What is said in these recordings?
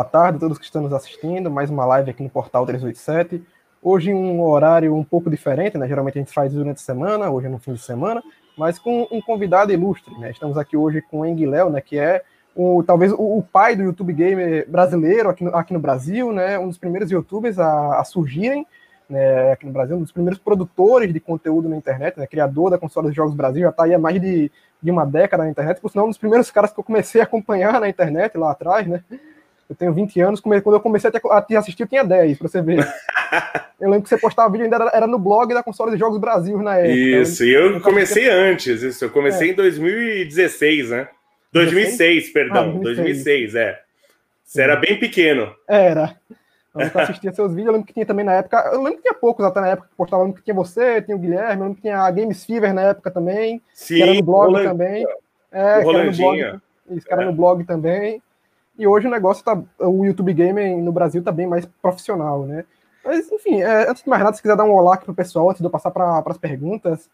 boa tarde a todos que estão nos assistindo. Mais uma live aqui no Portal 387. Hoje um horário um pouco diferente, né? Geralmente a gente faz durante a semana, hoje é no fim de semana, mas com um convidado ilustre, né? Estamos aqui hoje com o Enguiléu, né? Que é o, talvez o, pai do YouTube Gamer brasileiro aqui no, aqui no Brasil, né? Um dos primeiros YouTubers a, a surgirem né, aqui no Brasil, um dos primeiros produtores de conteúdo na internet, né, criador da console dos jogos Brasil, já está aí há mais de, de uma década na internet, por sinal, um dos primeiros caras que eu comecei a acompanhar na internet lá atrás, né? Eu tenho 20 anos, quando eu comecei a te assistir, eu tinha 10, para você ver. eu lembro que você postava vídeo ainda era, era no blog da console de jogos Brasil na época. Isso, e eu, eu comecei antes, isso, eu comecei é. em 2016, né? 2006, perdão, ah, 2006. 2006, é. Você era bem pequeno. Era. Eu assistia seus vídeos, eu lembro que tinha também na época, eu lembro que tinha poucos até na época que postava, eu lembro que tinha você, tinha o Guilherme, eu lembro que tinha a Games Fever na época também, Sim, que era no blog Roland... também. É, que era no blog, isso, que era é. no blog também. E hoje o negócio tá, o YouTube Gamer no Brasil tá bem mais profissional, né? Mas, enfim, é, antes de mais nada, se quiser dar um olá aqui pro pessoal, antes de eu passar para as perguntas.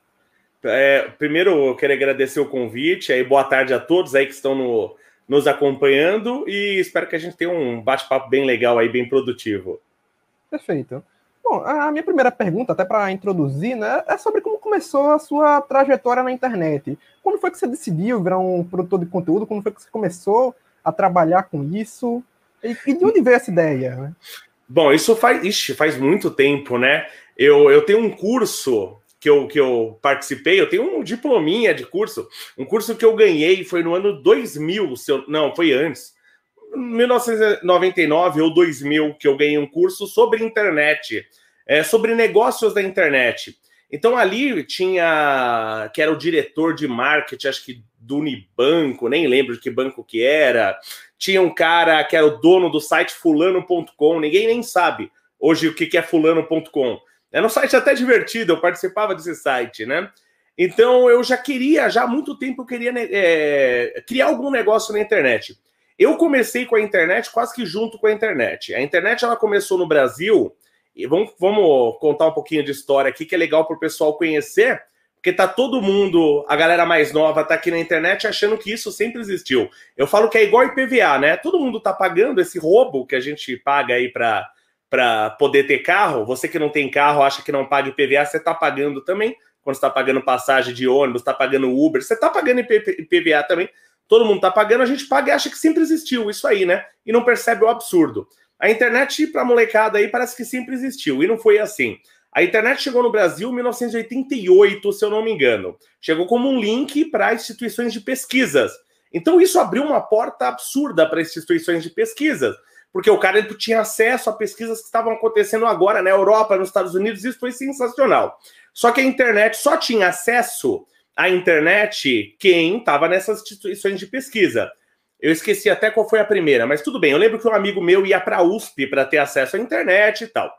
É, primeiro, eu quero agradecer o convite, aí boa tarde a todos aí que estão no, nos acompanhando e espero que a gente tenha um bate-papo bem legal aí, bem produtivo. Perfeito. Bom, a minha primeira pergunta, até para introduzir, né, é sobre como começou a sua trajetória na internet. Quando foi que você decidiu virar um produtor de conteúdo? Quando foi que você começou a trabalhar com isso? E, e de onde veio essa ideia? Né? Bom, isso faz, ixi, faz muito tempo, né? Eu, eu tenho um curso que eu, que eu participei, eu tenho um diplominha de curso, um curso que eu ganhei foi no ano 2000, eu, não, foi antes, 1999 ou 2000, que eu ganhei um curso sobre internet, é, sobre negócios da internet. Então ali tinha, que era o diretor de marketing, acho que do Unibanco, nem lembro de que banco que era, tinha um cara que era o dono do site fulano.com, ninguém nem sabe hoje o que é fulano.com. Era um site até divertido, eu participava desse site, né? Então eu já queria, já há muito tempo eu queria né, é, criar algum negócio na internet. Eu comecei com a internet quase que junto com a internet. A internet ela começou no Brasil, e vamos, vamos contar um pouquinho de história aqui que é legal para o pessoal conhecer, porque tá todo mundo, a galera mais nova tá aqui na internet achando que isso sempre existiu. Eu falo que é igual IPVA, né? Todo mundo tá pagando esse roubo que a gente paga aí para para poder ter carro, você que não tem carro, acha que não paga IPVA, você está pagando também. Quando está pagando passagem de ônibus, está pagando Uber, você está pagando IPVA também. Todo mundo está pagando, a gente paga e acha que sempre existiu isso aí, né? E não percebe o absurdo. A internet, para molecada aí, parece que sempre existiu, e não foi assim. A internet chegou no Brasil em 1988, se eu não me engano. Chegou como um link para instituições de pesquisas. Então, isso abriu uma porta absurda para instituições de pesquisas porque o cara tinha acesso a pesquisas que estavam acontecendo agora na Europa, nos Estados Unidos, isso foi sensacional. Só que a internet só tinha acesso à internet quem estava nessas instituições de pesquisa. Eu esqueci até qual foi a primeira, mas tudo bem. Eu lembro que um amigo meu ia para a USP para ter acesso à internet e tal.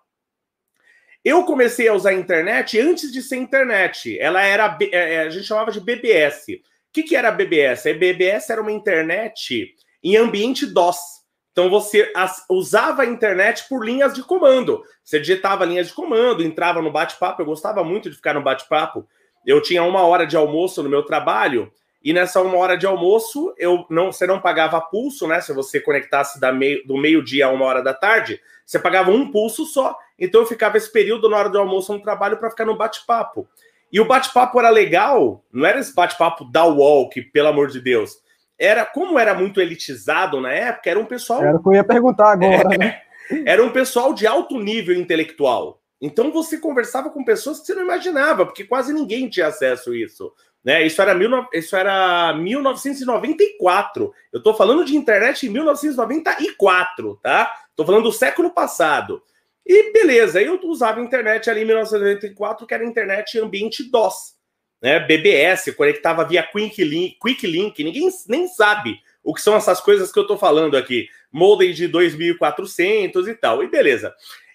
Eu comecei a usar a internet antes de ser internet. Ela era, é, é, a gente chamava de BBS. O que, que era BBS? A BBS era uma internet em ambiente DOS. Então você usava a internet por linhas de comando. Você digitava linhas de comando, entrava no bate-papo. Eu gostava muito de ficar no bate-papo. Eu tinha uma hora de almoço no meu trabalho e nessa uma hora de almoço eu não, você não pagava pulso, né? Se você conectasse da meio, do meio-dia a uma hora da tarde, você pagava um pulso só. Então eu ficava esse período na hora do almoço no trabalho para ficar no bate-papo. E o bate-papo era legal, não era esse bate-papo da que, pelo amor de Deus era como era muito elitizado na época, era um pessoal. Era o que eu ia perguntar agora, é, né? Era um pessoal de alto nível intelectual. Então você conversava com pessoas que você não imaginava, porque quase ninguém tinha acesso a isso. Né? Isso, era mil, isso era 1994. Eu estou falando de internet em 1994, tá? Estou falando do século passado. E beleza, eu usava internet ali em 1994, que era internet ambiente DOS né? BBS, conectava via Quick Link, Quick Link, ninguém nem sabe o que são essas coisas que eu estou falando aqui. Modem de 2400 e tal, e beleza.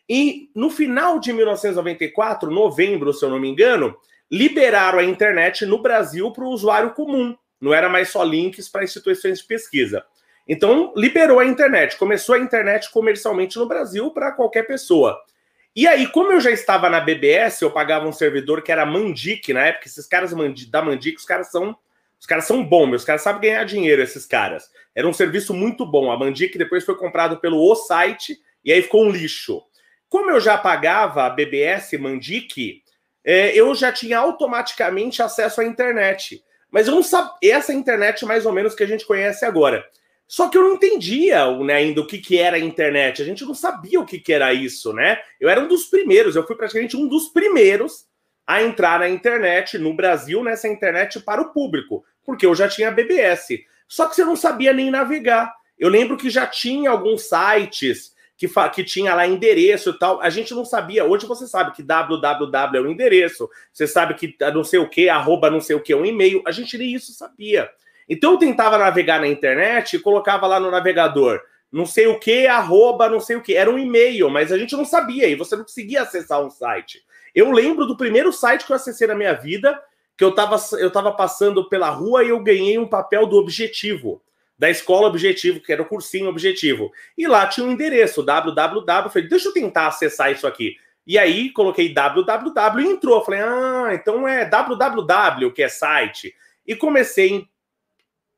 E no final de 1994, novembro, se eu não me engano, liberaram a internet no Brasil para o usuário comum. Não era mais só links para instituições de pesquisa. Então, liberou a internet. Começou a internet comercialmente no Brasil para qualquer pessoa. E aí, como eu já estava na BBS, eu pagava um servidor que era Mandic na época. Esses caras da Mandic, os caras são Os caras são bons, os caras sabem ganhar dinheiro, esses caras. Era um serviço muito bom. A Mandic depois foi comprado pelo O Site e aí ficou um lixo. Como eu já pagava a BBS Mandic, é, eu já tinha automaticamente acesso à internet. Mas eu não sabia. Essa internet, mais ou menos, que a gente conhece agora. Só que eu não entendia né, ainda o que, que era a internet. A gente não sabia o que, que era isso, né? Eu era um dos primeiros, eu fui praticamente um dos primeiros a entrar na internet no Brasil, nessa internet para o público, porque eu já tinha BBS. Só que você não sabia nem navegar. Eu lembro que já tinha alguns sites que, que tinha lá endereço e tal. A gente não sabia. Hoje você sabe que www é o endereço, você sabe que não sei o que, arroba não sei o que é um e-mail. A gente nem isso sabia. Então eu tentava navegar na internet e colocava lá no navegador não sei o que, arroba, não sei o que. Era um e-mail, mas a gente não sabia e você não conseguia acessar um site. Eu lembro do primeiro site que eu acessei na minha vida, que eu estava eu tava passando pela rua e eu ganhei um papel do Objetivo, da escola Objetivo, que era o cursinho Objetivo. E lá tinha um endereço, www. Falei, deixa eu tentar acessar isso aqui. E aí coloquei www e entrou. Falei, ah, então é www que é site. E comecei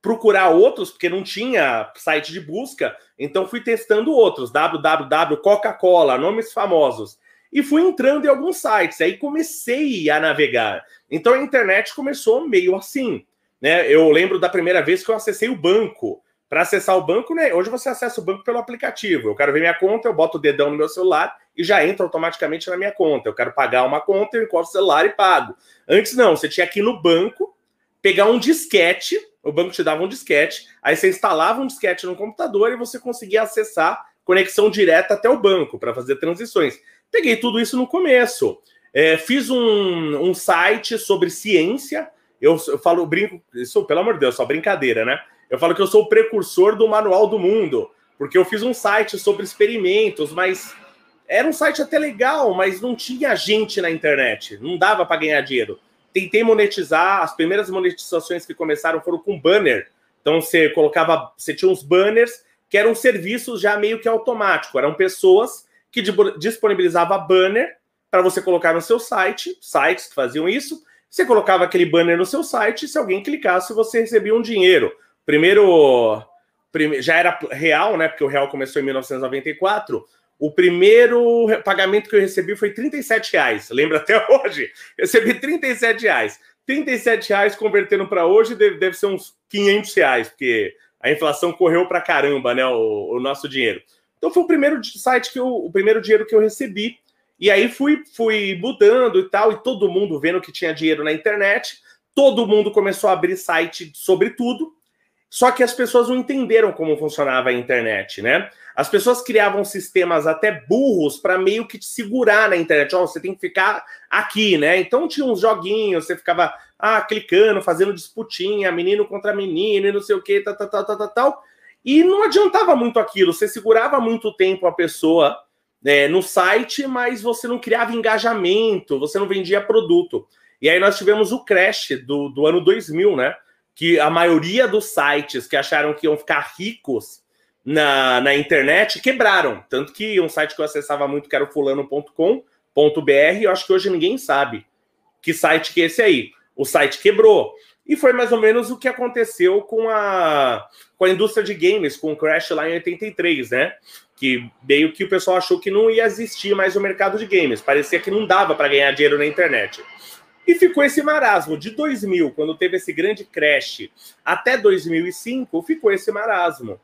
procurar outros, porque não tinha site de busca, então fui testando outros, www, Coca-Cola, nomes famosos. E fui entrando em alguns sites, aí comecei a navegar. Então a internet começou meio assim. Né? Eu lembro da primeira vez que eu acessei o banco. Para acessar o banco, né? Hoje você acessa o banco pelo aplicativo. Eu quero ver minha conta, eu boto o dedão no meu celular e já entra automaticamente na minha conta. Eu quero pagar uma conta, eu encosto o celular e pago. Antes não, você tinha que ir no banco, pegar um disquete o banco te dava um disquete, aí você instalava um disquete no computador e você conseguia acessar conexão direta até o banco para fazer transições. Peguei tudo isso no começo. É, fiz um, um, site sobre ciência. Eu, eu falo, brinco, isso, pelo amor de Deus, só brincadeira, né? Eu falo que eu sou o precursor do Manual do Mundo, porque eu fiz um site sobre experimentos, mas era um site até legal, mas não tinha gente na internet, não dava para ganhar dinheiro tentei monetizar. As primeiras monetizações que começaram foram com banner. Então você colocava, você tinha uns banners que eram serviços já meio que automático. Eram pessoas que disponibilizavam banner para você colocar no seu site, sites que faziam isso. Você colocava aquele banner no seu site se alguém clicasse, você recebia um dinheiro. Primeiro, já era real, né? Porque o real começou em 1994. O primeiro pagamento que eu recebi foi 37 reais. Lembra até hoje? Eu recebi 37 reais. 37 reais convertendo para hoje deve, deve ser uns 500 reais, porque a inflação correu para caramba, né? O, o, nosso dinheiro. Então foi o primeiro site que eu, o primeiro dinheiro que eu recebi. E aí fui, fui mudando e tal, e todo mundo vendo que tinha dinheiro na internet. Todo mundo começou a abrir site sobre tudo. Só que as pessoas não entenderam como funcionava a internet, né? As pessoas criavam sistemas até burros para meio que te segurar na internet. Ó, oh, você tem que ficar aqui, né? Então tinha uns joguinhos, você ficava ah, clicando, fazendo disputinha, menino contra menino e não sei o que, tal, tal, tal, tal, tal. E não adiantava muito aquilo. Você segurava muito tempo a pessoa né, no site, mas você não criava engajamento, você não vendia produto. E aí nós tivemos o crash do, do ano 2000, né? Que a maioria dos sites que acharam que iam ficar ricos na, na internet quebraram. Tanto que um site que eu acessava muito, que era o fulano.com.br, eu acho que hoje ninguém sabe que site que é esse aí. O site quebrou. E foi mais ou menos o que aconteceu com a, com a indústria de games, com o crash lá em 83, né? Que meio que o pessoal achou que não ia existir mais o mercado de games. Parecia que não dava para ganhar dinheiro na internet. E ficou esse marasmo. De 2000, quando teve esse grande crash, até 2005, ficou esse marasmo.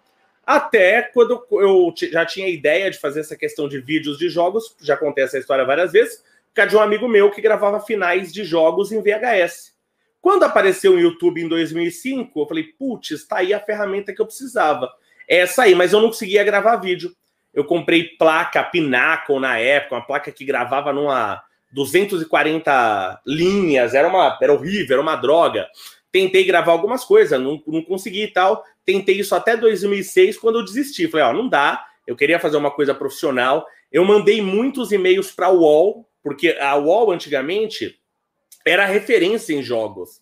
Até quando eu já tinha ideia de fazer essa questão de vídeos de jogos, já contei essa história várias vezes, por de um amigo meu que gravava finais de jogos em VHS. Quando apareceu o YouTube em 2005, eu falei, putz, tá aí a ferramenta que eu precisava. É essa aí, mas eu não conseguia gravar vídeo. Eu comprei placa Pinnacle na época, uma placa que gravava numa 240 linhas, era uma era horrível, era uma droga. Tentei gravar algumas coisas, não, não consegui e tal. Tentei isso até 2006, quando eu desisti. Falei, ó, não dá, eu queria fazer uma coisa profissional. Eu mandei muitos e-mails para a UOL, porque a UOL antigamente era referência em jogos.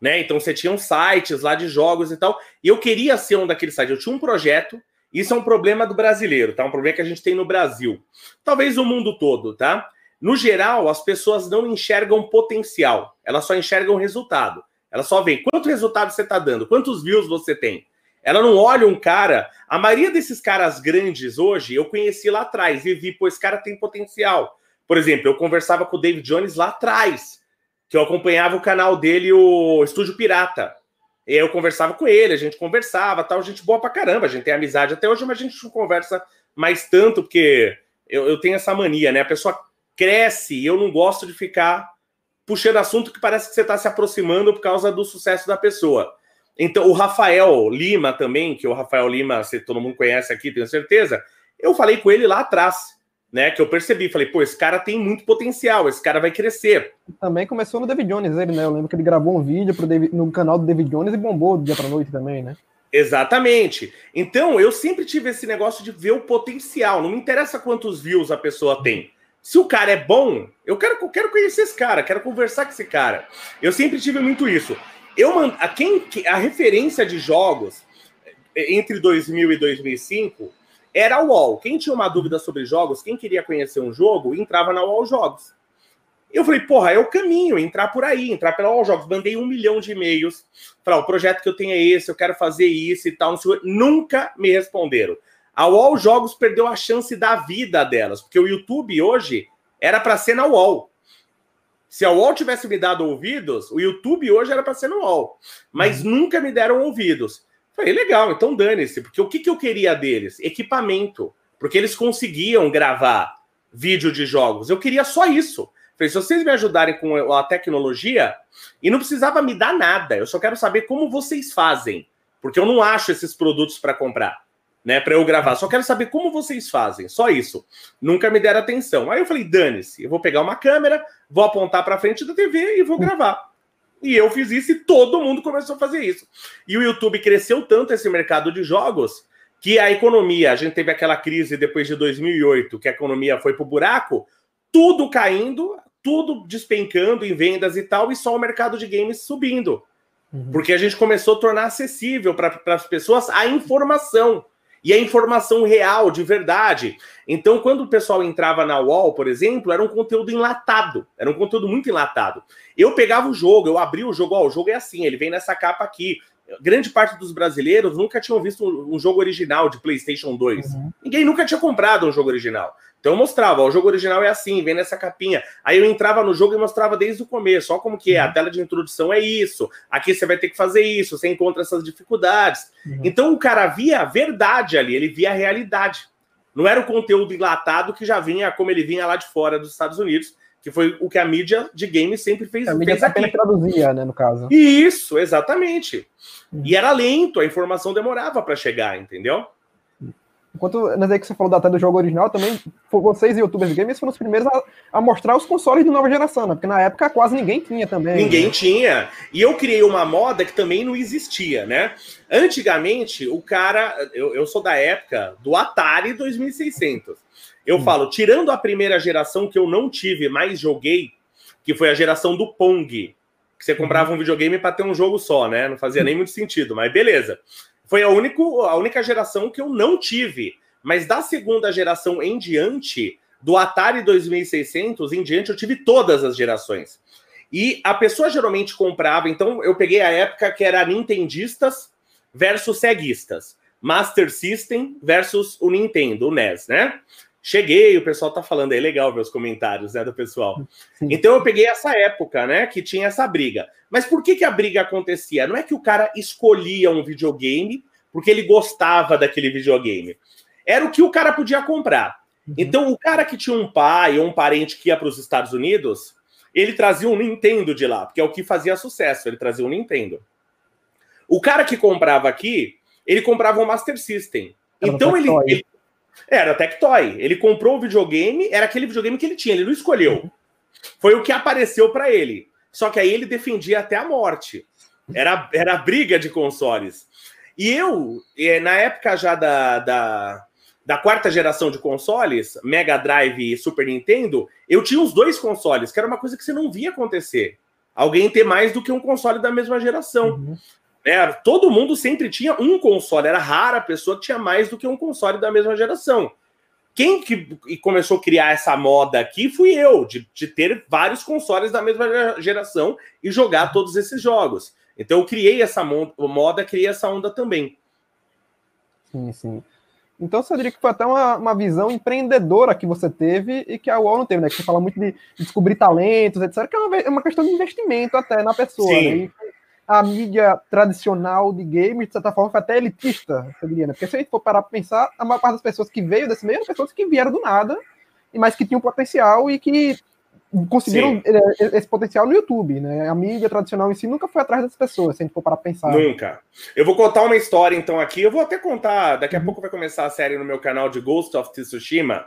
Né? Então você tinha sites lá de jogos e tal. E eu queria ser um daqueles sites. Eu tinha um projeto. Isso é um problema do brasileiro, tá? Um problema que a gente tem no Brasil. Talvez no mundo todo, tá? No geral, as pessoas não enxergam potencial, elas só enxergam resultado. Ela só vê quanto resultado você está dando, quantos views você tem. Ela não olha um cara. A maioria desses caras grandes hoje eu conheci lá atrás e vi, pô, esse cara tem potencial. Por exemplo, eu conversava com o David Jones lá atrás, que eu acompanhava o canal dele, o Estúdio Pirata. E eu conversava com ele, a gente conversava, tal, gente boa pra caramba, a gente tem amizade até hoje, mas a gente não conversa mais tanto, porque eu, eu tenho essa mania, né? A pessoa cresce e eu não gosto de ficar puxando assunto que parece que você está se aproximando por causa do sucesso da pessoa. Então, o Rafael Lima também, que o Rafael Lima, se todo mundo conhece aqui, tenho certeza, eu falei com ele lá atrás, né? Que eu percebi, falei, pô, esse cara tem muito potencial, esse cara vai crescer. Também começou no David Jones, ele, né? Eu lembro que ele gravou um vídeo pro David, no canal do David Jones e bombou do dia pra noite também, né? Exatamente. Então, eu sempre tive esse negócio de ver o potencial. Não me interessa quantos views a pessoa tem. Se o cara é bom, eu quero, eu quero conhecer esse cara, quero conversar com esse cara. Eu sempre tive muito isso. Eu a quem a referência de jogos eh, entre 2000 e 2005 era a UOL. Quem tinha uma dúvida sobre jogos, quem queria conhecer um jogo, entrava na UOL Jogos. Eu falei, porra, é o caminho, entrar por aí, entrar pela UOL Jogos. Mandei um milhão de e-mails. Falar, o projeto que eu tenho é esse, eu quero fazer isso e tal. Nunca me responderam. A UOL Jogos perdeu a chance da vida delas, porque o YouTube hoje era para ser na UOL. Se a UOL tivesse me dado ouvidos, o YouTube hoje era para ser no UOL. Mas uhum. nunca me deram ouvidos. Falei, legal, então dane-se, porque o que, que eu queria deles? Equipamento. Porque eles conseguiam gravar vídeo de jogos. Eu queria só isso. Falei, se vocês me ajudarem com a tecnologia, e não precisava me dar nada, eu só quero saber como vocês fazem. Porque eu não acho esses produtos para comprar, né? Para eu gravar. Só quero saber como vocês fazem. Só isso. Nunca me deram atenção. Aí eu falei, dane-se, eu vou pegar uma câmera, vou apontar para frente da TV e vou gravar. E eu fiz isso e todo mundo começou a fazer isso. E o YouTube cresceu tanto esse mercado de jogos que a economia, a gente teve aquela crise depois de 2008, que a economia foi pro buraco, tudo caindo, tudo despencando em vendas e tal, e só o mercado de games subindo. Uhum. Porque a gente começou a tornar acessível para as pessoas a informação e a informação real, de verdade. Então, quando o pessoal entrava na UOL, por exemplo, era um conteúdo enlatado, era um conteúdo muito enlatado. Eu pegava o jogo, eu abria o jogo, ó, o jogo é assim, ele vem nessa capa aqui. Grande parte dos brasileiros nunca tinham visto um jogo original de PlayStation 2. Uhum. Ninguém nunca tinha comprado um jogo original. Então eu mostrava, ó, o jogo original é assim, vem nessa capinha. Aí eu entrava no jogo e mostrava desde o começo, ó como que é, a uhum. tela de introdução é isso, aqui você vai ter que fazer isso, você encontra essas dificuldades. Uhum. Então o cara via a verdade ali, ele via a realidade. Não era o conteúdo enlatado que já vinha como ele vinha lá de fora dos Estados Unidos, que foi o que a mídia de games sempre fez. A mídia fez aqui. traduzia, né, no caso. Isso, exatamente. Uhum. E era lento, a informação demorava para chegar, entendeu? Enquanto nessa que você falou da tela do jogo original, também vocês youtubers de games foram os primeiros a, a, mostrar os consoles de nova geração, né? Porque na época quase ninguém tinha também. Ninguém né? tinha. E eu criei uma moda que também não existia, né? Antigamente, o cara. Eu, eu sou da época do Atari 2600. Eu hum. falo, tirando a primeira geração que eu não tive, mas joguei, que foi a geração do Pong. Que você comprava uhum. um videogame para ter um jogo só, né? Não fazia nem muito sentido, mas beleza. Foi a, único, a única geração que eu não tive. Mas da segunda geração em diante, do Atari 2600 em diante, eu tive todas as gerações. E a pessoa geralmente comprava, então eu peguei a época que era Nintendistas versus Ceguistas. Master System versus o Nintendo, o NES, né? Cheguei, o pessoal tá falando, é legal ver os comentários, né, do pessoal. Sim. Então eu peguei essa época, né, que tinha essa briga. Mas por que que a briga acontecia? Não é que o cara escolhia um videogame porque ele gostava daquele videogame. Era o que o cara podia comprar. Uhum. Então o cara que tinha um pai ou um parente que ia para os Estados Unidos, ele trazia um Nintendo de lá, porque é o que fazia sucesso, ele trazia um Nintendo. O cara que comprava aqui, ele comprava um Master System. Então ele, ele era Tectoy. Ele comprou o videogame, era aquele videogame que ele tinha, ele não escolheu. Foi o que apareceu para ele. Só que aí ele defendia até a morte. Era, era briga de consoles. E eu, na época já da, da, da, quarta geração de consoles, Mega Drive e Super Nintendo, eu tinha os dois consoles, que era uma coisa que você não via acontecer. Alguém ter mais do que um console da mesma geração. Uhum. É, todo mundo sempre tinha um console, era rara a pessoa que tinha mais do que um console da mesma geração. Quem que começou a criar essa moda aqui fui eu, de, de ter vários consoles da mesma geração e jogar todos esses jogos. Então eu criei essa moda, criei essa onda também. Sim, sim. Então você diria que foi até uma, uma visão empreendedora que você teve e que a UOL não teve, né? Que você fala muito de descobrir talentos, etc., que é uma, é uma questão de investimento até na pessoa. Sim. Né? A mídia tradicional de games, de certa forma, foi até elitista, eu diria, né? Porque se a gente for parar para pensar, a maior parte das pessoas que veio desse meio eram pessoas que vieram do nada, mas que tinham potencial e que conseguiram Sim. É, esse potencial no YouTube, né? A mídia tradicional em si nunca foi atrás das pessoas, se a gente for para pensar. Nunca. Eu vou contar uma história então aqui. Eu vou até contar, daqui a uhum. pouco vai começar a série no meu canal de Ghost of Tsushima.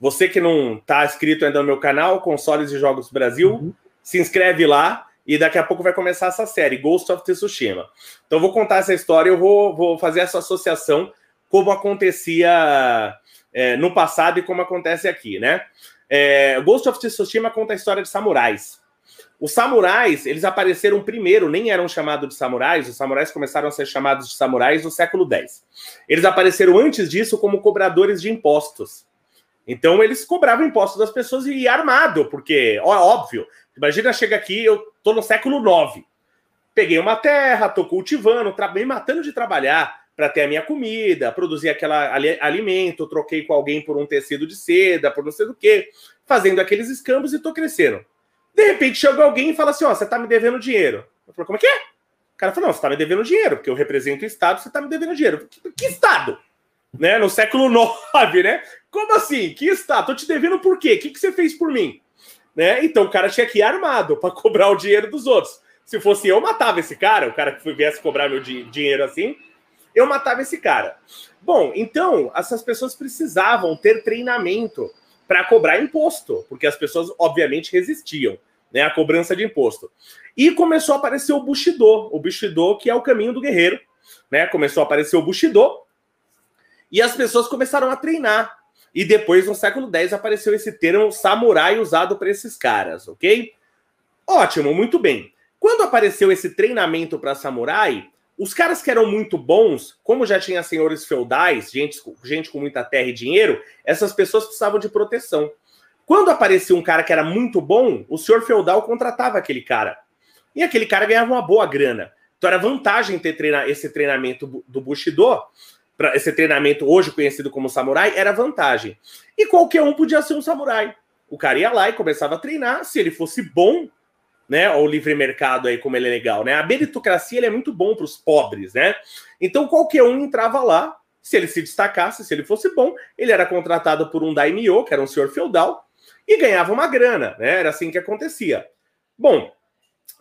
Você que não está inscrito ainda no meu canal, Consoles e Jogos Brasil, uhum. se inscreve lá e daqui a pouco vai começar essa série, Ghost of Tsushima. Então vou contar essa história, eu vou, vou fazer essa associação como acontecia é, no passado e como acontece aqui, né? É, Ghost of Tsushima conta a história de samurais. Os samurais, eles apareceram primeiro, nem eram chamados de samurais, os samurais começaram a ser chamados de samurais no século X. Eles apareceram antes disso como cobradores de impostos. Então eles cobravam impostos das pessoas e armado, porque, ó, óbvio, imagina chega aqui, eu tô no século IX. Peguei uma terra, tô cultivando, me matando de trabalhar para ter a minha comida, produzir aquela alimento, troquei com alguém por um tecido de seda, por não sei do que, fazendo aqueles escambos e tô crescendo. De repente chega alguém e fala assim: Ó, você tá me devendo dinheiro. Eu falo, como é que é? O cara falou: Não, você tá me devendo dinheiro, porque eu represento o Estado, você tá me devendo dinheiro. Que, que Estado? Né? No século IX, né? Como assim? Que Estado? Tô te devendo por quê? O que, que você fez por mim? Né? Então o cara tinha que ir armado para cobrar o dinheiro dos outros. Se fosse eu, matava esse cara, o cara que viesse cobrar meu dinheiro assim, eu matava esse cara. Bom, então, essas pessoas precisavam ter treinamento para cobrar imposto, porque as pessoas, obviamente, resistiam né, à cobrança de imposto. E começou a aparecer o Bushido, o Bushido que é o caminho do guerreiro. Né? Começou a aparecer o Bushido e as pessoas começaram a treinar. E depois, no século X, apareceu esse termo samurai usado para esses caras, ok? Ótimo, muito bem. Quando apareceu esse treinamento para samurai, os caras que eram muito bons, como já tinha senhores feudais, gente, gente com muita terra e dinheiro, essas pessoas precisavam de proteção. Quando aparecia um cara que era muito bom, o senhor feudal contratava aquele cara. E aquele cara ganhava uma boa grana. Então era vantagem ter esse treinamento do Bushido, pra, esse treinamento hoje conhecido como samurai, era vantagem. E qualquer um podia ser um samurai. O cara ia lá e começava a treinar. Se ele fosse bom, né? O livre mercado aí, como ele é legal, né? A meritocracia ele é muito bom para os pobres, né? Então qualquer um entrava lá, se ele se destacasse, se ele fosse bom, ele era contratado por um daimyo, que era um senhor feudal, e ganhava uma grana, né? Era assim que acontecia. Bom,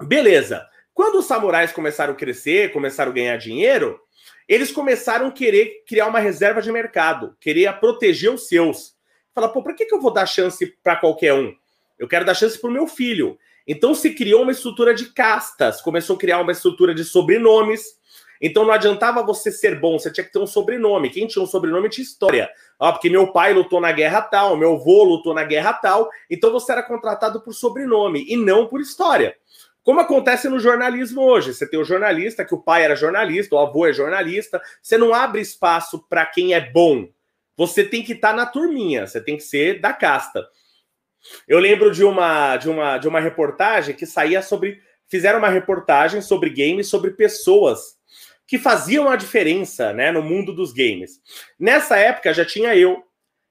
beleza. Quando os samurais começaram a crescer, começaram a ganhar dinheiro, eles começaram a querer criar uma reserva de mercado, querer proteger os seus. Fala, pô, por que, que eu vou dar chance para qualquer um? Eu quero dar chance para o meu filho. Então se criou uma estrutura de castas, começou a criar uma estrutura de sobrenomes. Então não adiantava você ser bom, você tinha que ter um sobrenome. Quem tinha um sobrenome tinha história. Ah, porque meu pai lutou na guerra tal, meu avô lutou na guerra tal. Então você era contratado por sobrenome e não por história. Como acontece no jornalismo hoje. Você tem o jornalista, que o pai era jornalista, o avô é jornalista. Você não abre espaço para quem é bom. Você tem que estar tá na turminha, você tem que ser da casta. Eu lembro de uma, de uma, de uma reportagem que saía sobre. Fizeram uma reportagem sobre games, sobre pessoas que faziam a diferença né, no mundo dos games. Nessa época já tinha eu,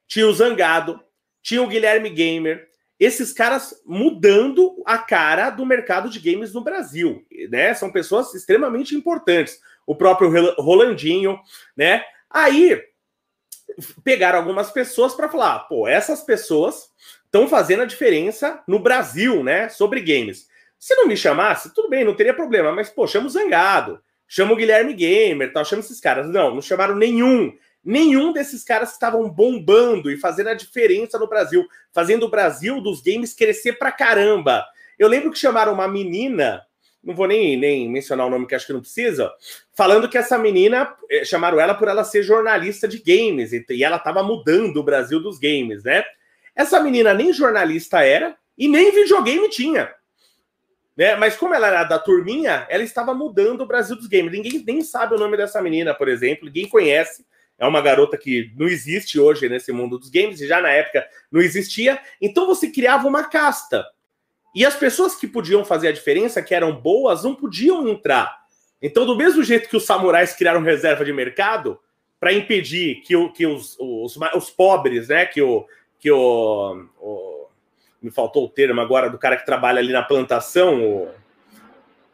tinha o Zangado, tinha o Guilherme Gamer, esses caras mudando a cara do mercado de games no Brasil, né? São pessoas extremamente importantes. O próprio Rolandinho, né? Aí pegaram algumas pessoas para falar, pô, essas pessoas estão fazendo a diferença no Brasil, né? Sobre games. Se não me chamasse, tudo bem, não teria problema, mas, pô, chama o Zangado, chama o Guilherme Gamer, tal, chama esses caras. Não, não chamaram nenhum. Nenhum desses caras estavam bombando e fazendo a diferença no Brasil, fazendo o Brasil dos games crescer pra caramba. Eu lembro que chamaram uma menina, não vou nem, nem mencionar o nome que acho que não precisa, falando que essa menina, eh, chamaram ela por ela ser jornalista de games, e ela estava mudando o Brasil dos games, né? Essa menina nem jornalista era e nem videogame tinha. Né? Mas como ela era da turminha, ela estava mudando o Brasil dos games. Ninguém nem sabe o nome dessa menina, por exemplo, ninguém conhece. É uma garota que não existe hoje nesse mundo dos games, e já na época não existia. Então você criava uma casta. E as pessoas que podiam fazer a diferença, que eram boas, não podiam entrar. Então, do mesmo jeito que os samurais criaram reserva de mercado para impedir que, o, que os, os, os, pobres, né, que o, que o, o, me faltou o termo agora do cara que trabalha ali na plantação, o,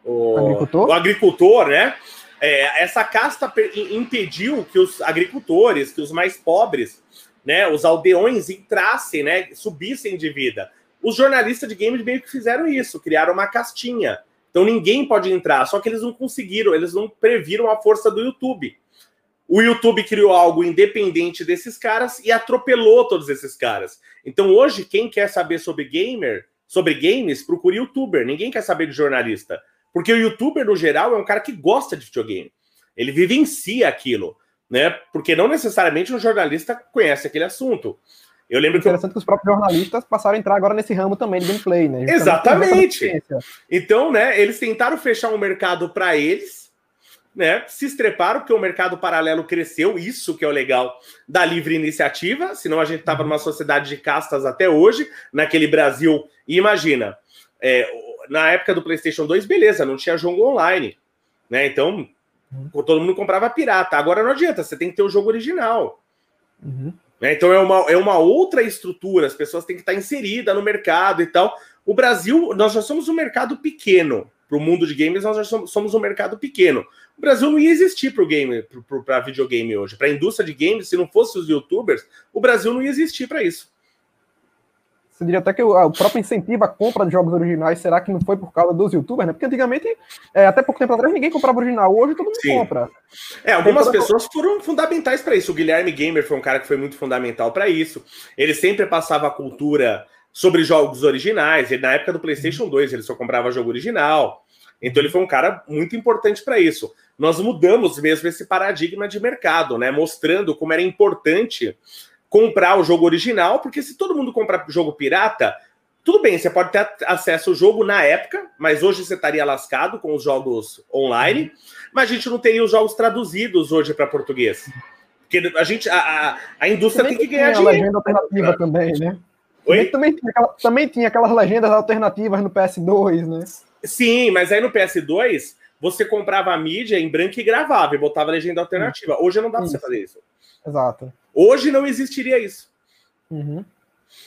o agricultor, o agricultor né? É, essa casta impediu que os agricultores, que os mais pobres, né, os aldeões entrassem, né, subissem de vida. Os jornalistas de games meio que fizeram isso, criaram uma castinha. Então ninguém pode entrar, só que eles não conseguiram, eles não previram a força do YouTube. O YouTube criou algo independente desses caras e atropelou todos esses caras. Então hoje, quem quer saber sobre gamer, sobre games, procure youtuber. Ninguém quer saber de jornalista. Porque o youtuber, no geral, é um cara que gosta de videogame. Ele vivencia aquilo, né? Porque não necessariamente um jornalista conhece aquele assunto. Eu lembro que. Interessante que os próprios jornalistas passaram a entrar agora nesse ramo também de gameplay, né? Exatamente. Então, né, eles tentaram fechar um mercado para eles, né? Se estreparam, porque o mercado paralelo cresceu, isso que é o legal da livre iniciativa, senão a gente tava numa sociedade de castas até hoje, naquele Brasil. E imagina, é, na época do PlayStation 2, beleza, não tinha jogo online, né? Então, uhum. todo mundo comprava pirata. Agora não adianta, você tem que ter o jogo original. Uhum. Né? Então é uma, é uma outra estrutura, as pessoas têm que estar inseridas no mercado e tal. O Brasil, nós já somos um mercado pequeno. Para o mundo de games, nós já somos, somos um mercado pequeno. O Brasil não ia existir para o game, para videogame hoje. Para a indústria de games, se não fosse os youtubers, o Brasil não ia existir para isso. Você diria até que o, o, próprio incentivo à compra de jogos originais, será que não foi por causa dos youtubers, né? Porque antigamente, é, até pouco tempo atrás, ninguém comprava original. Hoje todo mundo Sim. compra. É, algumas pessoas foram fundamentais para isso. O Guilherme Gamer foi um cara que foi muito fundamental para isso. Ele sempre passava a cultura sobre jogos originais. Ele, na época do PlayStation 2, ele só comprava jogo original. Então ele foi um cara muito importante para isso. Nós mudamos mesmo esse paradigma de mercado, né? Mostrando como era importante comprar o jogo original, porque se todo mundo comprar jogo pirata, tudo bem, você pode ter acesso ao jogo na época, mas hoje você estaria lascado com os jogos online, mas a gente não teria os jogos traduzidos hoje para português. Porque a gente, a, a, a indústria tem que ganhar dinheiro. legenda alternativa também, né? Oi? Também tinha, aquela, também tinha aquelas legendas alternativas no PS2, né? Sim, mas aí no PS2 você comprava a mídia em branco e gravava e botava legenda alternativa. Hoje não dá para você fazer isso. Exato. Hoje não existiria isso. Uhum.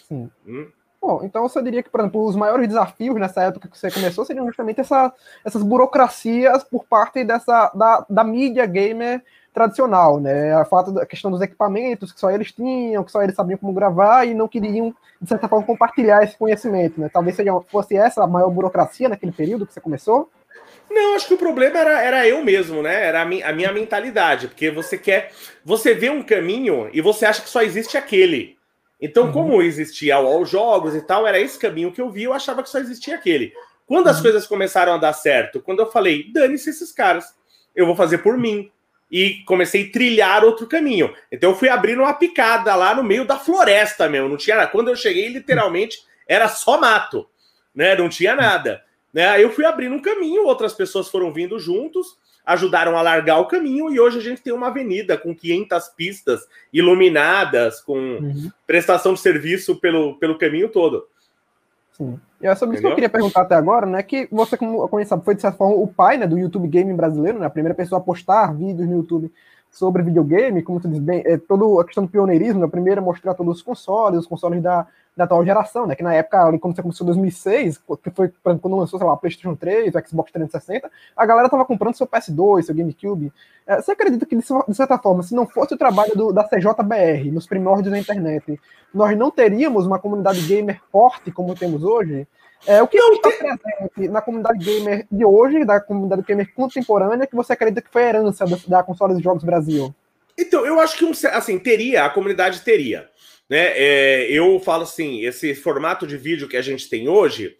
Sim. Hum. Bom, então você diria que, por exemplo, os maiores desafios nessa época que você começou seriam justamente essa, essas burocracias por parte dessa da, da mídia gamer tradicional, né? A fato da questão dos equipamentos que só eles tinham, que só eles sabiam como gravar e não queriam de certa forma compartilhar esse conhecimento, né? Talvez seja, fosse essa a maior burocracia naquele período que você começou. Não, acho que o problema era, era eu mesmo, né? Era a, mi, a minha mentalidade, porque você quer. Você vê um caminho e você acha que só existe aquele. Então, uhum. como existia os jogos e tal, era esse caminho que eu vi, eu achava que só existia aquele. Quando as uhum. coisas começaram a dar certo, quando eu falei, dane-se esses caras, eu vou fazer por mim. E comecei a trilhar outro caminho. Então eu fui abrindo uma picada lá no meio da floresta mesmo. Não tinha nada. Quando eu cheguei, literalmente, era só mato. Né? Não tinha nada. Né? Aí eu fui abrindo um caminho, outras pessoas foram vindo juntos, ajudaram a largar o caminho e hoje a gente tem uma avenida com 500 pistas iluminadas, com uhum. prestação de serviço pelo, pelo caminho todo. Sim. E é sobre Entendeu? isso que eu queria perguntar até agora, né? Que você, como conhece, foi de certa forma o pai né, do YouTube Game brasileiro, né? A primeira pessoa a postar vídeos no YouTube sobre videogame, como tu diz bem, é toda a questão do pioneirismo, né? a primeira mostrar todos os consoles, os consoles da, da atual geração, né? Que na época, ali, quando você começou em 2006, que foi quando lançou, sei lá, PlayStation 3, o Xbox 360, a galera tava comprando seu PS2, seu GameCube. É, você acredita que, de certa forma, se não fosse o trabalho do, da CJBR nos primórdios da internet, nós não teríamos uma comunidade gamer forte como temos hoje? É, o que não, está presente na comunidade gamer de hoje, da comunidade gamer contemporânea, que você acredita que foi herança da, da de Jogos Brasil? Então, eu acho que, um, assim, teria, a comunidade teria. Né? É, eu falo assim, esse formato de vídeo que a gente tem hoje,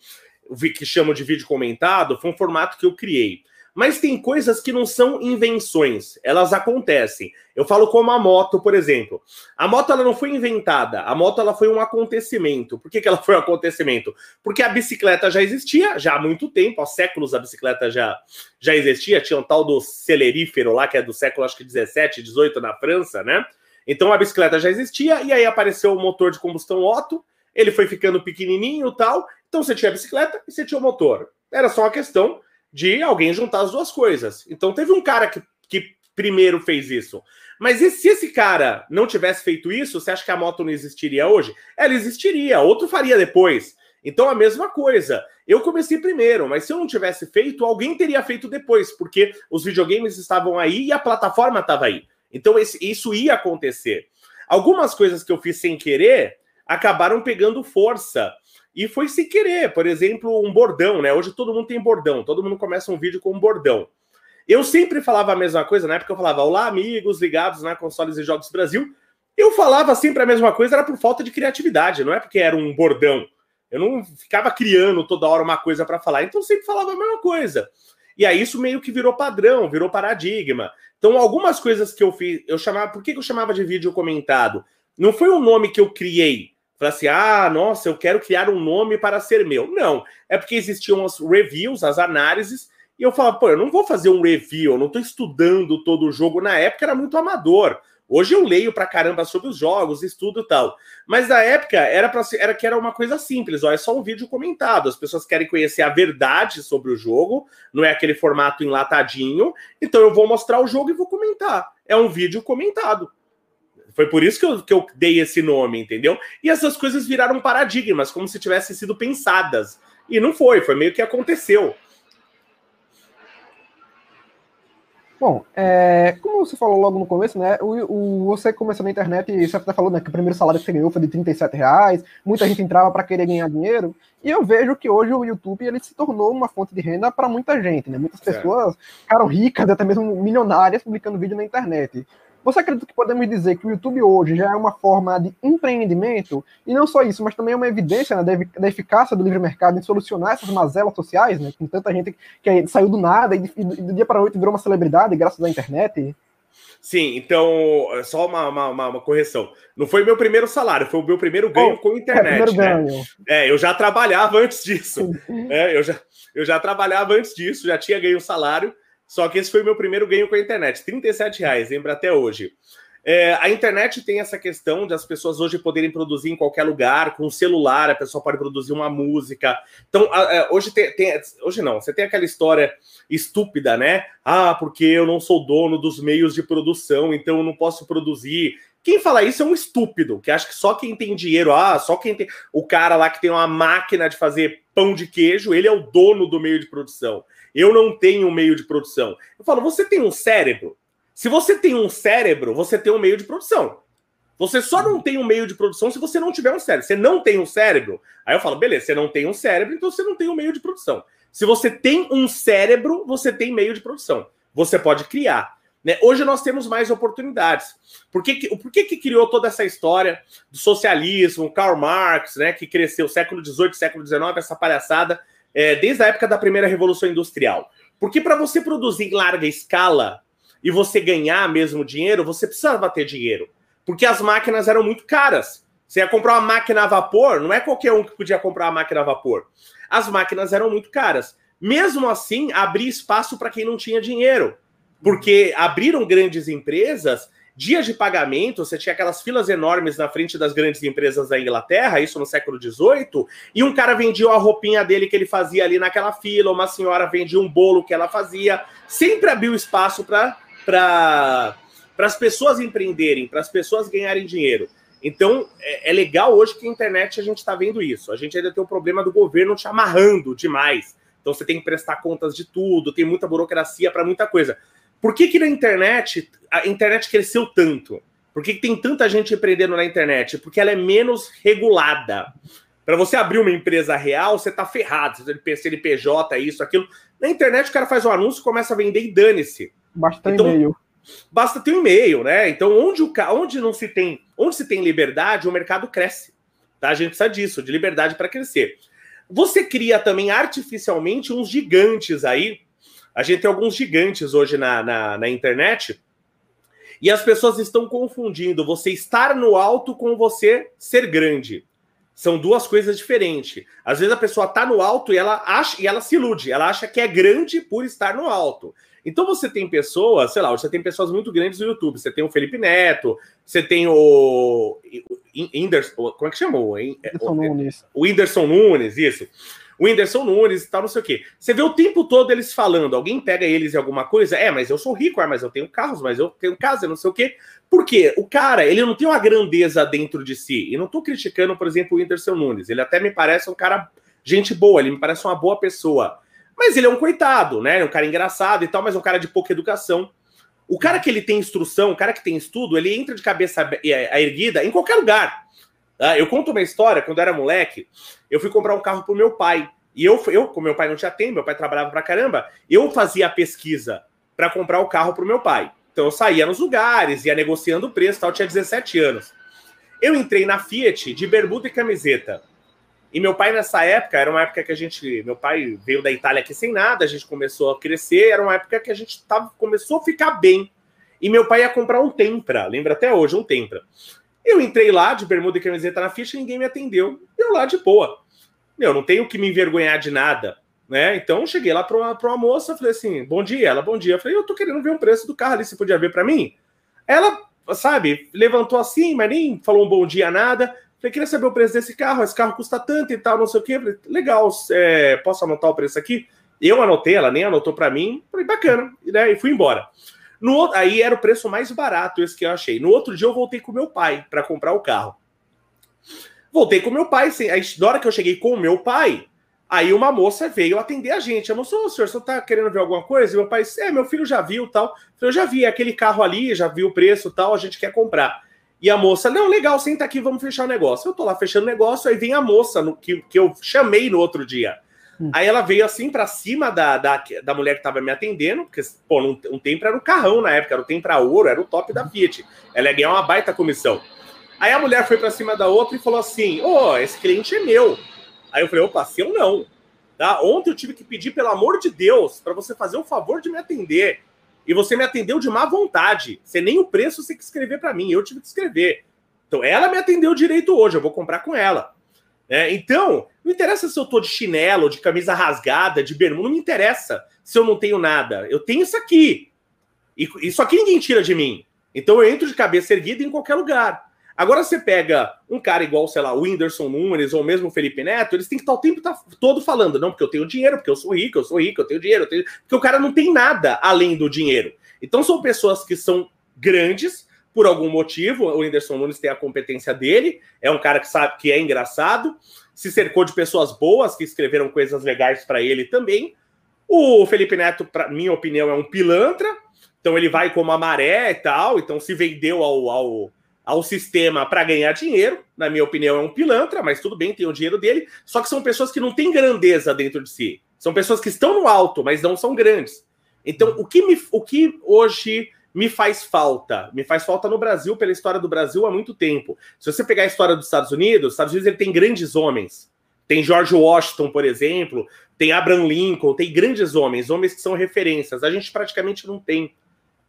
que chamo de vídeo comentado, foi um formato que eu criei. Mas tem coisas que não são invenções, elas acontecem. Eu falo como a moto, por exemplo. A moto ela não foi inventada, a moto ela foi um acontecimento. Por que, que ela foi um acontecimento? Porque a bicicleta já existia já há muito tempo, há séculos a bicicleta já, já existia. Tinha um tal do celerífero lá, que é do século acho que 17, 18 na França, né? Então a bicicleta já existia e aí apareceu o motor de combustão Otto, ele foi ficando pequenininho e tal. Então você tinha a bicicleta e você tinha o motor. Era só uma questão de alguém juntar as duas coisas. Então teve um cara que, que primeiro fez isso. Mas e se esse cara não tivesse feito isso, você acha que a moto não existiria hoje? Ela existiria, outro faria depois. Então a mesma coisa. Eu comecei primeiro, mas se eu não tivesse feito, alguém teria feito depois, porque os videogames estavam aí e a plataforma estava aí. Então isso ia acontecer. Algumas coisas que eu fiz sem querer acabaram pegando força. E foi sem querer, por exemplo, um bordão, né? Hoje todo mundo tem bordão, todo mundo começa um vídeo com um bordão. Eu sempre falava a mesma coisa, na época eu falava, olá amigos ligados na Consoles e Jogos Brasil. Eu falava sempre a mesma coisa, era por falta de criatividade, não é porque era um bordão. Eu não ficava criando toda hora uma coisa para falar, então eu sempre falava a mesma coisa. E aí isso meio que virou padrão, virou paradigma. Então, algumas coisas que eu fiz, eu chamava. Por que eu chamava de vídeo comentado? Não foi um nome que eu criei. Falei assim, ah, nossa, eu quero criar um nome para ser meu. Não, é porque existiam as reviews, as análises, e eu falava, pô, eu não vou fazer um review, eu não estou estudando todo o jogo. Na época era muito amador. Hoje eu leio pra caramba sobre os jogos, estudo e tal. Mas na época era para era que era uma coisa simples, ó, é só um vídeo comentado. As pessoas querem conhecer a verdade sobre o jogo, não é aquele formato enlatadinho. Então eu vou mostrar o jogo e vou comentar. É um vídeo comentado. Foi por isso que eu, que eu dei esse nome, entendeu? E essas coisas viraram paradigmas, como se tivessem sido pensadas. E não foi, foi meio que aconteceu. Bom, é, como você falou logo no começo, né? O, o, você começou na internet e você até falou né, que o primeiro salário que você ganhou foi de 37 reais, muita gente entrava para querer ganhar dinheiro, e eu vejo que hoje o YouTube ele se tornou uma fonte de renda para muita gente, né? Muitas pessoas ficaram ricas, até mesmo milionárias, publicando vídeo na internet. Você acredita que podemos dizer que o YouTube hoje já é uma forma de empreendimento? E não só isso, mas também é uma evidência né, da eficácia do livre mercado em solucionar essas mazelas sociais, né? Com tanta gente que saiu do nada e, do dia para a noite virou uma celebridade graças à internet. Sim, então, só uma, uma, uma, correção. Não foi meu primeiro salário, foi o meu primeiro ganho oh, com a internet. É, né? ganho. é, eu já trabalhava antes disso. É, eu, já, eu já trabalhava antes disso, já tinha ganho salário. Só que esse foi o meu primeiro ganho com a internet, 37 reais, lembra até hoje. É, a internet tem essa questão de as pessoas hoje poderem produzir em qualquer lugar, com o celular, a pessoa pode produzir uma música. Então, a, a, hoje tem, tem, Hoje não, você tem aquela história estúpida, né? Ah, porque eu não sou dono dos meios de produção, então eu não posso produzir. Quem fala isso é um estúpido, que acha que só quem tem dinheiro, ah, só quem tem. O cara lá que tem uma máquina de fazer pão de queijo, ele é o dono do meio de produção. Eu não tenho um meio de produção. Eu falo, você tem um cérebro? Se você tem um cérebro, você tem um meio de produção. Você só não tem um meio de produção se você não tiver um cérebro. Você não tem um cérebro. Aí eu falo, beleza, você não tem um cérebro, então você não tem um meio de produção. Se você tem um cérebro, você tem meio de produção. Você pode criar. Né? Hoje nós temos mais oportunidades. Por que, que, por que, que criou toda essa história do socialismo, Karl Marx, né, que cresceu século XVIII, século XIX, essa palhaçada? É, desde a época da primeira revolução industrial. Porque para você produzir em larga escala e você ganhar mesmo dinheiro, você precisava ter dinheiro. Porque as máquinas eram muito caras. Você ia comprar uma máquina a vapor, não é qualquer um que podia comprar uma máquina a vapor. As máquinas eram muito caras. Mesmo assim, abria espaço para quem não tinha dinheiro. Porque abriram grandes empresas dias de pagamento, você tinha aquelas filas enormes na frente das grandes empresas da Inglaterra, isso no século XVIII, e um cara vendia a roupinha dele que ele fazia ali naquela fila, uma senhora vendia um bolo que ela fazia, sempre abriu espaço para para as pessoas empreenderem, para as pessoas ganharem dinheiro. Então, é, é, legal hoje que a internet a gente está vendo isso. A gente ainda tem o problema do governo te amarrando demais. Então, você tem que prestar contas de tudo, tem muita burocracia para muita coisa. Por que, que na internet a internet cresceu tanto? Por que, que tem tanta gente empreendendo na internet? Porque ela é menos regulada. Para você abrir uma empresa real, você tá ferrado. Você CNPJ, isso, aquilo. Na internet, o cara faz um anúncio, começa a vender e dane-se. Basta ter então, e-mail. Basta ter um e-mail, né? Então, onde, o, onde não se tem, onde se tem liberdade, o mercado cresce. Tá? A gente precisa disso, de liberdade para crescer. Você cria também artificialmente uns gigantes aí a gente tem alguns gigantes hoje na, na, na internet e as pessoas estão confundindo você estar no alto com você ser grande. São duas coisas diferentes. Às vezes a pessoa está no alto e ela acha e ela se ilude, ela acha que é grande por estar no alto. Então você tem pessoas, sei lá, você tem pessoas muito grandes no YouTube. Você tem o Felipe Neto, você tem o Inderson, como é que chamou? O, Nunes. o Whindersson Nunes, isso. O Whindersson Nunes e tal, não sei o quê. Você vê o tempo todo eles falando, alguém pega eles em alguma coisa, é, mas eu sou rico, é, mas eu tenho carros, mas eu tenho casa, não sei o quê. Por quê? O cara, ele não tem uma grandeza dentro de si. E não tô criticando, por exemplo, o Whindersson Nunes. Ele até me parece um cara, gente boa, ele me parece uma boa pessoa. Mas ele é um coitado, né? É um cara engraçado e tal, mas é um cara de pouca educação. O cara que ele tem instrução, o cara que tem estudo, ele entra de cabeça erguida em qualquer lugar. Ah, eu conto uma história, quando eu era moleque, eu fui comprar um carro pro meu pai. E eu, eu como meu pai não tinha tempo, meu pai trabalhava pra caramba, eu fazia a pesquisa para comprar o carro pro meu pai. Então eu saía nos lugares, ia negociando o preço tal, eu tinha 17 anos. Eu entrei na Fiat de bermuda e camiseta. E meu pai, nessa época, era uma época que a gente. Meu pai veio da Itália aqui sem nada, a gente começou a crescer, era uma época que a gente tava, começou a ficar bem. E meu pai ia comprar um Tempra, lembra até hoje, um Tempra. Eu entrei lá de bermuda e camiseta na ficha, ninguém me atendeu. Eu lá de boa. Meu, não tenho que me envergonhar de nada, né? Então cheguei lá para uma, uma moça, falei assim: "Bom dia". Ela: "Bom dia". Eu falei: "Eu tô querendo ver o preço do carro ali, você podia ver para mim?". Ela, sabe, levantou assim, mas nem falou um bom dia nada. Falei: "Queria saber o preço desse carro, esse carro custa tanto e tal, não sei o quê". Falei: "Legal, é, posso anotar o preço aqui?". Eu anotei, ela nem anotou para mim. Falei: "Bacana". Né? E fui embora. No, aí era o preço mais barato, esse que eu achei. No outro dia eu voltei com meu pai para comprar o carro. Voltei com meu pai, assim, aí, na hora que eu cheguei com o meu pai, aí uma moça veio atender a gente. A moça, ô senhor, você tá querendo ver alguma coisa? E meu pai, é, meu filho já viu tal. Eu já vi, é aquele carro ali, já vi o preço tal, a gente quer comprar. E a moça, não, legal, senta aqui, vamos fechar o negócio. Eu tô lá fechando o negócio, aí vem a moça no, que, que eu chamei no outro dia. Hum. Aí ela veio assim para cima da, da, da mulher que tava me atendendo, porque, pô, um, um tempo era o carrão na época, era o tempo para ouro, era o top da Fiat. Ela ia ganhar uma baita comissão. Aí a mulher foi para cima da outra e falou assim: Ô, oh, esse cliente é meu. Aí eu falei: opa, seu não. Tá? Ontem eu tive que pedir, pelo amor de Deus, para você fazer o favor de me atender. E você me atendeu de má vontade. Você nem o preço você que escrever para mim, eu tive que escrever. Então ela me atendeu direito hoje, eu vou comprar com ela. É, então, não interessa se eu tô de chinelo, de camisa rasgada, de bermuda, não me interessa se eu não tenho nada. Eu tenho isso aqui. E isso aqui ninguém tira de mim. Então eu entro de cabeça erguida em qualquer lugar. Agora você pega um cara igual, sei lá, o Whindersson Nunes ou mesmo o Felipe Neto, eles têm que estar o tempo todo falando, não, porque eu tenho dinheiro, porque eu sou rico, eu sou rico, eu tenho dinheiro, eu tenho... porque o cara não tem nada além do dinheiro. Então são pessoas que são grandes, por algum motivo, o Whindersson Nunes tem a competência dele, é um cara que sabe que é engraçado, se cercou de pessoas boas que escreveram coisas legais para ele também. O Felipe Neto, para minha opinião, é um pilantra, então ele vai como a maré e tal, então se vendeu ao, ao, ao sistema para ganhar dinheiro, na minha opinião, é um pilantra, mas tudo bem, tem o dinheiro dele, só que são pessoas que não têm grandeza dentro de si. São pessoas que estão no alto, mas não são grandes. Então, o que, me, o que hoje me faz falta. Me faz falta no Brasil, pela história do Brasil há muito tempo. Se você pegar a história dos Estados Unidos, os Estados Unidos ele tem grandes homens. Tem George Washington, por exemplo, tem Abraham Lincoln, tem grandes homens, homens que são referências. A gente praticamente não tem.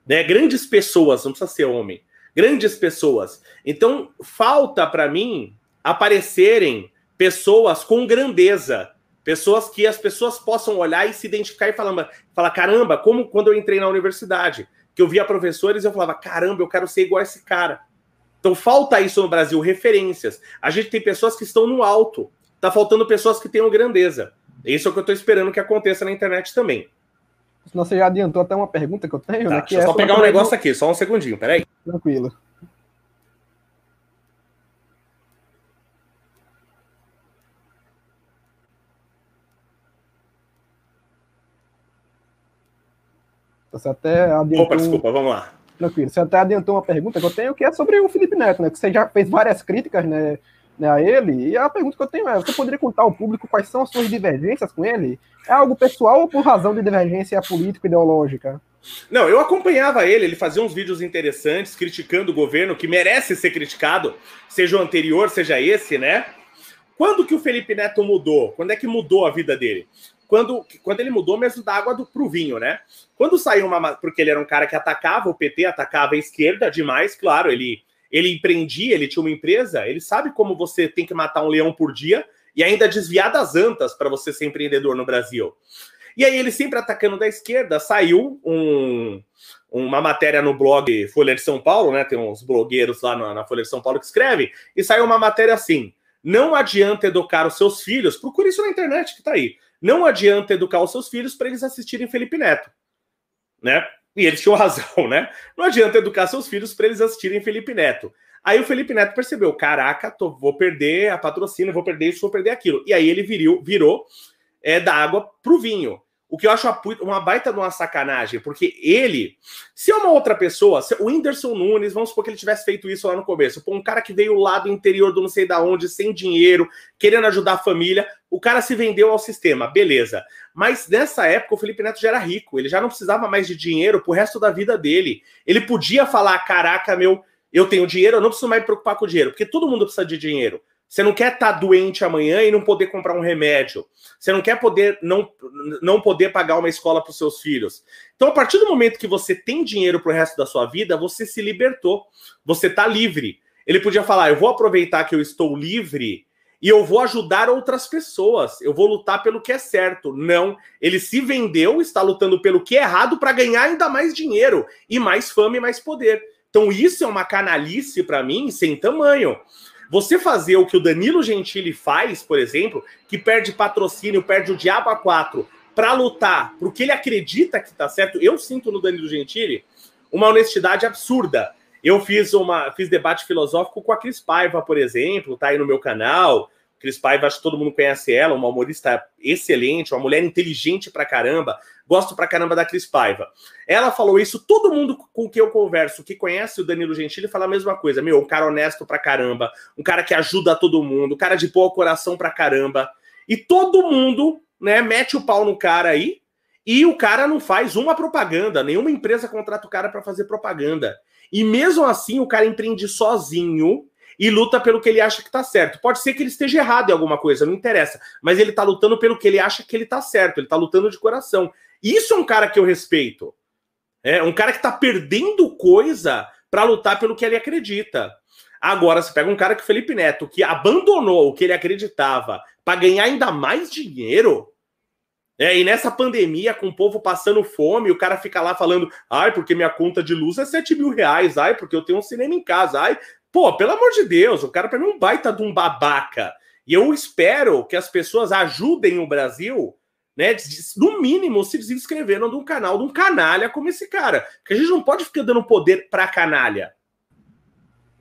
Né? Grandes pessoas, não precisa ser homem. Grandes pessoas. Então, falta para mim aparecerem pessoas com grandeza. Pessoas que as pessoas possam olhar e se identificar e falar, falar caramba, como quando eu entrei na universidade que eu via professores e eu falava, caramba, eu quero ser igual a esse cara. Então falta isso no Brasil, referências. A gente tem pessoas que estão no alto. Tá faltando pessoas que tenham grandeza. Isso é o que eu estou esperando que aconteça na internet também. Você já adiantou até uma pergunta que eu tenho, tá, né? deixa eu só pegar um negócio aqui, só um segundinho, peraí. Tranquilo. Você até adiantou... Opa, desculpa, vamos lá. Tranquilo. Você até adiantou uma pergunta que eu tenho, que é sobre o Felipe Neto, né? Que você já fez várias críticas, né, né, a ele. E a pergunta que eu tenho é: você poderia contar ao público quais são as suas divergências com ele? É algo pessoal ou por razão de divergência político-ideológica? Não, eu acompanhava ele, ele fazia uns vídeos interessantes criticando o governo que merece ser criticado, seja o anterior, seja esse, né? Quando que o Felipe Neto mudou? Quando é que mudou a vida dele? Quando, quando ele mudou mesmo da água do, pro vinho, né? Quando saiu uma. Porque ele era um cara que atacava o PT, atacava a esquerda demais, claro, ele, ele empreendia, ele tinha uma empresa, ele sabe como você tem que matar um leão por dia e ainda desviar das antas para você ser empreendedor no Brasil. E aí ele sempre atacando da esquerda, saiu um, uma matéria no blog Folha de São Paulo, né? Tem uns blogueiros lá na, na Folha de São Paulo que escrevem, e saiu uma matéria assim: Não adianta educar os seus filhos, procure isso na internet que tá aí. Não adianta educar os seus filhos para eles assistirem Felipe Neto, né? E eles tinham razão, né? Não adianta educar seus filhos para eles assistirem Felipe Neto. Aí o Felipe Neto percebeu: caraca, tô, vou perder a patrocínio, vou perder isso, vou perder aquilo. E aí ele virou, virou é, da água pro vinho. O que eu acho uma baita de uma sacanagem, porque ele, se é uma outra pessoa, se, o Whindersson Nunes, vamos supor que ele tivesse feito isso lá no começo, um cara que veio lá do interior do não sei da onde, sem dinheiro, querendo ajudar a família, o cara se vendeu ao sistema, beleza. Mas nessa época o Felipe Neto já era rico, ele já não precisava mais de dinheiro pro resto da vida dele. Ele podia falar: caraca, meu, eu tenho dinheiro, eu não preciso mais me preocupar com dinheiro, porque todo mundo precisa de dinheiro. Você não quer estar tá doente amanhã e não poder comprar um remédio. Você não quer poder não, não poder pagar uma escola para os seus filhos. Então, a partir do momento que você tem dinheiro para o resto da sua vida, você se libertou. Você está livre. Ele podia falar: eu vou aproveitar que eu estou livre e eu vou ajudar outras pessoas. Eu vou lutar pelo que é certo. Não, ele se vendeu, está lutando pelo que é errado para ganhar ainda mais dinheiro e mais fama e mais poder. Então, isso é uma canalice para mim sem tamanho. Você fazer o que o Danilo Gentili faz, por exemplo, que perde patrocínio, perde o Diabo a 4 para lutar pro que ele acredita que tá certo, eu sinto no Danilo Gentili uma honestidade absurda. Eu fiz uma fiz debate filosófico com a Cris Paiva, por exemplo, tá aí no meu canal. Cris Paiva, acho que todo mundo conhece ela, uma humorista excelente, uma mulher inteligente pra caramba. Gosto pra caramba da Cris Paiva. Ela falou isso, todo mundo com quem eu converso, que conhece o Danilo Gentili, fala a mesma coisa. Meu, um cara honesto pra caramba, um cara que ajuda todo mundo, um cara de boa coração pra caramba. E todo mundo, né, mete o pau no cara aí, e o cara não faz uma propaganda, nenhuma empresa contrata o cara para fazer propaganda. E mesmo assim, o cara empreende sozinho e luta pelo que ele acha que tá certo. Pode ser que ele esteja errado em alguma coisa, não interessa, mas ele tá lutando pelo que ele acha que ele tá certo, ele tá lutando de coração. Isso é um cara que eu respeito. É um cara que tá perdendo coisa para lutar pelo que ele acredita. Agora, você pega um cara que Felipe Neto, que abandonou o que ele acreditava para ganhar ainda mais dinheiro. É, e nessa pandemia, com o povo passando fome, o cara fica lá falando: ai, porque minha conta de luz é 7 mil reais, ai, porque eu tenho um cinema em casa, ai, Pô, pelo amor de Deus, o cara para mim é um baita de um babaca. E eu espero que as pessoas ajudem o Brasil, né? No mínimo, se inscrevendo num canal de um canalha como esse cara. Porque a gente não pode ficar dando poder pra canalha.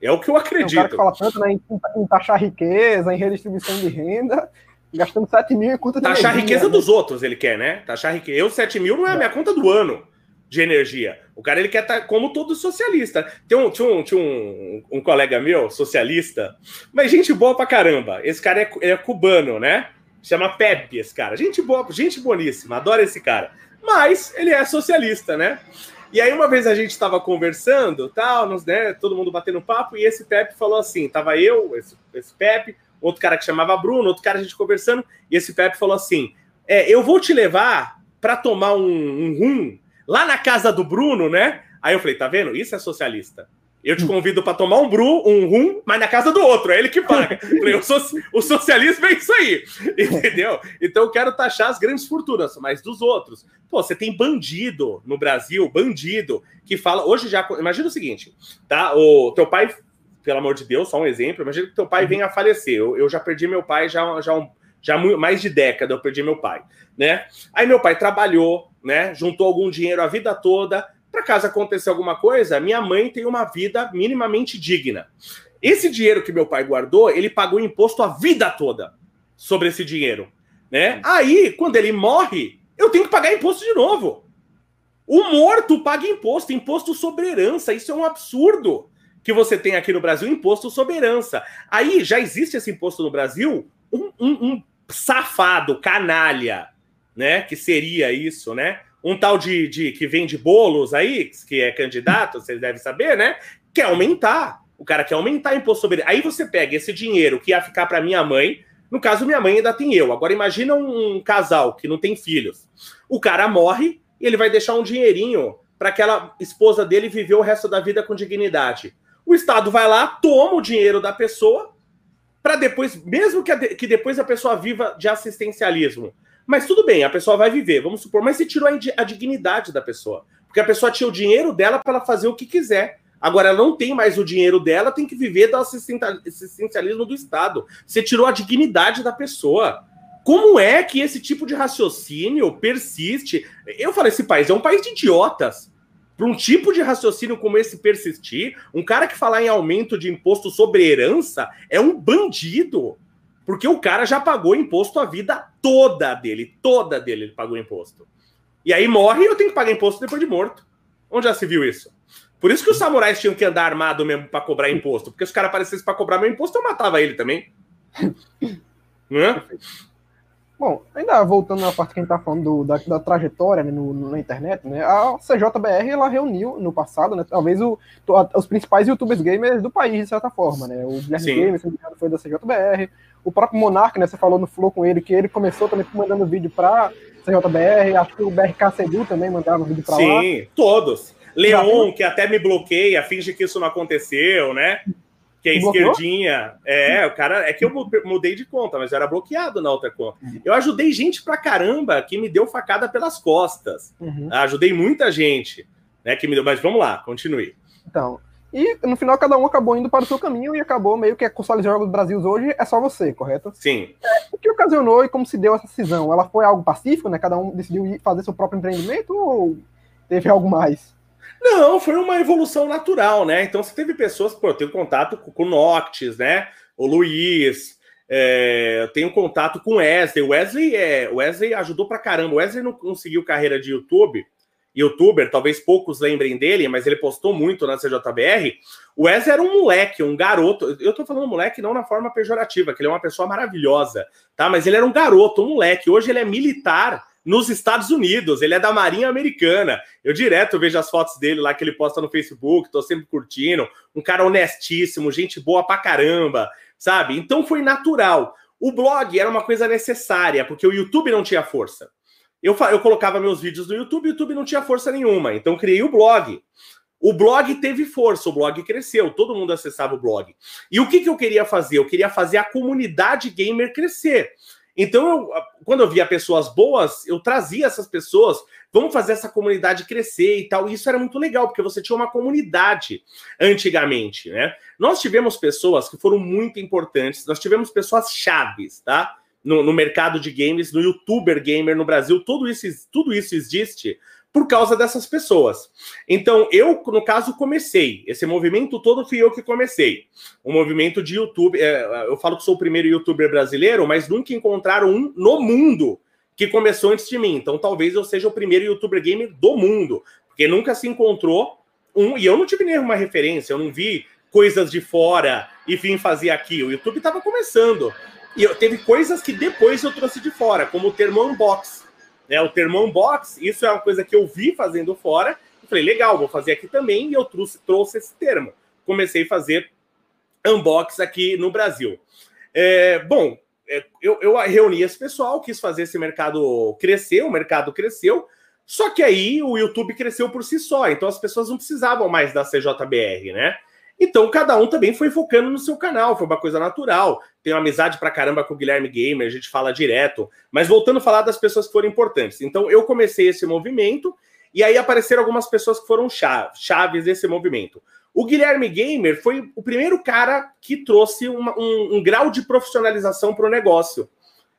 É o que eu acredito. É um cara que fala tanto né, em, em taxar riqueza, em redistribuição de renda, gastando 7 mil em conta de Taxar energia, riqueza né? dos outros, ele quer, né? Taxar riqueza. Eu, 7 mil não é a minha conta do ano de energia. O cara ele quer estar tá como todo socialista. Tem um, tinha um, tinha um, um, colega meu, socialista, mas gente boa pra caramba. Esse cara é, é cubano, né? Chama Pepe, esse cara. Gente boa, gente boníssima, adoro esse cara. Mas ele é socialista, né? E aí uma vez a gente estava conversando, tal, nos, né, todo mundo batendo papo, e esse Pepe falou assim, tava eu, esse, esse Pepe, outro cara que chamava Bruno, outro cara a gente conversando, e esse Pepe falou assim, é, eu vou te levar para tomar um, um rum lá na casa do Bruno, né? Aí eu falei, tá vendo? Isso é socialista. Eu te convido para tomar um bru, um rum, mas na casa do outro, é ele que paga. Falei, o, so o socialismo é isso aí, entendeu? Então eu quero taxar as grandes fortunas, mas dos outros. Pô, você tem bandido no Brasil, bandido, que fala. Hoje já. Imagina o seguinte, tá? O teu pai, pelo amor de Deus, só um exemplo. Imagina que teu pai venha a falecer. Eu, eu já perdi meu pai já, já, já mais de década, eu perdi meu pai, né? Aí meu pai trabalhou, né? Juntou algum dinheiro a vida toda. Para caso acontecer alguma coisa, minha mãe tem uma vida minimamente digna. Esse dinheiro que meu pai guardou, ele pagou imposto a vida toda sobre esse dinheiro, né? Aí, quando ele morre, eu tenho que pagar imposto de novo. O morto paga imposto, imposto sobre herança. Isso é um absurdo que você tem aqui no Brasil, imposto sobre herança. Aí já existe esse imposto no Brasil, um, um, um safado, canalha, né? Que seria isso, né? Um tal de, de que vende bolos aí, que é candidato, vocês devem saber, né? Quer aumentar. O cara quer aumentar imposto sobre. Aí você pega esse dinheiro que ia ficar para minha mãe. No caso, minha mãe ainda tem eu. Agora imagina um, um casal que não tem filhos. O cara morre e ele vai deixar um dinheirinho para aquela esposa dele viver o resto da vida com dignidade. O Estado vai lá, toma o dinheiro da pessoa, para depois, mesmo que, a, que depois a pessoa viva de assistencialismo, mas tudo bem, a pessoa vai viver, vamos supor, mas se tirou a, a dignidade da pessoa. Porque a pessoa tinha o dinheiro dela para ela fazer o que quiser. Agora, ela não tem mais o dinheiro dela, tem que viver do assistencialismo do Estado. Você tirou a dignidade da pessoa. Como é que esse tipo de raciocínio persiste? Eu falei, esse país é um país de idiotas. Para um tipo de raciocínio como esse persistir, um cara que falar em aumento de imposto sobre herança é um bandido. Porque o cara já pagou imposto a vida toda dele, toda dele ele pagou imposto. E aí morre e eu tenho que pagar imposto depois de morto. Onde já se viu isso? Por isso que os samurais tinham que andar armado mesmo para cobrar imposto. Porque se os caras aparecessem para cobrar meu imposto, eu matava ele também. né? Bom, ainda voltando na parte que a gente tá falando do, da, da, trajetória né, no, no, na internet, né? A CJBR ela reuniu no passado, né? Talvez o, os principais youtubers gamers do país, de certa forma, né? O Guilherme Gamer, foi da CJBR, o próprio Monark, né? Você falou no Flow com ele que ele começou também mandando vídeo para CJBR, acho que o BRK Sedu também mandava vídeo para lá. Sim, todos. Leon, que até me bloqueia, finge que isso não aconteceu, né? Que é esquerdinha. É, o cara. É que eu mudei de conta, mas eu era bloqueado na outra conta. Eu ajudei gente pra caramba que me deu facada pelas costas. Uhum. Ajudei muita gente, né? Que me deu. Mas vamos lá, continue. Então. E no final cada um acabou indo para o seu caminho e acabou meio que a console de jogos do Brasil hoje é só você, correto? Sim. É, o que ocasionou e como se deu essa cisão? Ela foi algo pacífico, né? Cada um decidiu fazer seu próprio empreendimento ou teve algo mais? Não, foi uma evolução natural, né? Então você teve pessoas, pô, eu tenho contato com o Noctis, né? O Luiz, é, eu tenho contato com o Wesley. O Wesley, é, Wesley ajudou pra caramba. O Wesley não conseguiu carreira de YouTube, youtuber, talvez poucos lembrem dele, mas ele postou muito na CJBR. O Wesley era um moleque, um garoto. Eu tô falando moleque não na forma pejorativa, que ele é uma pessoa maravilhosa, tá? Mas ele era um garoto, um moleque. Hoje ele é militar nos Estados Unidos, ele é da Marinha Americana. Eu direto vejo as fotos dele lá que ele posta no Facebook, tô sempre curtindo. Um cara honestíssimo, gente boa pra caramba, sabe? Então foi natural. O blog era uma coisa necessária, porque o YouTube não tinha força. Eu, eu colocava meus vídeos no YouTube, o YouTube não tinha força nenhuma, então criei o blog. O blog teve força, o blog cresceu, todo mundo acessava o blog. E o que, que eu queria fazer? Eu queria fazer a comunidade gamer crescer. Então, eu, quando eu via pessoas boas, eu trazia essas pessoas, vamos fazer essa comunidade crescer e tal. E isso era muito legal, porque você tinha uma comunidade antigamente, né? Nós tivemos pessoas que foram muito importantes, nós tivemos pessoas chaves, tá? No, no mercado de games, no youtuber gamer no Brasil, tudo isso, tudo isso existe por causa dessas pessoas. Então, eu, no caso, comecei. Esse movimento todo fui eu que comecei. O movimento de YouTube. É, eu falo que sou o primeiro youtuber brasileiro, mas nunca encontraram um no mundo que começou antes de mim. Então, talvez eu seja o primeiro youtuber gamer do mundo, porque nunca se encontrou um. E eu não tive nenhuma referência, eu não vi coisas de fora e vim fazer aqui. O YouTube estava começando. E eu, teve coisas que depois eu trouxe de fora, como o termo unbox né, o termo unbox, isso é uma coisa que eu vi fazendo fora. Eu falei, legal, vou fazer aqui também. E eu trouxe, trouxe esse termo. Comecei a fazer unbox aqui no Brasil. É, bom, é, eu, eu reuni esse pessoal, quis fazer esse mercado crescer, o mercado cresceu. Só que aí o YouTube cresceu por si só, então as pessoas não precisavam mais da CJBR, né? Então, cada um também foi focando no seu canal, foi uma coisa natural. Tenho amizade pra caramba com o Guilherme Gamer, a gente fala direto. Mas voltando a falar das pessoas que foram importantes. Então, eu comecei esse movimento e aí apareceram algumas pessoas que foram chaves desse movimento. O Guilherme Gamer foi o primeiro cara que trouxe uma, um, um, grau de profissionalização para o negócio,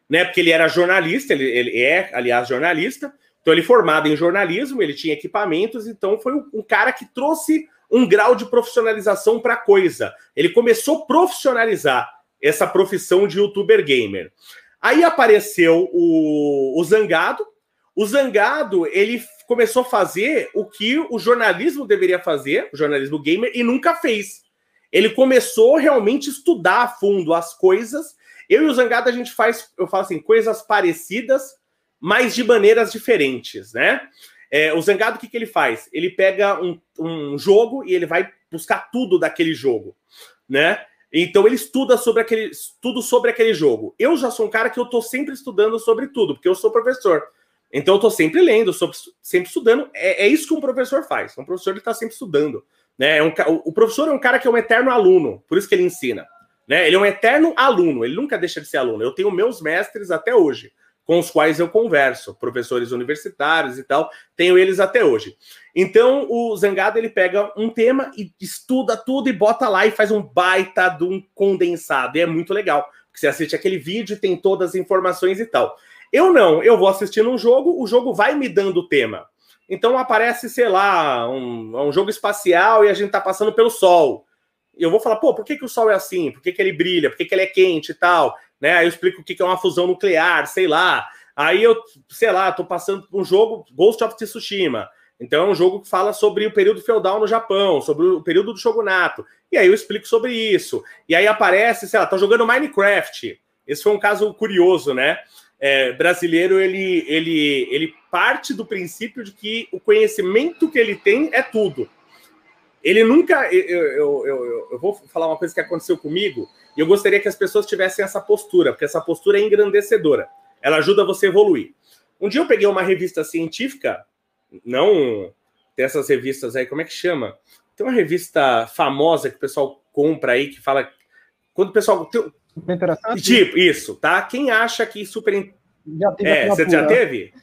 né? Porque ele era jornalista, ele, ele, é, aliás, jornalista. Então, ele formado em jornalismo, ele tinha equipamentos, então foi um, um cara que trouxe um grau de profissionalização para a coisa. Ele começou a profissionalizar essa profissão de youtuber gamer. Aí apareceu o, o Zangado. O Zangado, ele começou a fazer o que o jornalismo deveria fazer, o jornalismo gamer, e nunca fez. Ele começou realmente a estudar a fundo as coisas. Eu e o Zangado, a gente faz, eu falo assim, coisas parecidas, mas de maneiras diferentes, né? É, o Zangado, o que, que ele faz? Ele pega um, um jogo e ele vai buscar tudo daquele jogo, né? Então ele estuda sobre aquele, tudo sobre aquele jogo. Eu já sou um cara que eu tô sempre estudando sobre tudo, porque eu sou professor. Então eu tô sempre lendo, sobre, sempre estudando. É, é, isso que um professor faz. Um professor ele tá sempre estudando, né? É um, o professor é um cara que é um eterno aluno, por isso que ele ensina, né? Ele é um eterno aluno. Ele nunca deixa de ser aluno. Eu tenho meus mestres até hoje com os quais eu converso, professores universitários e tal, tenho eles até hoje. Então, o Zangado ele pega um tema e estuda tudo e bota lá e faz um baita de um condensado. E é muito legal, porque você assiste aquele vídeo tem todas as informações e tal. Eu não, eu vou assistindo um jogo, o jogo vai me dando o tema. Então aparece, sei lá, um, um jogo espacial e a gente tá passando pelo Sol. Eu vou falar, pô, por que, que o Sol é assim? Por que, que ele brilha? Por que, que ele é quente e tal? Né? Aí eu explico o que é uma fusão nuclear, sei lá. Aí eu, sei lá, tô passando um jogo Ghost of Tsushima. Então é um jogo que fala sobre o período feudal no Japão, sobre o período do shogunato. E aí eu explico sobre isso. E aí aparece, sei lá, tá jogando Minecraft. Esse foi um caso curioso, né? É, brasileiro ele, ele, ele parte do princípio de que o conhecimento que ele tem é tudo. Ele nunca. Eu, eu, eu, eu vou falar uma coisa que aconteceu comigo. E eu gostaria que as pessoas tivessem essa postura, porque essa postura é engrandecedora. Ela ajuda você a evoluir. Um dia eu peguei uma revista científica, não tem essas revistas aí, como é que chama? Tem uma revista famosa que o pessoal compra aí que fala. Quando o pessoal. Tem... Interessante. Tipo, isso, tá? Quem acha que super. Já teve é, você já teve?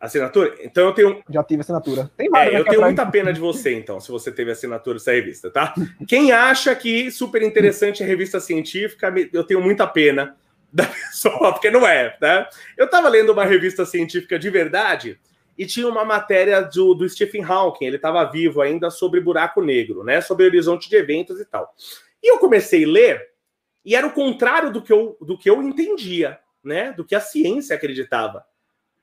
Assinatura? Então eu tenho. Já tive assinatura. Tem mais. É, eu tenho muita pena de você, então, se você teve assinatura dessa revista, tá? Quem acha que super interessante a revista científica, eu tenho muita pena da pessoa, porque não é, né? Eu tava lendo uma revista científica de verdade e tinha uma matéria do, do Stephen Hawking, ele estava vivo ainda, sobre buraco negro, né? Sobre horizonte de eventos e tal. E eu comecei a ler, e era o contrário do que eu, do que eu entendia, né? Do que a ciência acreditava.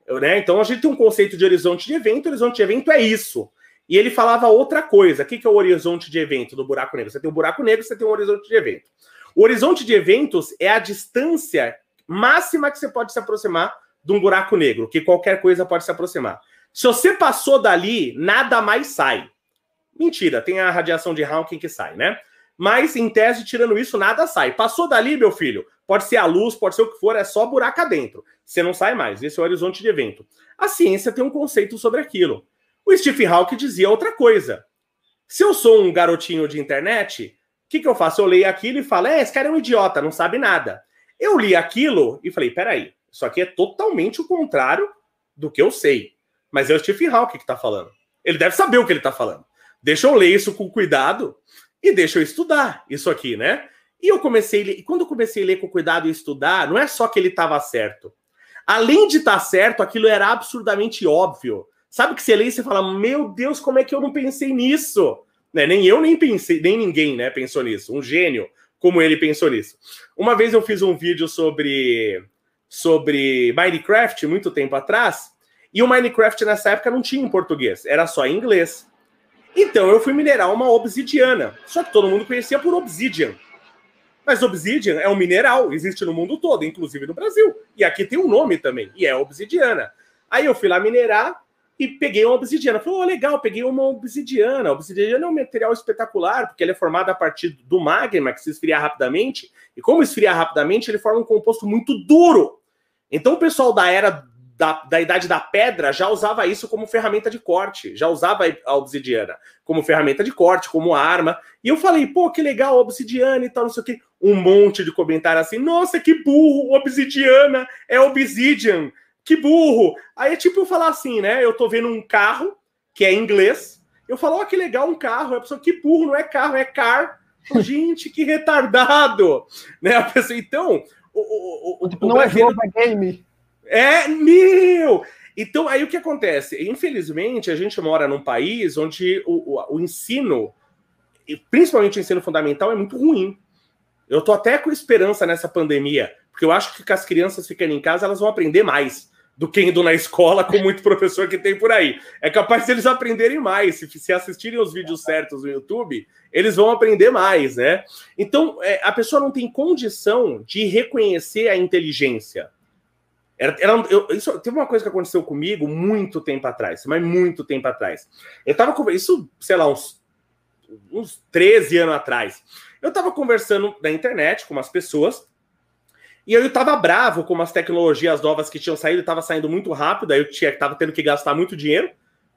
Né? Então a gente tem um conceito de horizonte de evento, horizonte de evento é isso. E ele falava outra coisa. O que é o horizonte de evento do buraco negro? Você tem um buraco negro, você tem um horizonte de evento. O horizonte de eventos é a distância máxima que você pode se aproximar de um buraco negro, que qualquer coisa pode se aproximar. Se você passou dali, nada mais sai. Mentira, tem a radiação de Hawking que sai, né? Mas, em tese, tirando isso, nada sai. Passou dali, meu filho, pode ser a luz, pode ser o que for, é só buraco adentro. Você não sai mais. Esse é o horizonte de evento. A ciência tem um conceito sobre aquilo. O Stephen Hawking dizia outra coisa. Se eu sou um garotinho de internet, o que, que eu faço? Eu leio aquilo e falo: é, esse cara é um idiota, não sabe nada. Eu li aquilo e falei: peraí, isso aqui é totalmente o contrário do que eu sei. Mas é o Stephen Hawking que está falando. Ele deve saber o que ele está falando. Deixa eu ler isso com cuidado e deixa eu estudar isso aqui, né? E eu comecei, e quando eu comecei a ler com cuidado e estudar, não é só que ele estava certo. Além de estar tá certo, aquilo era absurdamente óbvio. Sabe que você lê e você fala, meu Deus, como é que eu não pensei nisso? Né? Nem eu, nem pensei, nem ninguém né, pensou nisso. Um gênio como ele pensou nisso. Uma vez eu fiz um vídeo sobre, sobre Minecraft, muito tempo atrás, e o Minecraft nessa época não tinha em português, era só em inglês. Então eu fui minerar uma obsidiana. Só que todo mundo conhecia por obsidian. Mas obsidian é um mineral, existe no mundo todo, inclusive no Brasil. E aqui tem um nome também, e é obsidiana. Aí eu fui lá minerar e peguei uma obsidiana. Falei, oh, legal, peguei uma obsidiana. Obsidiana é um material espetacular, porque ele é formado a partir do magma, que se esfria rapidamente. E como esfria rapidamente, ele forma um composto muito duro. Então o pessoal da era da, da idade da pedra já usava isso como ferramenta de corte, já usava a obsidiana como ferramenta de corte, como arma. E eu falei, pô, que legal, obsidiana e tal, não sei o quê. Um monte de comentário assim, nossa, que burro, obsidiana é obsidian, que burro. Aí é tipo eu falar assim, né? Eu tô vendo um carro, que é inglês, eu falo, ó, oh, que legal, um carro. A pessoa, que burro, não é carro, é car. Gente, que retardado! Né? A pessoa, então, o, o, o, tipo, o não é jogo, é game. É meu! Então, aí o que acontece? Infelizmente, a gente mora num país onde o, o, o ensino, principalmente o ensino fundamental, é muito ruim. Eu tô até com esperança nessa pandemia, porque eu acho que as crianças ficando em casa, elas vão aprender mais do que indo na escola com muito professor que tem por aí. É capaz deles aprenderem mais. Se, se assistirem os vídeos certos no YouTube, eles vão aprender mais, né? Então, é, a pessoa não tem condição de reconhecer a inteligência. Era, era, eu, isso, teve uma coisa que aconteceu comigo muito tempo atrás, mas muito tempo atrás. Eu tava com isso, sei lá, uns, uns 13 anos atrás. Eu tava conversando na internet com umas pessoas e eu tava bravo com umas tecnologias novas que tinham saído, tava saindo muito rápido, aí eu tinha, tava tendo que gastar muito dinheiro,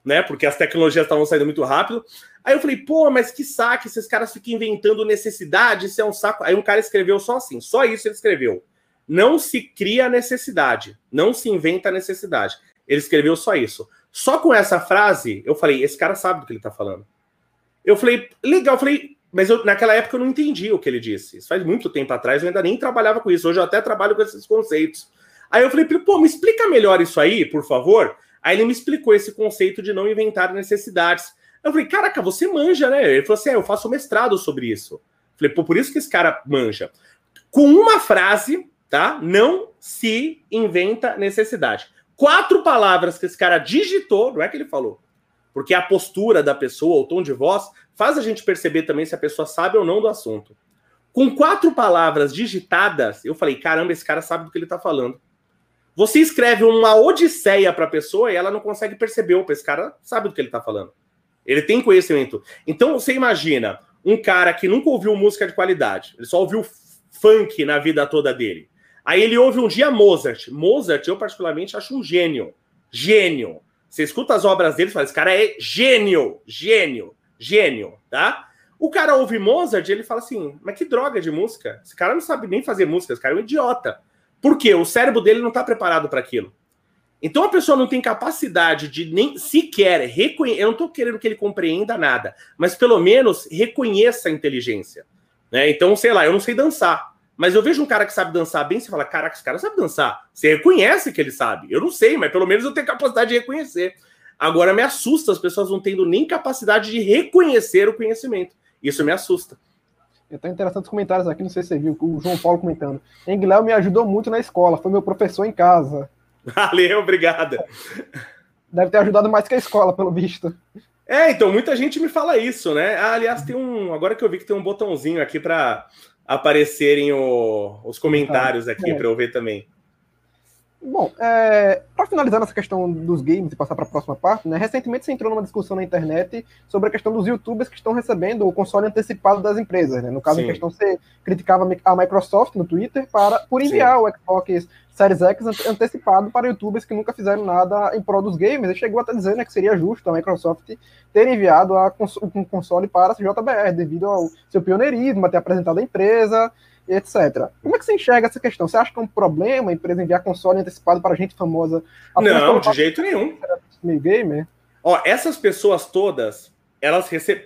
né? Porque as tecnologias estavam saindo muito rápido. Aí eu falei, pô, mas que saco, esses caras ficam inventando necessidade, isso é um saco. Aí um cara escreveu só assim, só isso ele escreveu. não se cria necessidade, não se inventa necessidade. Ele escreveu só isso. Só com essa frase, eu falei, esse cara sabe do que ele tá falando. Eu falei, legal, eu falei, mas eu, naquela época eu não entendi o que ele disse. Isso faz muito tempo atrás, eu ainda nem trabalhava com isso. Hoje eu até trabalho com esses conceitos. Aí eu falei, pô, me explica melhor isso aí, por favor. Aí ele me explicou esse conceito de não inventar necessidades. Eu falei, caraca, você manja, né? Ele falou assim: é, eu faço mestrado sobre isso. Eu falei, pô, por isso que esse cara manja. Com uma frase, tá? Não se inventa necessidade. Quatro palavras que esse cara digitou, não é que ele falou. Porque a postura da pessoa, o tom de voz, faz a gente perceber também se a pessoa sabe ou não do assunto. Com quatro palavras digitadas, eu falei: caramba, esse cara sabe do que ele tá falando. Você escreve uma odisseia para a pessoa e ela não consegue perceber. Opa, esse cara sabe do que ele está falando. Ele tem conhecimento. Então você imagina um cara que nunca ouviu música de qualidade, ele só ouviu funk na vida toda dele. Aí ele ouve um dia Mozart. Mozart, eu particularmente acho um gênio. Gênio. Você escuta as obras dele e fala: esse cara é gênio, gênio, gênio, tá? O cara ouve Mozart ele fala assim: mas que droga de música. Esse cara não sabe nem fazer música, esse cara é um idiota. Por quê? O cérebro dele não está preparado para aquilo. Então a pessoa não tem capacidade de nem sequer reconhecer. Eu não estou querendo que ele compreenda nada, mas pelo menos reconheça a inteligência. Né? Então, sei lá, eu não sei dançar. Mas eu vejo um cara que sabe dançar bem, você fala, caraca, esse cara sabe dançar. Você reconhece que ele sabe. Eu não sei, mas pelo menos eu tenho capacidade de reconhecer. Agora me assusta as pessoas não tendo nem capacidade de reconhecer o conhecimento. Isso me assusta. Tem interessantes comentários aqui, não sei se você viu, o João Paulo comentando. Engléo me ajudou muito na escola, foi meu professor em casa. Valeu, obrigada. Deve ter ajudado mais que a escola, pelo visto. É, então muita gente me fala isso, né? Ah, aliás, tem um. Agora que eu vi que tem um botãozinho aqui para aparecerem o, os comentários aqui é. para eu ver também. Bom, é, para finalizar essa questão dos games e passar para a próxima parte, né, recentemente você entrou numa discussão na internet sobre a questão dos youtubers que estão recebendo o console antecipado das empresas. Né? No caso Sim. em questão, você criticava a Microsoft no Twitter para, por enviar Sim. o Xbox Series X antecipado para youtubers que nunca fizeram nada em prol dos games. E chegou até dizer né, que seria justo a Microsoft ter enviado um console para a JBR, devido ao seu pioneirismo, a ter apresentado a empresa etc. Como é que você enxerga essa questão? Você acha que é um problema a empresa enviar console antecipado para gente famosa? Não, de jeito nenhum. Meio gamer? Ó, essas pessoas todas, elas recebem.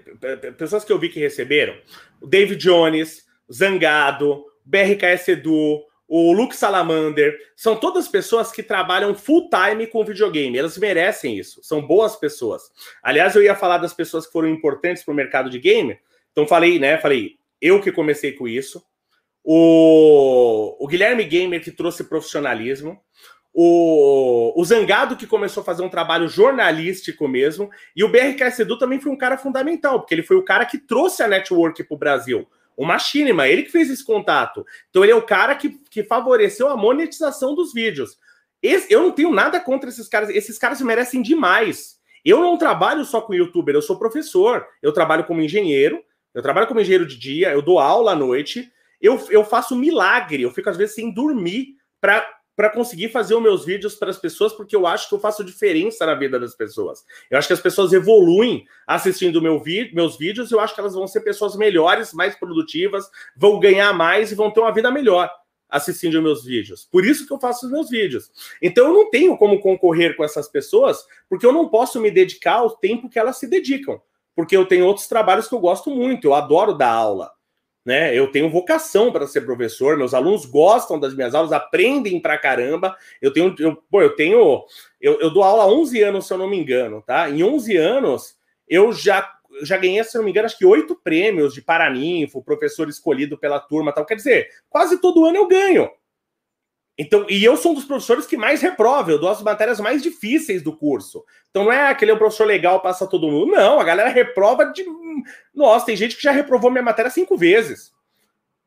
Pessoas que eu vi que receberam, o David Jones, Zangado, BRKS Edu, o Luke Salamander, são todas pessoas que trabalham full time com videogame. Elas merecem isso, são boas pessoas. Aliás, eu ia falar das pessoas que foram importantes para o mercado de game. Então falei, né? Falei, eu que comecei com isso, o, o Guilherme Gamer, que trouxe profissionalismo, o, o Zangado, que começou a fazer um trabalho jornalístico mesmo, e o BRK Sedu também foi um cara fundamental, porque ele foi o cara que trouxe a network para o Brasil. O Machinima, ele que fez esse contato. Então ele é o cara que, que favoreceu a monetização dos vídeos. Esse, eu não tenho nada contra esses caras, esses caras merecem demais. Eu não trabalho só com youtuber, eu sou professor, eu trabalho como engenheiro, eu trabalho como engenheiro de dia, eu dou aula à noite, eu, eu faço milagre, eu fico às vezes sem dormir para conseguir fazer os meus vídeos para as pessoas, porque eu acho que eu faço diferença na vida das pessoas. Eu acho que as pessoas evoluem assistindo meu meus vídeos, eu acho que elas vão ser pessoas melhores, mais produtivas, vão ganhar mais e vão ter uma vida melhor assistindo meus vídeos. Por isso que eu faço os meus vídeos. Então eu não tenho como concorrer com essas pessoas, porque eu não posso me dedicar ao tempo que elas se dedicam. Porque eu tenho outros trabalhos que eu gosto muito, eu adoro dar aula né? Eu tenho vocação para ser professor, meus alunos gostam das minhas aulas, aprendem pra caramba. Eu tenho, eu, pô, eu tenho, eu, eu, dou aula há 11 anos, se eu não me engano, tá? Em 11 anos, eu já já ganhei, se não me engano, acho que oito prêmios de Paraninfo, professor escolhido pela turma, tal. Quer dizer, quase todo ano eu ganho. Então, e eu sou um dos professores que mais reprova, eu dou as matérias mais difíceis do curso. Então não é aquele é um professor legal, passa todo mundo. Não, a galera reprova de. Nossa, tem gente que já reprovou minha matéria cinco vezes.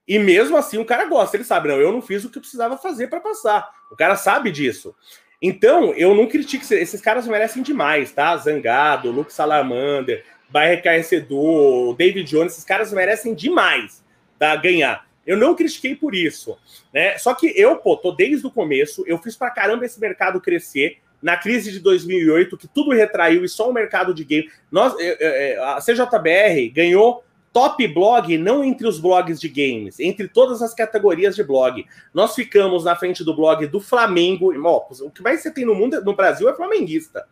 E mesmo assim o cara gosta, ele sabe, não, eu não fiz o que precisava fazer para passar. O cara sabe disso. Então, eu não critico, esses caras merecem demais, tá? Zangado, Luke Salamander, Bairro Edu, David Jones, esses caras merecem demais tá? ganhar. Eu não critiquei por isso, né? Só que eu, pô, tô desde o começo, eu fiz pra caramba esse mercado crescer. Na crise de 2008, que tudo retraiu e só o mercado de game. Nós, a CJBR ganhou top blog não entre os blogs de games, entre todas as categorias de blog. Nós ficamos na frente do blog do Flamengo. Ó, o que mais você tem no mundo, no Brasil, é flamenguista.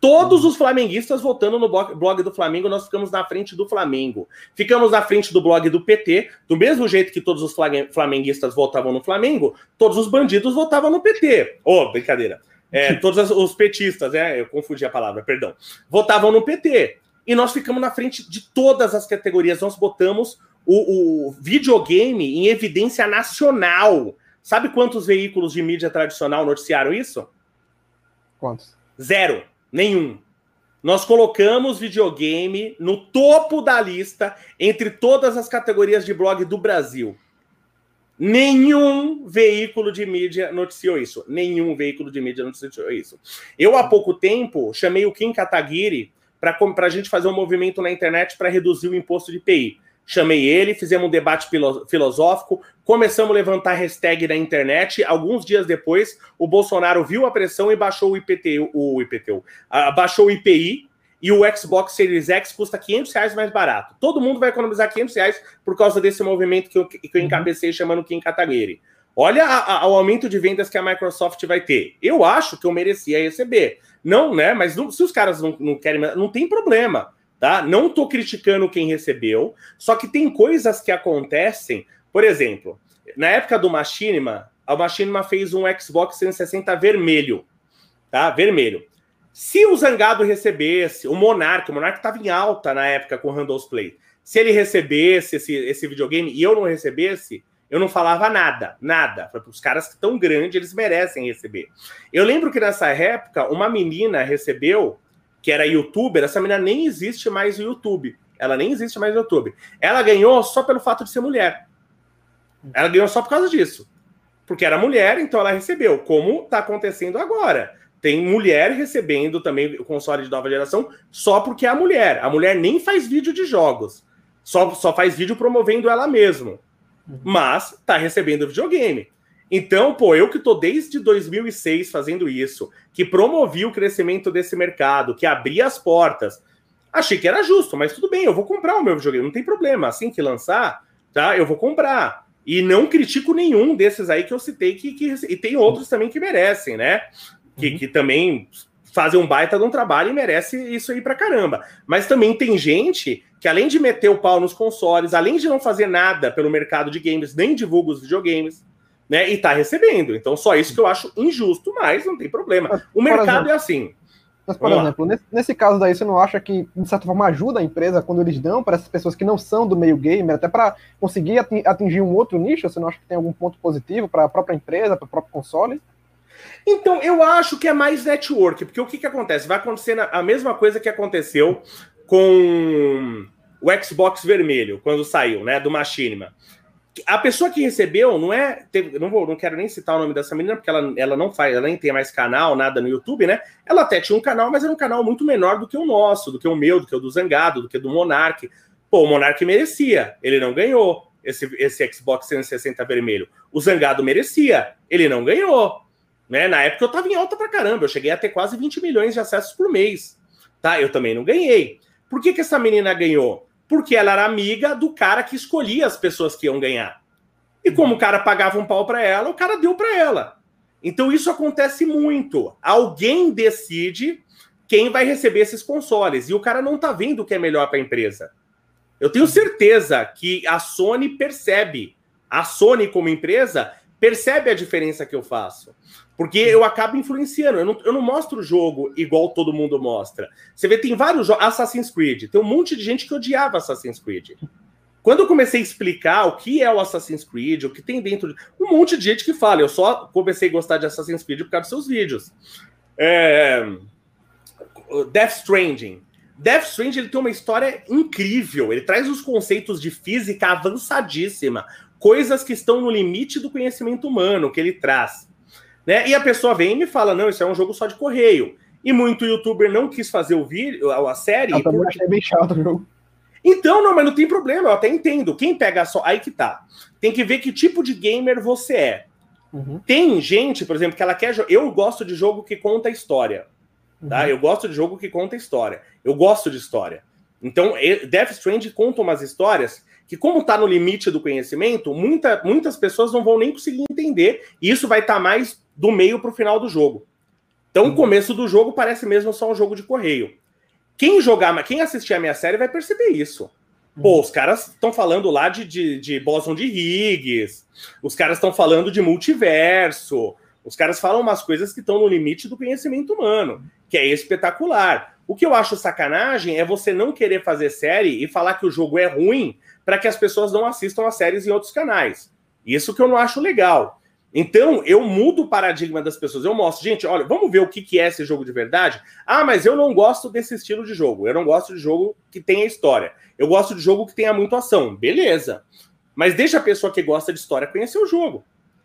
Todos os flamenguistas votando no blog do Flamengo, nós ficamos na frente do Flamengo. Ficamos na frente do blog do PT, do mesmo jeito que todos os flamenguistas votavam no Flamengo, todos os bandidos votavam no PT. Oh, brincadeira. É, todos os petistas, né? Eu confundi a palavra, perdão. Votavam no PT. E nós ficamos na frente de todas as categorias. Nós botamos o, o videogame em evidência nacional. Sabe quantos veículos de mídia tradicional noticiaram isso? Quantos? Zero. Nenhum. Nós colocamos videogame no topo da lista entre todas as categorias de blog do Brasil. Nenhum veículo de mídia noticiou isso. Nenhum veículo de mídia noticiou isso. Eu, há pouco tempo, chamei o Kim Kataguiri para a gente fazer um movimento na internet para reduzir o imposto de IPI. Chamei ele, fizemos um debate filosófico, começamos a levantar hashtag na internet. Alguns dias depois, o Bolsonaro viu a pressão e baixou o IPTU, o IPTU, baixou o IPI e o Xbox Series X custa 500 reais mais barato. Todo mundo vai economizar 500 reais por causa desse movimento que eu, que eu uhum. encabecei chamando Kim Kataguiri. Olha a, a, o aumento de vendas que a Microsoft vai ter. Eu acho que eu merecia receber. Não, né? Mas não, se os caras não, não querem, não tem problema, tá? Não estou criticando quem recebeu, só que tem coisas que acontecem. Por exemplo, na época do Machinima, a Machinima fez um Xbox 360 vermelho, tá? Vermelho. Se o Zangado recebesse, o Monark, o Monark estava em alta na época com o Randall's Play. Se ele recebesse esse, esse videogame e eu não recebesse, eu não falava nada, nada. Os caras que estão grandes, eles merecem receber. Eu lembro que nessa época, uma menina recebeu, que era youtuber, essa menina nem existe mais no YouTube. Ela nem existe mais no YouTube. Ela ganhou só pelo fato de ser mulher. Ela ganhou só por causa disso. Porque era mulher, então ela recebeu. Como está acontecendo agora. Tem mulher recebendo também o console de nova geração só porque é a mulher. A mulher nem faz vídeo de jogos. Só, só faz vídeo promovendo ela mesma mas tá recebendo videogame. Então, pô, eu que tô desde 2006 fazendo isso, que promovi o crescimento desse mercado, que abri as portas, achei que era justo, mas tudo bem, eu vou comprar o meu videogame, não tem problema. Assim que lançar, tá? Eu vou comprar. E não critico nenhum desses aí que eu citei, que, que e tem outros também que merecem, né? Que, uhum. que também fazem um baita de um trabalho e merece isso aí pra caramba. Mas também tem gente que além de meter o pau nos consoles, além de não fazer nada pelo mercado de games, nem divulga os videogames, né? E tá recebendo. Então, só isso que eu acho injusto, mas não tem problema. O mercado exemplo, é assim. Mas, por Vamos exemplo, nesse, nesse, caso daí, você não acha que, de certa forma, ajuda a empresa quando eles dão para essas pessoas que não são do meio gamer, até para conseguir atingir um outro nicho? Você não acha que tem algum ponto positivo para a própria empresa, para o próprio console? Então, eu acho que é mais network, porque o que, que acontece? Vai acontecer a mesma coisa que aconteceu com o Xbox vermelho, quando saiu, né, do Machinima. A pessoa que recebeu não é. Teve, não, vou, não quero nem citar o nome dessa menina, porque ela, ela não faz, ela nem tem mais canal, nada no YouTube, né? Ela até tinha um canal, mas era um canal muito menor do que o nosso, do que o meu, do que o do Zangado, do que o do Monark. Pô, o Monark merecia, ele não ganhou esse, esse Xbox 360 vermelho. O Zangado merecia, ele não ganhou. Né? Na época eu tava em alta pra caramba, eu cheguei a ter quase 20 milhões de acessos por mês. Tá? Eu também não ganhei. Por que, que essa menina ganhou? Porque ela era amiga do cara que escolhia as pessoas que iam ganhar. E como o cara pagava um pau para ela, o cara deu para ela. Então isso acontece muito. Alguém decide quem vai receber esses consoles e o cara não tá vendo o que é melhor para a empresa. Eu tenho certeza que a Sony percebe, a Sony como empresa percebe a diferença que eu faço. Porque eu acabo influenciando. Eu não, eu não mostro o jogo igual todo mundo mostra. Você vê, tem vários jogos. Assassin's Creed. Tem um monte de gente que odiava Assassin's Creed. Quando eu comecei a explicar o que é o Assassin's Creed, o que tem dentro. Um monte de gente que fala. Eu só comecei a gostar de Assassin's Creed por causa dos seus vídeos. É... Death Stranding. Death Stranding ele tem uma história incrível. Ele traz os conceitos de física avançadíssima. Coisas que estão no limite do conhecimento humano que ele traz. Né? E a pessoa vem e me fala: não, isso é um jogo só de correio. E muito youtuber não quis fazer o vídeo, a série. Eu também achei bem chato o jogo. Então, não, mas não tem problema, eu até entendo. Quem pega só. Aí que tá. Tem que ver que tipo de gamer você é. Uhum. Tem gente, por exemplo, que ela quer. Eu gosto de jogo que conta história. Tá? Uhum. Eu gosto de jogo que conta história. Eu gosto de história. Então, Death Stranding conta umas histórias que, como está no limite do conhecimento, muita, muitas pessoas não vão nem conseguir entender, e isso vai estar tá mais do meio para o final do jogo. Então, uhum. o começo do jogo parece mesmo só um jogo de correio. Quem jogar, quem assistir a minha série vai perceber isso. Pô, uhum. os caras estão falando lá de, de, de Boson de Higgs, os caras estão falando de multiverso, os caras falam umas coisas que estão no limite do conhecimento humano, que é espetacular. O que eu acho sacanagem é você não querer fazer série e falar que o jogo é ruim para que as pessoas não assistam as séries em outros canais. Isso que eu não acho legal. Então, eu mudo o paradigma das pessoas. Eu mostro, gente, olha, vamos ver o que, é esse jogo de verdade. Ah, mas eu não gosto desse estilo de jogo. Eu não gosto de jogo que tenha história. Eu gosto de jogo que tenha muito ação. Beleza. Mas deixa a pessoa que gosta de história conhecer o jogo.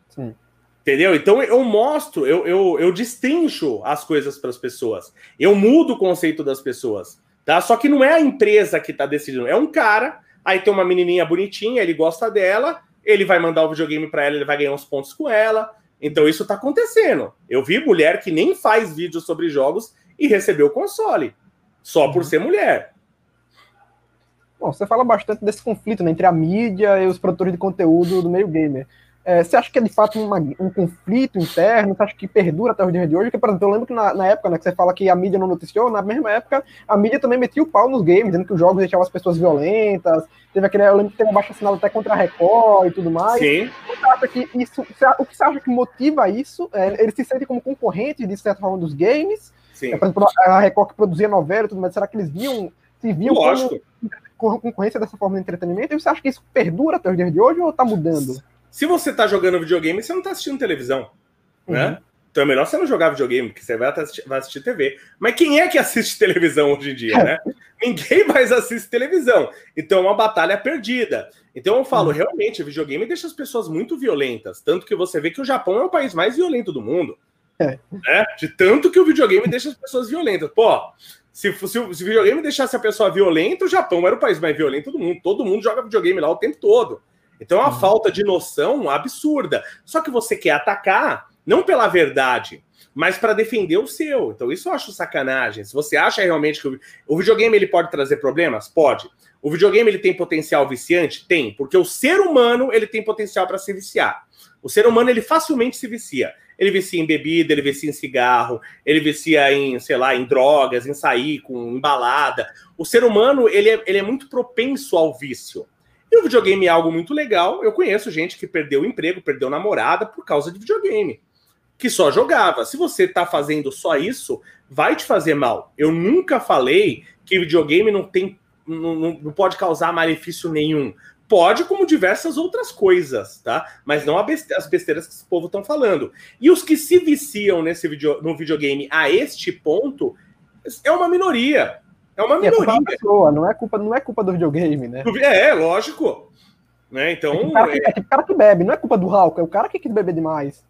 Sim. Entendeu? Então eu mostro, eu, eu, eu destrincho as coisas para as pessoas. Eu mudo o conceito das pessoas. Tá? Só que não é a empresa que está decidindo, é um cara. Aí tem uma menininha bonitinha, ele gosta dela, ele vai mandar o videogame para ela, ele vai ganhar uns pontos com ela. Então isso está acontecendo. Eu vi mulher que nem faz vídeo sobre jogos e recebeu o console, só por uhum. ser mulher. Bom, você fala bastante desse conflito né, entre a mídia e os produtores de conteúdo do meio gamer. É, você acha que é de fato uma, um conflito interno? Você acha que perdura até os dias de hoje? Porque, por exemplo, eu lembro que na, na, época né, que você fala que a mídia não noticiou, na mesma época a mídia também metia o pau nos games, dizendo que os jogos deixavam as pessoas violentas. Teve aquele, eu lembro que teve um baixo assinado até contra a Record e tudo mais. Sim. Você acha que isso, o que você acha que motiva isso? É, eles se sentem como concorrentes, de certa forma, dos games? Sim. É, por exemplo, a Record que produzia novela e tudo mais, será que eles viam, se viam Lógico. como concorrência dessa forma de entretenimento? E você acha que isso perdura até os dias de hoje ou está mudando? Se você tá jogando videogame, você não tá assistindo televisão, né? Uhum. Então é melhor você não jogar videogame, porque você vai assistir, vai assistir TV. Mas quem é que assiste televisão hoje em dia, né? Ninguém mais assiste televisão. Então é uma batalha perdida. Então eu falo, uhum. realmente, o videogame deixa as pessoas muito violentas. Tanto que você vê que o Japão é o país mais violento do mundo. É. Né? De tanto que o videogame deixa as pessoas violentas. Pô, se, se, se o videogame deixasse a pessoa violenta, o Japão era o país mais violento do mundo. Todo mundo joga videogame lá o tempo todo. Então é uma falta de noção absurda. Só que você quer atacar não pela verdade, mas para defender o seu. Então isso eu acho sacanagem. Se você acha realmente que o videogame ele pode trazer problemas, pode. O videogame ele tem potencial viciante, tem, porque o ser humano ele tem potencial para se viciar. O ser humano ele facilmente se vicia. Ele vicia em bebida, ele vicia em cigarro, ele vicia em, sei lá, em drogas, em sair com embalada. O ser humano ele é, ele é muito propenso ao vício. E o videogame é algo muito legal. Eu conheço gente que perdeu o emprego, perdeu namorada por causa de videogame. Que só jogava. Se você tá fazendo só isso, vai te fazer mal. Eu nunca falei que videogame não tem. Não, não pode causar malefício nenhum. Pode, como diversas outras coisas, tá? Mas não as besteiras que esse povo estão falando. E os que se viciam nesse video, no videogame a este ponto é uma minoria. É uma minoria. É pessoa, não é culpa, não é culpa do videogame, né? É, lógico. Né? Então, é, o cara, que, é... é o cara que bebe, não é culpa do Hulk, é o cara que quis beber demais.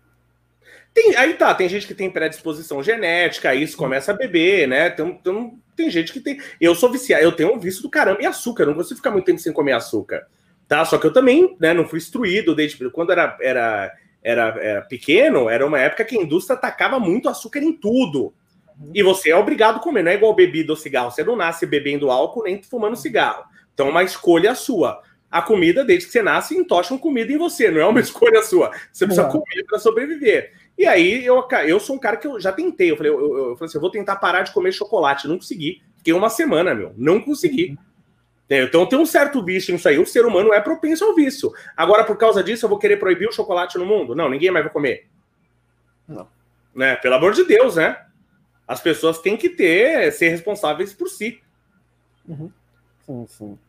Tem, aí tá, tem gente que tem predisposição genética, aí isso começa a beber, né? Tem, tem, tem gente que tem. Eu sou viciado, eu tenho um vício do caramba em açúcar, não consigo ficar muito tempo sem comer açúcar. Tá? Só que eu também né, não fui instruído desde. Quando era, era, era, era pequeno, era uma época que a indústria atacava muito açúcar em tudo. E você é obrigado a comer, não é igual bebida ou cigarro. Você não nasce bebendo álcool nem fumando cigarro. Então é uma escolha sua. A comida, desde que você nasce, entocham comida em você, não é uma escolha sua. Você precisa comer para sobreviver. E aí eu, eu sou um cara que eu já tentei. Eu falei, eu, eu, eu falei assim: eu vou tentar parar de comer chocolate. Não consegui. Fiquei uma semana, meu. Não consegui. É, então tem um certo vício nisso aí. O ser humano é propenso ao vício. Agora, por causa disso, eu vou querer proibir o chocolate no mundo? Não, ninguém mais vai comer. Não. Né? Pelo amor de Deus, né? As pessoas têm que ter, ser responsáveis por si. Uhum. Sim, sim.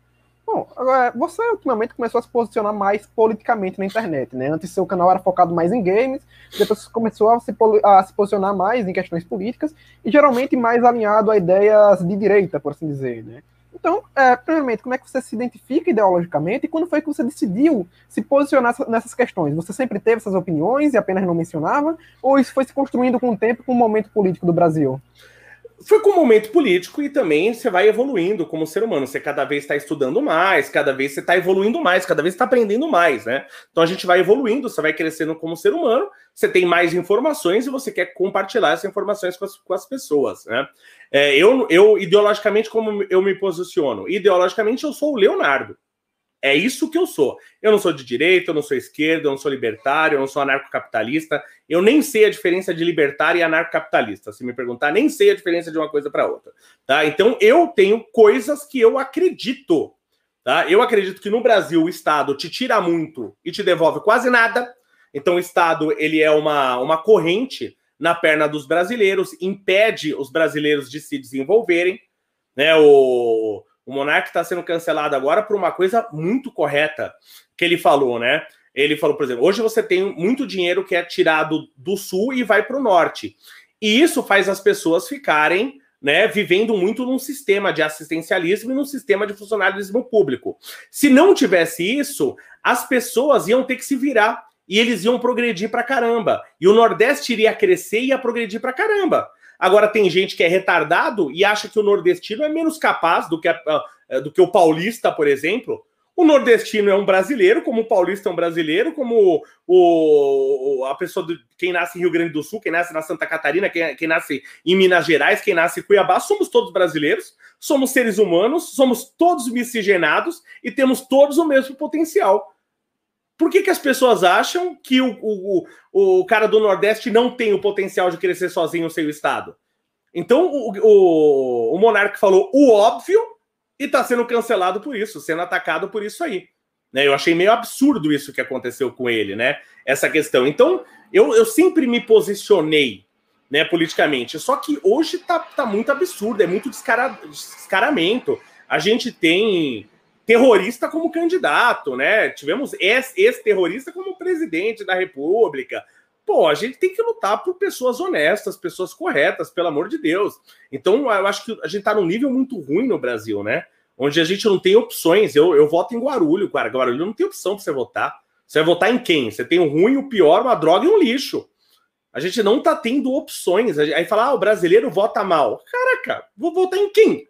Bom, agora, você ultimamente começou a se posicionar mais politicamente na internet, né? Antes seu canal era focado mais em games, depois começou a se, a se posicionar mais em questões políticas e geralmente mais alinhado a ideias de direita, por assim dizer, né? Então, é, primeiramente, como é que você se identifica ideologicamente e quando foi que você decidiu se posicionar nessas questões? Você sempre teve essas opiniões e apenas não mencionava? Ou isso foi se construindo com o tempo, com o momento político do Brasil? Foi com o momento político e também você vai evoluindo como ser humano. Você cada vez está estudando mais, cada vez você está evoluindo mais, cada vez está aprendendo mais, né? Então a gente vai evoluindo, você vai crescendo como ser humano, você tem mais informações e você quer compartilhar essas informações com as, com as pessoas, né? É, eu, eu, ideologicamente, como eu me posiciono? Ideologicamente, eu sou o Leonardo. É isso que eu sou. Eu não sou de direita, eu não sou esquerda, eu não sou libertário, eu não sou anarcocapitalista. Eu nem sei a diferença de libertário e anarcocapitalista. Se me perguntar, nem sei a diferença de uma coisa para outra. Tá? Então eu tenho coisas que eu acredito. Tá? Eu acredito que no Brasil o Estado te tira muito e te devolve quase nada. Então o Estado ele é uma, uma corrente na perna dos brasileiros, impede os brasileiros de se desenvolverem. Né? O, o Monark está sendo cancelado agora por uma coisa muito correta que ele falou, né? Ele falou, por exemplo, hoje você tem muito dinheiro que é tirado do sul e vai para o norte. E isso faz as pessoas ficarem né, vivendo muito num sistema de assistencialismo e num sistema de funcionalismo público. Se não tivesse isso, as pessoas iam ter que se virar e eles iam progredir para caramba. E o Nordeste iria crescer e ia progredir para caramba. Agora tem gente que é retardado e acha que o nordestino é menos capaz do que, a, do que o paulista, por exemplo. O nordestino é um brasileiro, como o paulista é um brasileiro, como o, a pessoa do, quem nasce em Rio Grande do Sul, quem nasce na Santa Catarina, quem, quem nasce em Minas Gerais, quem nasce em Cuiabá, somos todos brasileiros, somos seres humanos, somos todos miscigenados e temos todos o mesmo potencial. Por que, que as pessoas acham que o, o, o cara do Nordeste não tem o potencial de crescer sozinho sem o Estado? Então o, o, o Monarque falou o óbvio e está sendo cancelado por isso, sendo atacado por isso aí. Né? Eu achei meio absurdo isso que aconteceu com ele, né? Essa questão. Então, eu, eu sempre me posicionei né, politicamente. Só que hoje tá, tá muito absurdo, é muito descara, descaramento. A gente tem terrorista como candidato, né? Tivemos ex-terrorista como presidente da República. Pô, a gente tem que lutar por pessoas honestas, pessoas corretas, pelo amor de Deus. Então, eu acho que a gente tá num nível muito ruim no Brasil, né? Onde a gente não tem opções. Eu, eu voto em Guarulho, cara. Guarulho não tem opção para você votar. Você vai votar em quem? Você tem o ruim, o pior, uma droga e um lixo. A gente não tá tendo opções. Aí fala, ah, o brasileiro vota mal. Caraca, vou votar em quem?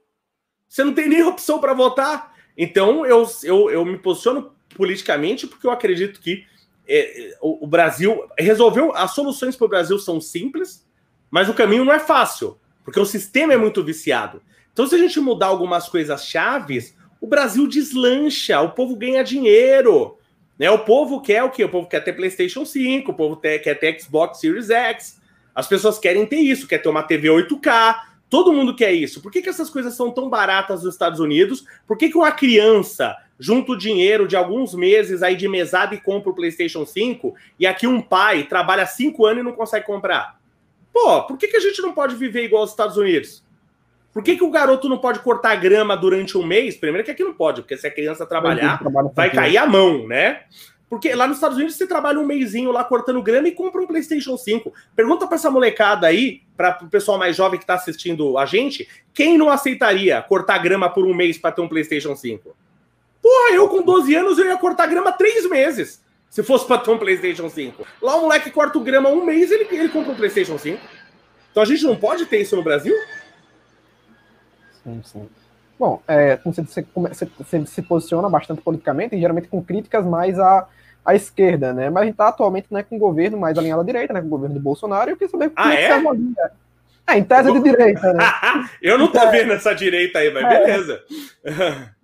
Você não tem nem opção para votar. Então, eu, eu, eu me posiciono politicamente porque eu acredito que é, o, o, Brasil resolveu. As soluções para o Brasil são simples, mas o caminho não é fácil, porque o sistema é muito viciado. Então, se a gente mudar algumas coisas chaves, o Brasil deslancha, o povo ganha dinheiro. Né? O povo quer o quê? O povo quer ter PlayStation 5, o povo quer ter Xbox Series X. As pessoas querem ter isso, quer ter uma TV 8K, Todo mundo quer isso. Por que, que essas coisas são tão baratas nos Estados Unidos? Por que, que uma criança junta o dinheiro de alguns meses aí de mesada e compra o PlayStation 5 e aqui um pai trabalha cinco anos e não consegue comprar? Pô, por que, que a gente não pode viver igual aos Estados Unidos? Por que, que o garoto não pode cortar grama durante um mês? Primeiro que aqui não pode, porque se a criança trabalhar, vai cair a mão, né? Porque lá nos Estados Unidos você trabalha um mêsinho lá cortando grama e compra um PlayStation 5. Pergunta para essa molecada aí, para o pessoal mais jovem que está assistindo a gente, quem não aceitaria cortar grama por um mês para ter um PlayStation 5? Porra, eu com 12 anos eu ia cortar grama três meses. Se fosse para ter um PlayStation 5. Lá o moleque corta o grama um mês ele, ele compra um PlayStation 5. Então a gente não pode ter isso no Brasil? Sim, sim. Bom, é, você, você, você, se posiciona bastante politicamente e geralmente com críticas mais a à esquerda, né? Mas a gente está atualmente né, com o governo mais alinhado à direita, né? Com o governo do Bolsonaro, e eu queria saber ah, é? é É, em tese de direita, né? eu não tô então, vendo essa direita aí, mas é. beleza.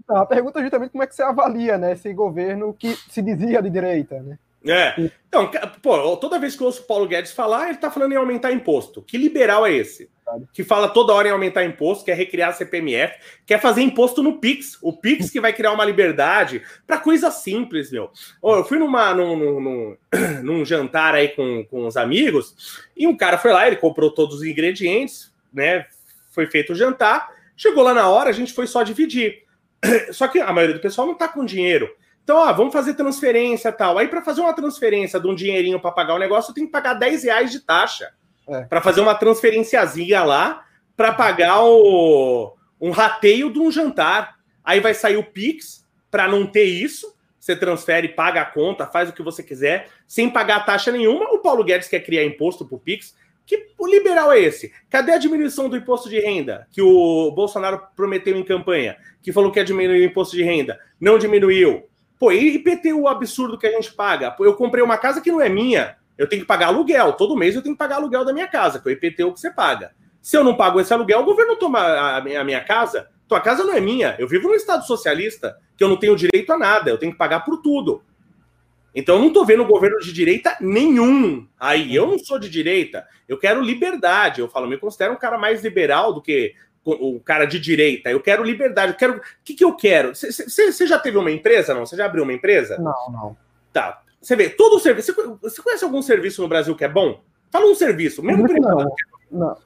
Então, a pergunta é justamente como é que você avalia, né, esse governo que se dizia de direita, né? É. Então, pô, toda vez que eu ouço o Paulo Guedes falar, ele tá falando em aumentar imposto. Que liberal é esse? Que fala toda hora em aumentar imposto, quer recriar a CPMF, quer fazer imposto no Pix. O Pix que vai criar uma liberdade para coisa simples, meu. Oh, eu fui numa, num, num, num, jantar aí com, com os amigos e um cara foi lá, ele comprou todos os ingredientes, né? Foi feito o jantar. Chegou lá na hora, a gente foi só dividir. Só que a maioria do pessoal não tá com dinheiro. Então, ó, vamos fazer transferência tal. Aí, para fazer uma transferência de um dinheirinho para pagar o negócio, tem que pagar 10 reais de taxa. É. Para fazer uma transferenciazinha lá para pagar o, um rateio de um jantar. Aí vai sair o Pix para não ter isso. Você transfere, paga a conta, faz o que você quiser, sem pagar taxa nenhuma. O Paulo Guedes quer criar imposto para o Pix. Que o liberal é esse? Cadê a diminuição do imposto de renda que o Bolsonaro prometeu em campanha? Que falou que ia diminuir o imposto de renda. Não diminuiu. Pô, e IPTU absurdo que a gente paga? Pô, eu comprei uma casa que não é minha. Eu tenho que pagar aluguel. Todo mês eu tenho que pagar aluguel da minha casa, que é o IPTU que você paga. Se eu não pago esse aluguel, o governo toma a minha, casa. Tua casa não é minha. Eu vivo num estado socialista que eu não tenho direito a nada. Eu tenho que pagar por tudo. Então eu não estou vendo governo de direita nenhum. Aí eu não sou de direita. Eu quero liberdade. Eu falo, me considero um cara mais liberal do que um cara de direita. Eu quero liberdade. Eu quero. O que, que eu quero? Você já teve uma empresa? Não? Você já abriu uma empresa? Não, não. Tá. Você vê, todo o serviço. Você conhece algum serviço no Brasil que é bom? Fala um serviço, mesmo privado. Não. não.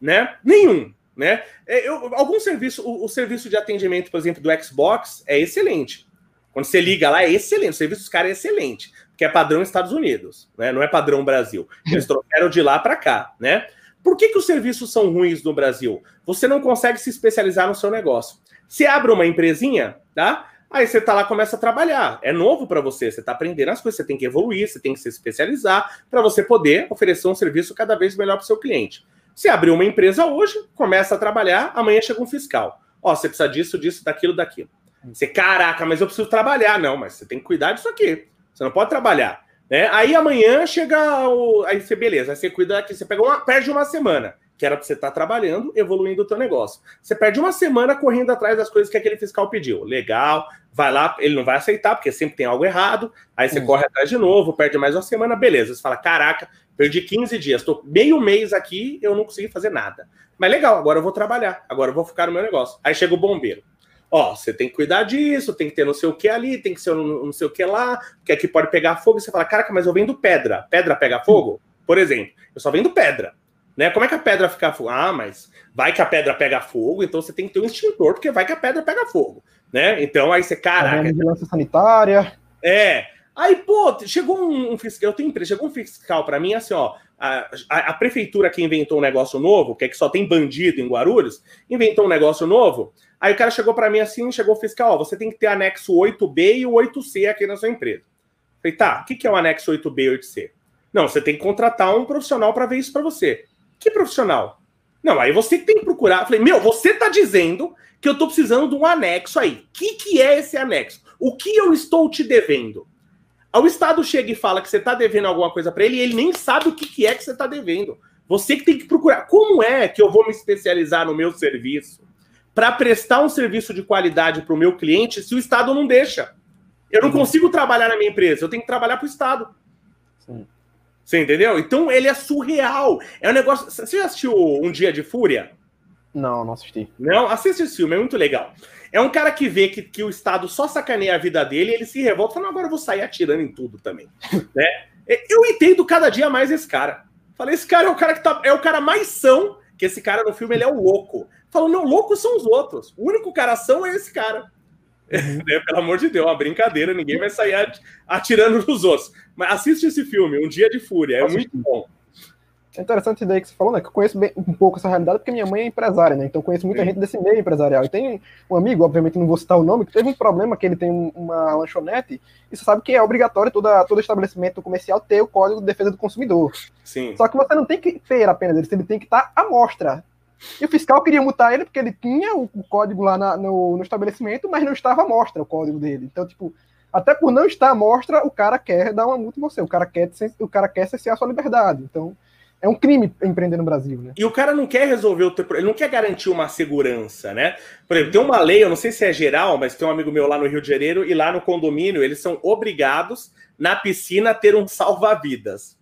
Né? Nenhum. Né? É, eu, algum serviço, o, o serviço de atendimento, por exemplo, do Xbox é excelente. Quando você liga lá, é excelente. O serviço dos caras é excelente, porque é padrão Estados Unidos, né? Não é padrão Brasil. Eles trouxeram de lá para cá, né? Por que, que os serviços são ruins no Brasil? Você não consegue se especializar no seu negócio. Você abre uma empresinha, tá? Aí você tá lá, começa a trabalhar. É novo para você, você tá aprendendo as coisas, você tem que evoluir, você tem que se especializar para você poder oferecer um serviço cada vez melhor para seu cliente. Você abriu uma empresa hoje, começa a trabalhar, amanhã chega um fiscal. Ó, você precisa disso, disso, daquilo, daquilo. Você, caraca, mas eu preciso trabalhar. Não, mas você tem que cuidar disso aqui. Você não pode trabalhar. Né? Aí amanhã chega o. Aí você, beleza, aí você cuida aqui, você pega uma, perde uma semana, que era para você estar tá trabalhando, evoluindo o teu negócio. Você perde uma semana correndo atrás das coisas que aquele fiscal pediu. Legal, vai lá, ele não vai aceitar, porque sempre tem algo errado. Aí você hum. corre atrás de novo, perde mais uma semana, beleza. Você fala: caraca, perdi 15 dias, estou meio mês aqui, eu não consegui fazer nada. Mas legal, agora eu vou trabalhar, agora eu vou ficar no meu negócio. Aí chega o bombeiro. Ó, você tem que cuidar disso, tem que ter não sei o que ali, tem que ser não sei o que lá, porque aqui pode pegar fogo. E você fala, caraca, mas eu vendo pedra. Pedra pega fogo? Por exemplo, eu só vendo pedra. Né? Como é que a pedra fica fogo? Ah, mas vai que a pedra pega fogo, então você tem que ter um extintor, porque vai que a pedra pega fogo. Né? Então aí você, caraca. Vigilância sanitária. É. Aí, pô, chegou um, um fiscal, eu tenho empresa, chegou um fiscal para mim assim, ó, a, a, a, prefeitura que inventou um negócio novo, que é que só tem bandido em Guarulhos, inventou um negócio novo Aí o cara chegou para mim assim, chegou o fiscal, ó, você tem que ter anexo 8B e o 8C aqui na sua empresa. Falei, tá, o que, que é o anexo 8B e 8C? Não, você tem que contratar um profissional para ver isso para você. Que profissional? Não, aí você tem que procurar. Falei, meu, você tá dizendo que eu tô precisando de um anexo aí. O que, que é esse anexo? O que eu estou te devendo? O Estado chega e fala que você está devendo alguma coisa para ele e ele nem sabe o que, que é que você está devendo. Você que tem que procurar. Como é que eu vou me especializar no meu serviço? para prestar um serviço de qualidade para o meu cliente se o Estado não deixa. Eu não uhum. consigo trabalhar na minha empresa, eu tenho que trabalhar para o Estado. Sim. Você entendeu? Então ele é surreal. É um negócio. Você já assistiu Um Dia de Fúria? Não, não assisti. Não, assiste esse filme, é muito legal. É um cara que vê que, que o Estado só sacaneia a vida dele e ele se revolta falando, agora eu vou sair atirando em tudo também. né? Eu entendo cada dia mais esse cara. Falei, esse cara é o cara que tá. É o cara mais são, que esse cara no filme ele é o louco. Falou, não, loucos são os outros. O único coração é esse cara. Uhum. É, pelo amor de Deus, uma brincadeira, ninguém vai sair atirando nos outros. Mas assiste esse filme, Um Dia de Fúria, é Nossa, muito bom. É interessante ideia que você falou, né? Que eu conheço bem, um pouco essa realidade, porque minha mãe é empresária, né? Então conheço muita Sim. gente desse meio empresarial. E tem um amigo, obviamente não vou citar o nome, que teve um problema que ele tem uma lanchonete, e você sabe que é obrigatório toda, todo estabelecimento comercial ter o código de defesa do consumidor. Sim. Só que você não tem que ter apenas ele, ele tem que estar à mostra. E o fiscal queria multar ele porque ele tinha o, o código lá na, no, no, estabelecimento, mas não estava à mostra o código dele. Então, tipo, até por não estar à mostra, o cara quer dar uma multa em você. O cara quer, o cara quer cessear a sua liberdade. Então, é um crime empreender no Brasil, né? E o cara não quer resolver o teu ele não quer garantir uma segurança, né? Por exemplo, tem uma lei, eu não sei se é geral, mas tem um amigo meu lá no Rio de Janeiro e lá no condomínio eles são obrigados na piscina a ter um salva-vidas,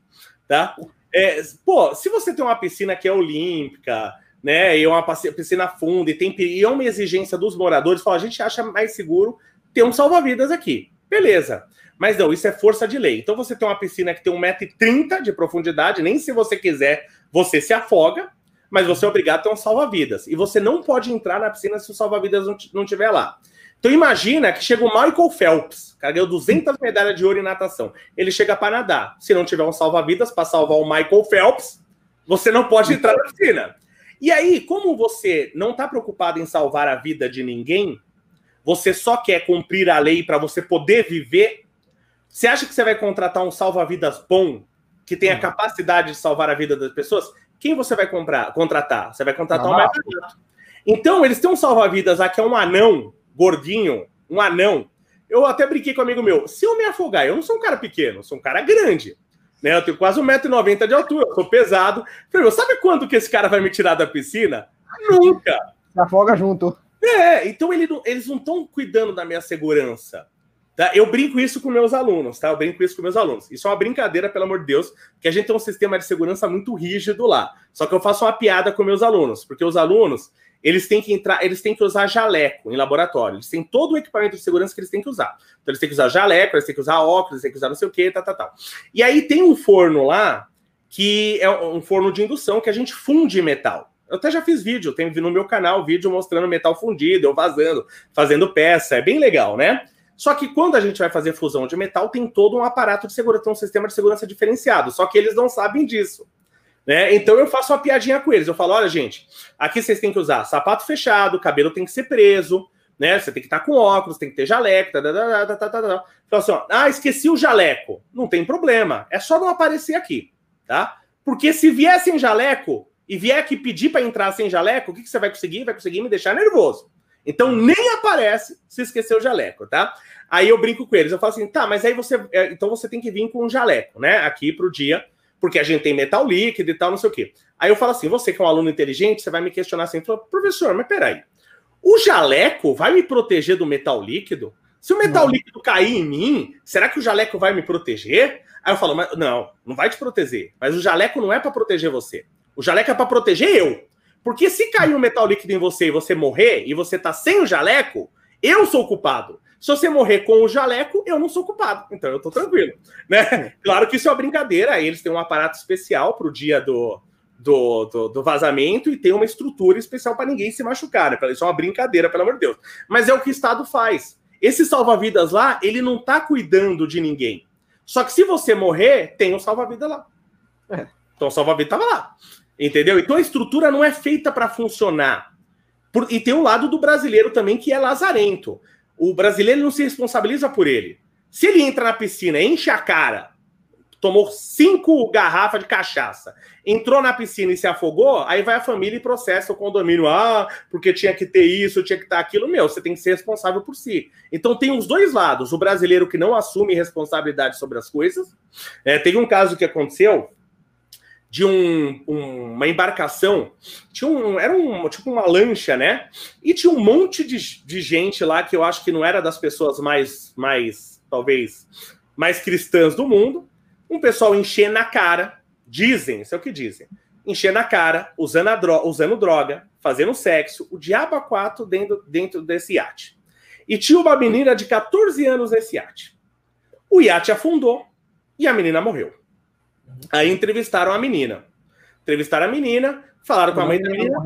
tá? É, pô, se você tem uma piscina que é olímpica, né? E uma piscina funda e tem e é uma exigência dos moradores, fala, a gente acha mais seguro ter um salva-vidas aqui. Beleza. Mas não, isso é força de lei. Então você tem uma piscina que tem 1,30m de profundidade, nem se você quiser, você se afoga, mas você é obrigado a ter um salva-vidas. E você não pode entrar na piscina se o salva-vidas não, não tiver lá. Então imagina que chega o Michael Phelps, cara ganhou 200 medalhas de ouro em natação. Ele chega para nadar. Se não tiver um salva-vidas para salvar o Michael Phelps, você não pode entrar na piscina. E aí, como você não está preocupado em salvar a vida de ninguém, você só quer cumprir a lei para você poder viver. Você acha que você vai contratar um salva-vidas bom que tem a capacidade de salvar a vida das pessoas, quem você vai comprar, contratar? Você vai contratar ah, um mais barato. Então, eles têm um salva-vidas lá que é um anão gordinho, um anão. Eu até brinquei com um amigo meu. Se eu me afogar, eu não sou um cara pequeno, eu sou um cara grande. Né? Eu tenho quase 1,90m de altura, eu sou pesado. Falei, sabe quando que esse cara vai me tirar da piscina? Nunca. Se afoga junto. É, então ele eles não estão cuidando da minha segurança. Tá? Eu brinco isso com meus alunos, tá? Eu brinco isso com meus alunos. Isso é uma brincadeira, pelo amor de Deus, que a gente tem um sistema de segurança muito rígido lá. Só que eu faço uma piada com meus alunos, porque os alunos, eles têm que entrar, eles têm que usar jaleco em laboratório. Eles têm todo o equipamento de segurança que eles têm que usar. Então eles têm que usar jaleco, eles têm que usar óculos, eles têm que usar não sei o que, tal, tal, tal. E aí tem um forno lá que é um forno de indução que a gente funde metal. Eu até já fiz vídeo, tem no meu canal vídeo mostrando metal fundido, eu vazando, fazendo peça, é bem legal, né? Só que quando a gente vai fazer fusão de metal, tem todo um aparato de segurança, um sistema de segurança diferenciado, só que eles não sabem disso. Né? Então eu faço uma piadinha com eles. Eu falo: olha, gente, aqui vocês têm que usar sapato fechado, cabelo tem que ser preso, né? Você tem que estar com óculos, tem que ter jaleco. Tá, tá, tá, tá, tá, tá. Falo assim: ó, ah, esqueci o jaleco. Não tem problema, é só não aparecer aqui, tá? Porque se vier sem jaleco e vier aqui pedir para entrar sem jaleco, o que, que você vai conseguir? Vai conseguir me deixar nervoso. Então nem aparece se esqueceu o jaleco, tá? Aí eu brinco com eles, eu falo assim, tá, mas aí você, é, então você tem que vir com um jaleco, né? Aqui pro dia porque a gente tem metal líquido e tal, não sei o quê. Aí eu falo assim: você que é um aluno inteligente, você vai me questionar assim, professor, mas peraí, o jaleco vai me proteger do metal líquido? Se o metal não. líquido cair em mim, será que o jaleco vai me proteger? Aí eu falo, mas não, não vai te proteger. Mas o jaleco não é para proteger você. O jaleco é para proteger eu. Porque se cair um metal líquido em você e você morrer, e você tá sem o jaleco, eu sou o culpado. Se você morrer com o jaleco, eu não sou culpado. Então eu tô tranquilo. Né? Claro que isso é uma brincadeira. Eles têm um aparato especial para o dia do, do, do, do, vazamento e tem uma estrutura especial para ninguém se machucar. Né? Isso é uma brincadeira, pelo amor de Deus. Mas é o que o Estado faz. Esse salva-vidas lá, ele não tá cuidando de ninguém. Só que se você morrer, tem um salva-vida lá. É. Então o salva-vida tava lá. Entendeu? Então a estrutura não é feita para funcionar. Por, e tem um lado do brasileiro também que é lazarento o brasileiro não se responsabiliza por ele. Se ele entra na piscina, enche a cara, tomou cinco garrafas de cachaça, entrou na piscina e se afogou, aí vai a família e processa o condomínio. Ah, porque tinha que ter isso, tinha que estar aquilo. Meu, você tem que ser responsável por si. Então tem os dois lados: o brasileiro que não assume responsabilidade sobre as coisas. É, teve um caso que aconteceu de um, um, uma embarcação, tinha um, era um, tipo uma lancha, né? E tinha um monte de, de gente lá que eu acho que não era das pessoas mais, mais, talvez, mais cristãs do mundo. Um pessoal enchendo na cara, dizem, isso é o que dizem, enchendo na cara, usando, a dro usando droga, fazendo sexo, o diabo a quatro dentro, dentro desse iate. E tinha uma menina de 14 anos nesse iate. O iate afundou e a menina morreu. Aí entrevistaram a menina. Entrevistaram a menina, falaram com a mãe da menina.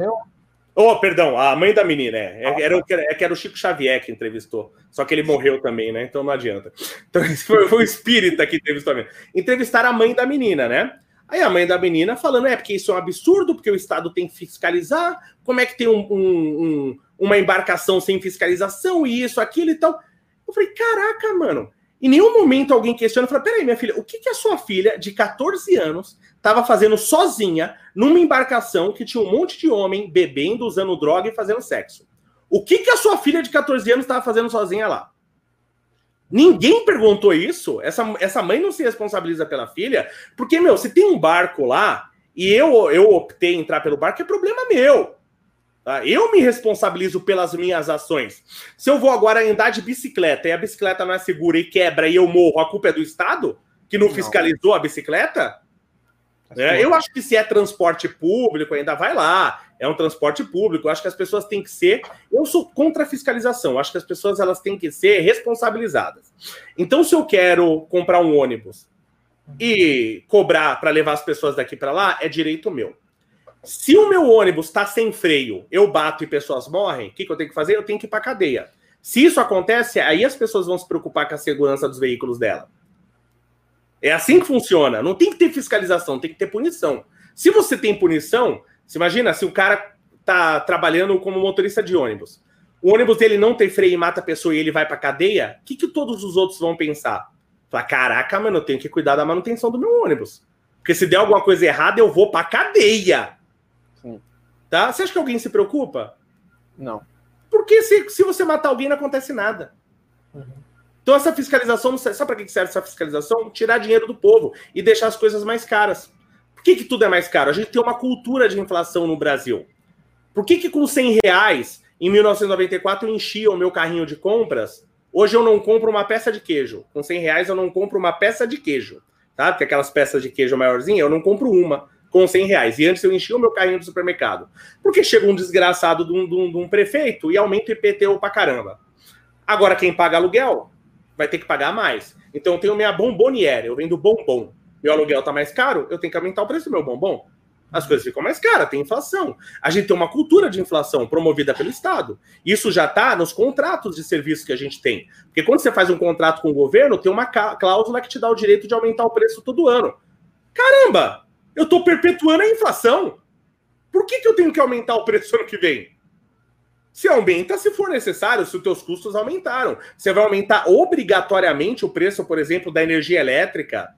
Oh, perdão, a mãe da menina, é. é era, é que era o Chico Xavier que entrevistou. Só que ele morreu também, né? Então não adianta. Então foi, foi o espírita que entrevistou a menina. Entrevistaram a mãe da menina, né? Aí a mãe da menina falando, é porque isso é um absurdo, porque o Estado tem que fiscalizar, como é que tem um, um, um, uma embarcação sem fiscalização e isso, aquilo e tal. Eu falei, caraca, mano, em nenhum momento alguém questiona e fala: peraí, minha filha, o que, que a sua filha de 14 anos estava fazendo sozinha numa embarcação que tinha um monte de homem bebendo, usando droga e fazendo sexo? O que, que a sua filha de 14 anos estava fazendo sozinha lá? Ninguém perguntou isso. Essa, essa mãe não se responsabiliza pela filha, porque, meu, se tem um barco lá e eu, eu optei entrar pelo barco, é problema meu. Tá? Eu me responsabilizo pelas minhas ações. Se eu vou agora andar de bicicleta e a bicicleta não é segura e quebra e eu morro, a culpa é do Estado? Que não, não. fiscalizou a bicicleta? É, eu acho que se é transporte público, ainda vai lá. É um transporte público. Eu acho que as pessoas têm que ser. Eu sou contra a fiscalização. Eu acho que as pessoas elas têm que ser responsabilizadas. Então, se eu quero comprar um ônibus e cobrar para levar as pessoas daqui para lá, é direito meu. Se o meu ônibus está sem freio, eu bato e pessoas morrem, o que, que eu tenho que fazer? Eu tenho que ir para cadeia. Se isso acontece, aí as pessoas vão se preocupar com a segurança dos veículos dela. É assim que funciona. Não tem que ter fiscalização, tem que ter punição. Se você tem punição, se imagina se o cara tá trabalhando como motorista de ônibus. O ônibus dele não tem freio e mata a pessoa e ele vai para cadeia, o que, que todos os outros vão pensar? Falar, caraca, mano, eu tenho que cuidar da manutenção do meu ônibus. Porque se der alguma coisa errada, eu vou pra cadeia. Tá? Você acha que alguém se preocupa? Não. Porque se, se você matar alguém, não acontece nada. Uhum. Então, essa fiscalização, sabe para que serve essa fiscalização? Tirar dinheiro do povo e deixar as coisas mais caras. Por que, que tudo é mais caro? A gente tem uma cultura de inflação no Brasil. Por que, que com 100 reais, em 1994, eu enchia o meu carrinho de compras? Hoje eu não compro uma peça de queijo. Com 100 reais eu não compro uma peça de queijo. Tá? Porque aquelas peças de queijo maiorzinha, eu não compro uma com 100 reais. E antes eu enchia o meu carrinho do supermercado. Porque chega um desgraçado de um, de um, de um prefeito e aumenta o IPTU pra caramba. Agora, quem paga aluguel vai ter que pagar mais. Então eu tenho minha bomboniere, eu vendo bombom. Meu aluguel tá mais caro, eu tenho que aumentar o preço do meu bombom. As coisas ficam mais caras, tem inflação. A gente tem uma cultura de inflação promovida pelo Estado. Isso já está nos contratos de serviço que a gente tem. Porque quando você faz um contrato com o governo, tem uma cláusula que te dá o direito de aumentar o preço todo ano. Caramba! Eu estou perpetuando a inflação. Por que, que eu tenho que aumentar o preço ano que vem? Se aumenta se for necessário, se os teus custos aumentaram. Você vai aumentar obrigatoriamente o preço, por exemplo, da energia elétrica,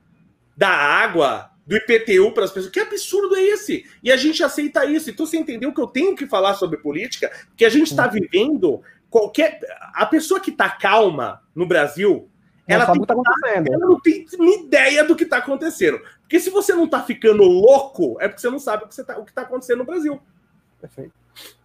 da água, do IPTU para as pessoas. Que absurdo é esse? E a gente aceita isso. Então você entendeu que eu tenho que falar sobre política? Que a gente está vivendo qualquer. A pessoa que está calma no Brasil, ela, tem, tá ela não tem ideia do que está acontecendo. Porque se você não está ficando louco, é porque você não sabe o que está tá acontecendo no Brasil. Perfeito.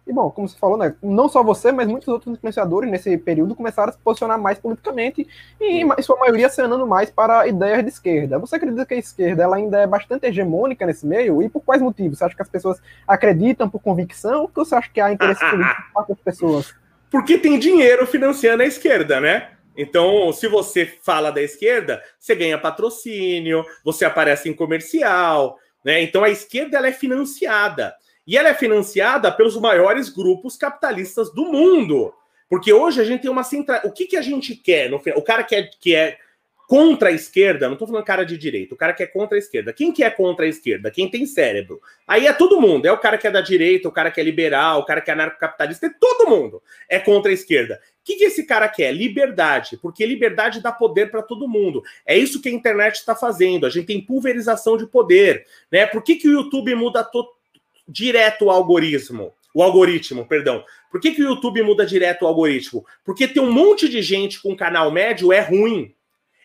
E bom, como você falou, né, não só você, mas muitos outros influenciadores nesse período começaram a se posicionar mais politicamente e em sua maioria acenando mais para ideias de esquerda. Você acredita que a esquerda ela ainda é bastante hegemônica nesse meio? E por quais motivos? Você acha que as pessoas acreditam por convicção ou você acha que há interesse político por parte das pessoas? Porque tem dinheiro financiando a esquerda, né? Então, se você fala da esquerda, você ganha patrocínio, você aparece em comercial, né? Então a esquerda ela é financiada. E ela é financiada pelos maiores grupos capitalistas do mundo. Porque hoje a gente tem uma central. O que, que a gente quer? No... O cara que é, é contra a esquerda, não estou falando cara de direita, o cara que é contra a esquerda. Quem que é contra a esquerda? Quem tem cérebro. Aí é todo mundo. É o cara que é da direita, o cara que é liberal, o cara que é anarcocapitalista, é todo mundo. É contra a esquerda. O que, que esse cara quer? Liberdade, porque liberdade dá poder para todo mundo. É isso que a internet está fazendo. A gente tem pulverização de poder. Né? Por que, que o YouTube muda to direto o algoritmo. O algoritmo, perdão. Por que, que o YouTube muda direto o algoritmo? Porque ter um monte de gente com canal médio é ruim.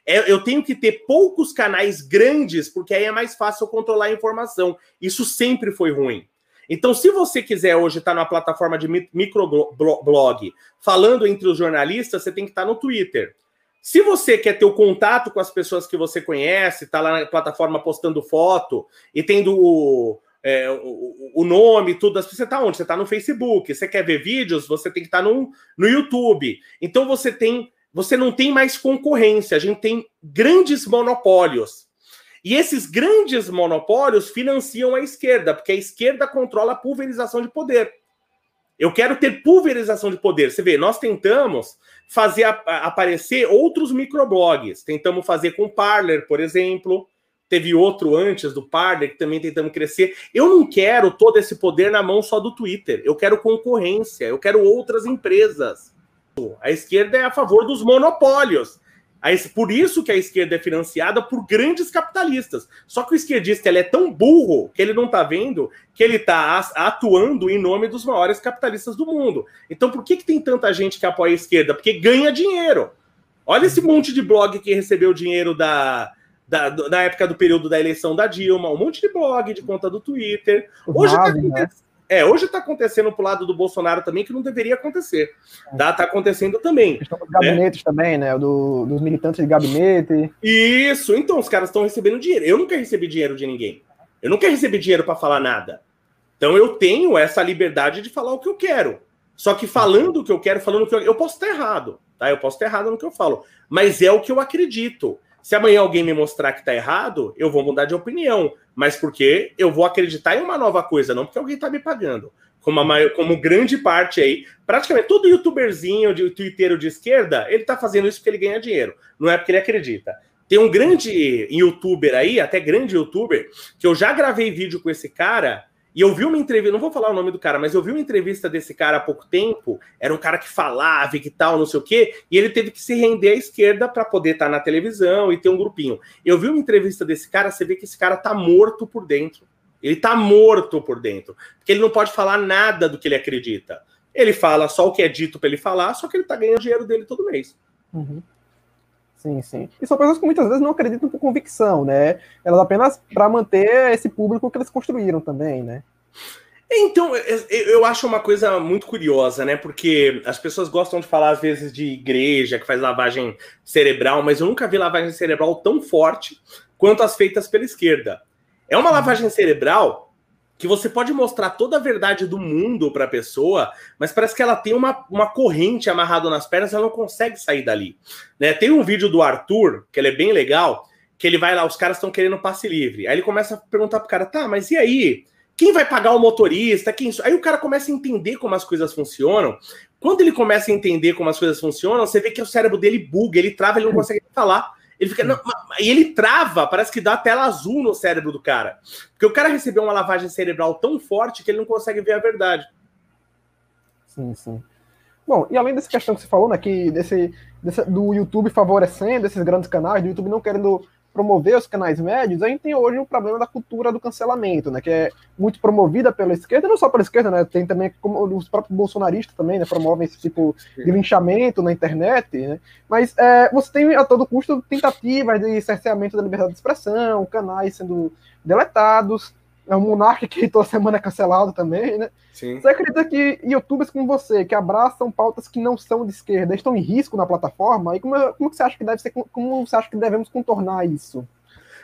É, eu tenho que ter poucos canais grandes, porque aí é mais fácil eu controlar a informação. Isso sempre foi ruim. Então, se você quiser hoje estar na plataforma de microblog, falando entre os jornalistas, você tem que estar no Twitter. Se você quer ter o contato com as pessoas que você conhece, está lá na plataforma postando foto e tendo o, é, o, o, nome, tudo. Você está onde? Você está no Facebook. Você quer ver vídeos? Você tem que estar no, no YouTube. Então você tem, você não tem mais concorrência. A gente tem grandes monopólios. E esses grandes monopólios financiam a esquerda, porque a esquerda controla a pulverização de poder. Eu quero ter pulverização de poder. Você vê, nós tentamos fazer a, a, aparecer outros microblogs. Tentamos fazer com Parler, por exemplo. Teve outro antes do Parler que também tentamos crescer. Eu não quero todo esse poder na mão só do Twitter. Eu quero concorrência, eu quero outras empresas. A esquerda é a favor dos monopólios. Por isso que a esquerda é financiada por grandes capitalistas. Só que o esquerdista ele é tão burro que ele não está vendo que ele está atuando em nome dos maiores capitalistas do mundo. Então, por que, que tem tanta gente que apoia a esquerda? Porque ganha dinheiro. Olha esse monte de blog que recebeu dinheiro da, da, da época do período da eleição da Dilma, um monte de blog, de conta do Twitter. Hoje está né? É, hoje tá acontecendo pro lado do Bolsonaro também, que não deveria acontecer. Tá, tá acontecendo também. Estão dos gabinetes né? também, né? Do, dos militantes de gabinete. Isso, então os caras estão recebendo dinheiro. Eu nunca recebi dinheiro de ninguém. Eu nunca recebi dinheiro para falar nada. Então eu tenho essa liberdade de falar o que eu quero. Só que falando o que eu quero, falando o que eu, eu posso estar errado, tá? Eu posso estar errado no que eu falo, mas é o que eu acredito. Se amanhã alguém me mostrar que está errado, eu vou mudar de opinião. Mas porque eu vou acreditar em uma nova coisa, não porque alguém está me pagando. Como, a maior, como grande parte aí, praticamente todo youtuberzinho, de twitteiro de esquerda, ele está fazendo isso porque ele ganha dinheiro, não é porque ele acredita. Tem um grande youtuber aí, até grande youtuber, que eu já gravei vídeo com esse cara, E eu vi uma entrevista, não vou falar o nome do cara, mas eu vi uma entrevista desse cara há pouco tempo. Era um cara que falava e que tal, não sei o quê, e ele teve que se render à esquerda para poder estar tá na televisão e ter um grupinho. Eu vi uma entrevista desse cara, você vê que esse cara tá morto por dentro. Ele tá morto por dentro, porque ele não pode falar nada do que ele acredita. Ele fala só o que é dito para ele falar, só que ele tá ganhando dinheiro dele todo mês. Uhum. Sim, sim. E são pessoas que muitas vezes não acreditam por convicção, né? Elas apenas para manter esse público que eles construíram também, né? Então, eu acho uma coisa muito curiosa, né? Porque as pessoas gostam de falar, às vezes, de igreja que faz lavagem cerebral, mas eu nunca vi lavagem cerebral tão forte quanto as feitas pela esquerda. É uma lavagem cerebral que você pode mostrar toda a verdade do mundo para a pessoa, mas parece que ela tem uma, uma corrente amarrada nas pernas, ela não consegue sair dali. Né? Tem um vídeo do Arthur, que ele é bem legal, que ele vai lá, os caras estão querendo passe livre. Aí ele começa a perguntar pro cara, tá, mas e aí? Quem vai pagar o motorista? Quem... Aí o cara começa a entender como as coisas funcionam. Quando ele começa a entender como as coisas funcionam, você vê que o cérebro dele buga, ele trava, ele não consegue falar. Ele fica. Não, e ele trava, parece que dá tela azul no cérebro do cara. Porque o cara recebeu uma lavagem cerebral tão forte que ele não consegue ver a verdade. Sim, sim. Bom, e além dessa questão que você falou, né, que desse, desse, do YouTube favorecendo esses grandes canais, do YouTube não querendo promover os canais médios, a gente tem hoje o problema da cultura do cancelamento, né, que é muito promovida pela esquerda, não só pela esquerda, né, tem também como os próprios bolsonaristas também, né, promovem esse tipo de linchamento na internet, né, mas é, você tem a todo custo tentativas de cerceamento da liberdade de expressão, canais sendo deletados, é um monarca que toda semana é cancelado também, né? Sim. Você acredita que youtubers como você, que abraçam pautas que não são de esquerda, estão em risco na plataforma? E como, como você acha que deve ser, como você acha que devemos contornar isso?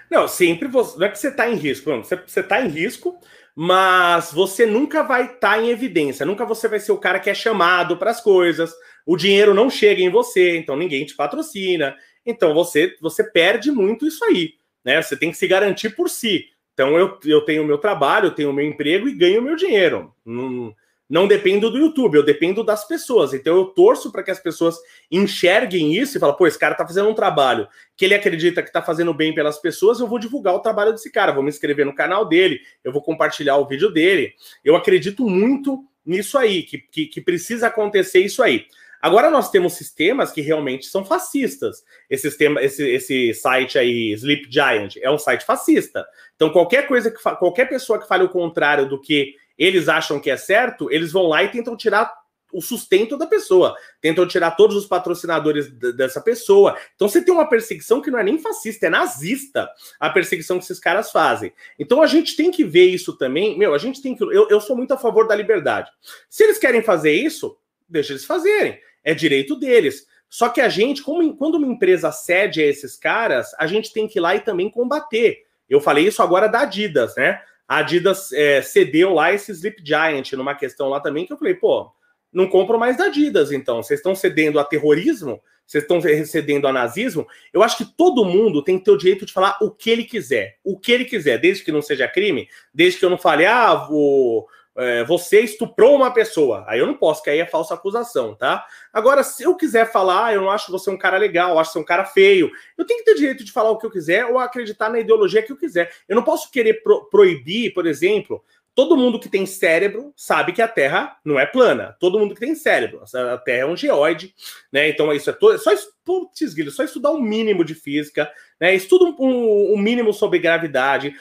Não, sempre você, não é que você está em risco, não, você está em risco, mas você nunca vai estar tá em evidência, nunca você vai ser o cara que é chamado para as coisas, o dinheiro não chega em você, então ninguém te patrocina, então você você perde muito isso aí, né? Você tem que se garantir por si. Então eu, eu tenho meu trabalho, eu tenho meu emprego e ganho meu dinheiro. Não, não dependo do YouTube, eu dependo das pessoas. Então eu torço para que as pessoas enxerguem isso e falem, pô, esse cara tá fazendo um trabalho que ele acredita que tá fazendo bem pelas pessoas, eu vou divulgar o trabalho desse cara, vou me inscrever no canal dele, eu vou compartilhar o vídeo dele. Eu acredito muito nisso aí, que, que, que precisa acontecer isso aí. Agora nós temos sistemas que realmente são fascistas. Esse, sistema, esse, esse site aí, Sleep Giant, é um site fascista. Então, qualquer coisa que qualquer pessoa que fale o contrário do que eles acham que é certo, eles vão lá e tentam tirar o sustento da pessoa, tentam tirar todos os patrocinadores dessa pessoa. Então você tem uma perseguição que não é nem fascista, é nazista a perseguição que esses caras fazem. Então a gente tem que ver isso também. Meu, a gente tem que. Eu, eu sou muito a favor da liberdade. Se eles querem fazer isso, deixa eles fazerem é direito deles. Só que a gente, como, quando uma empresa cede a esses caras, a gente tem que ir lá e também combater. Eu falei isso agora da Adidas, né? A Adidas é, cedeu lá esse Sleep Giant numa questão lá também que eu falei, pô, não compro mais da Adidas, então. Vocês estão cedendo a terrorismo? Vocês estão cedendo a nazismo? Eu acho que todo mundo tem que ter o direito de falar o que ele quiser. O que ele quiser, desde que não seja crime, desde que eu não fale, ah, vou é, você estuprou uma pessoa. Aí eu não posso, que aí é falsa acusação, tá? Agora, se eu quiser falar, eu não acho você um cara legal, eu acho você um cara feio, eu tenho que ter direito de falar o que eu quiser ou acreditar na ideologia que eu quiser. Eu não posso querer pro proibir, por exemplo, todo mundo que tem cérebro sabe que a Terra não é plana. Todo mundo que tem cérebro, a Terra é um geóide, né? Então isso é todo, só putz, só estudar um mínimo de física, né? Estuda um, um, um mínimo sobre gravidade.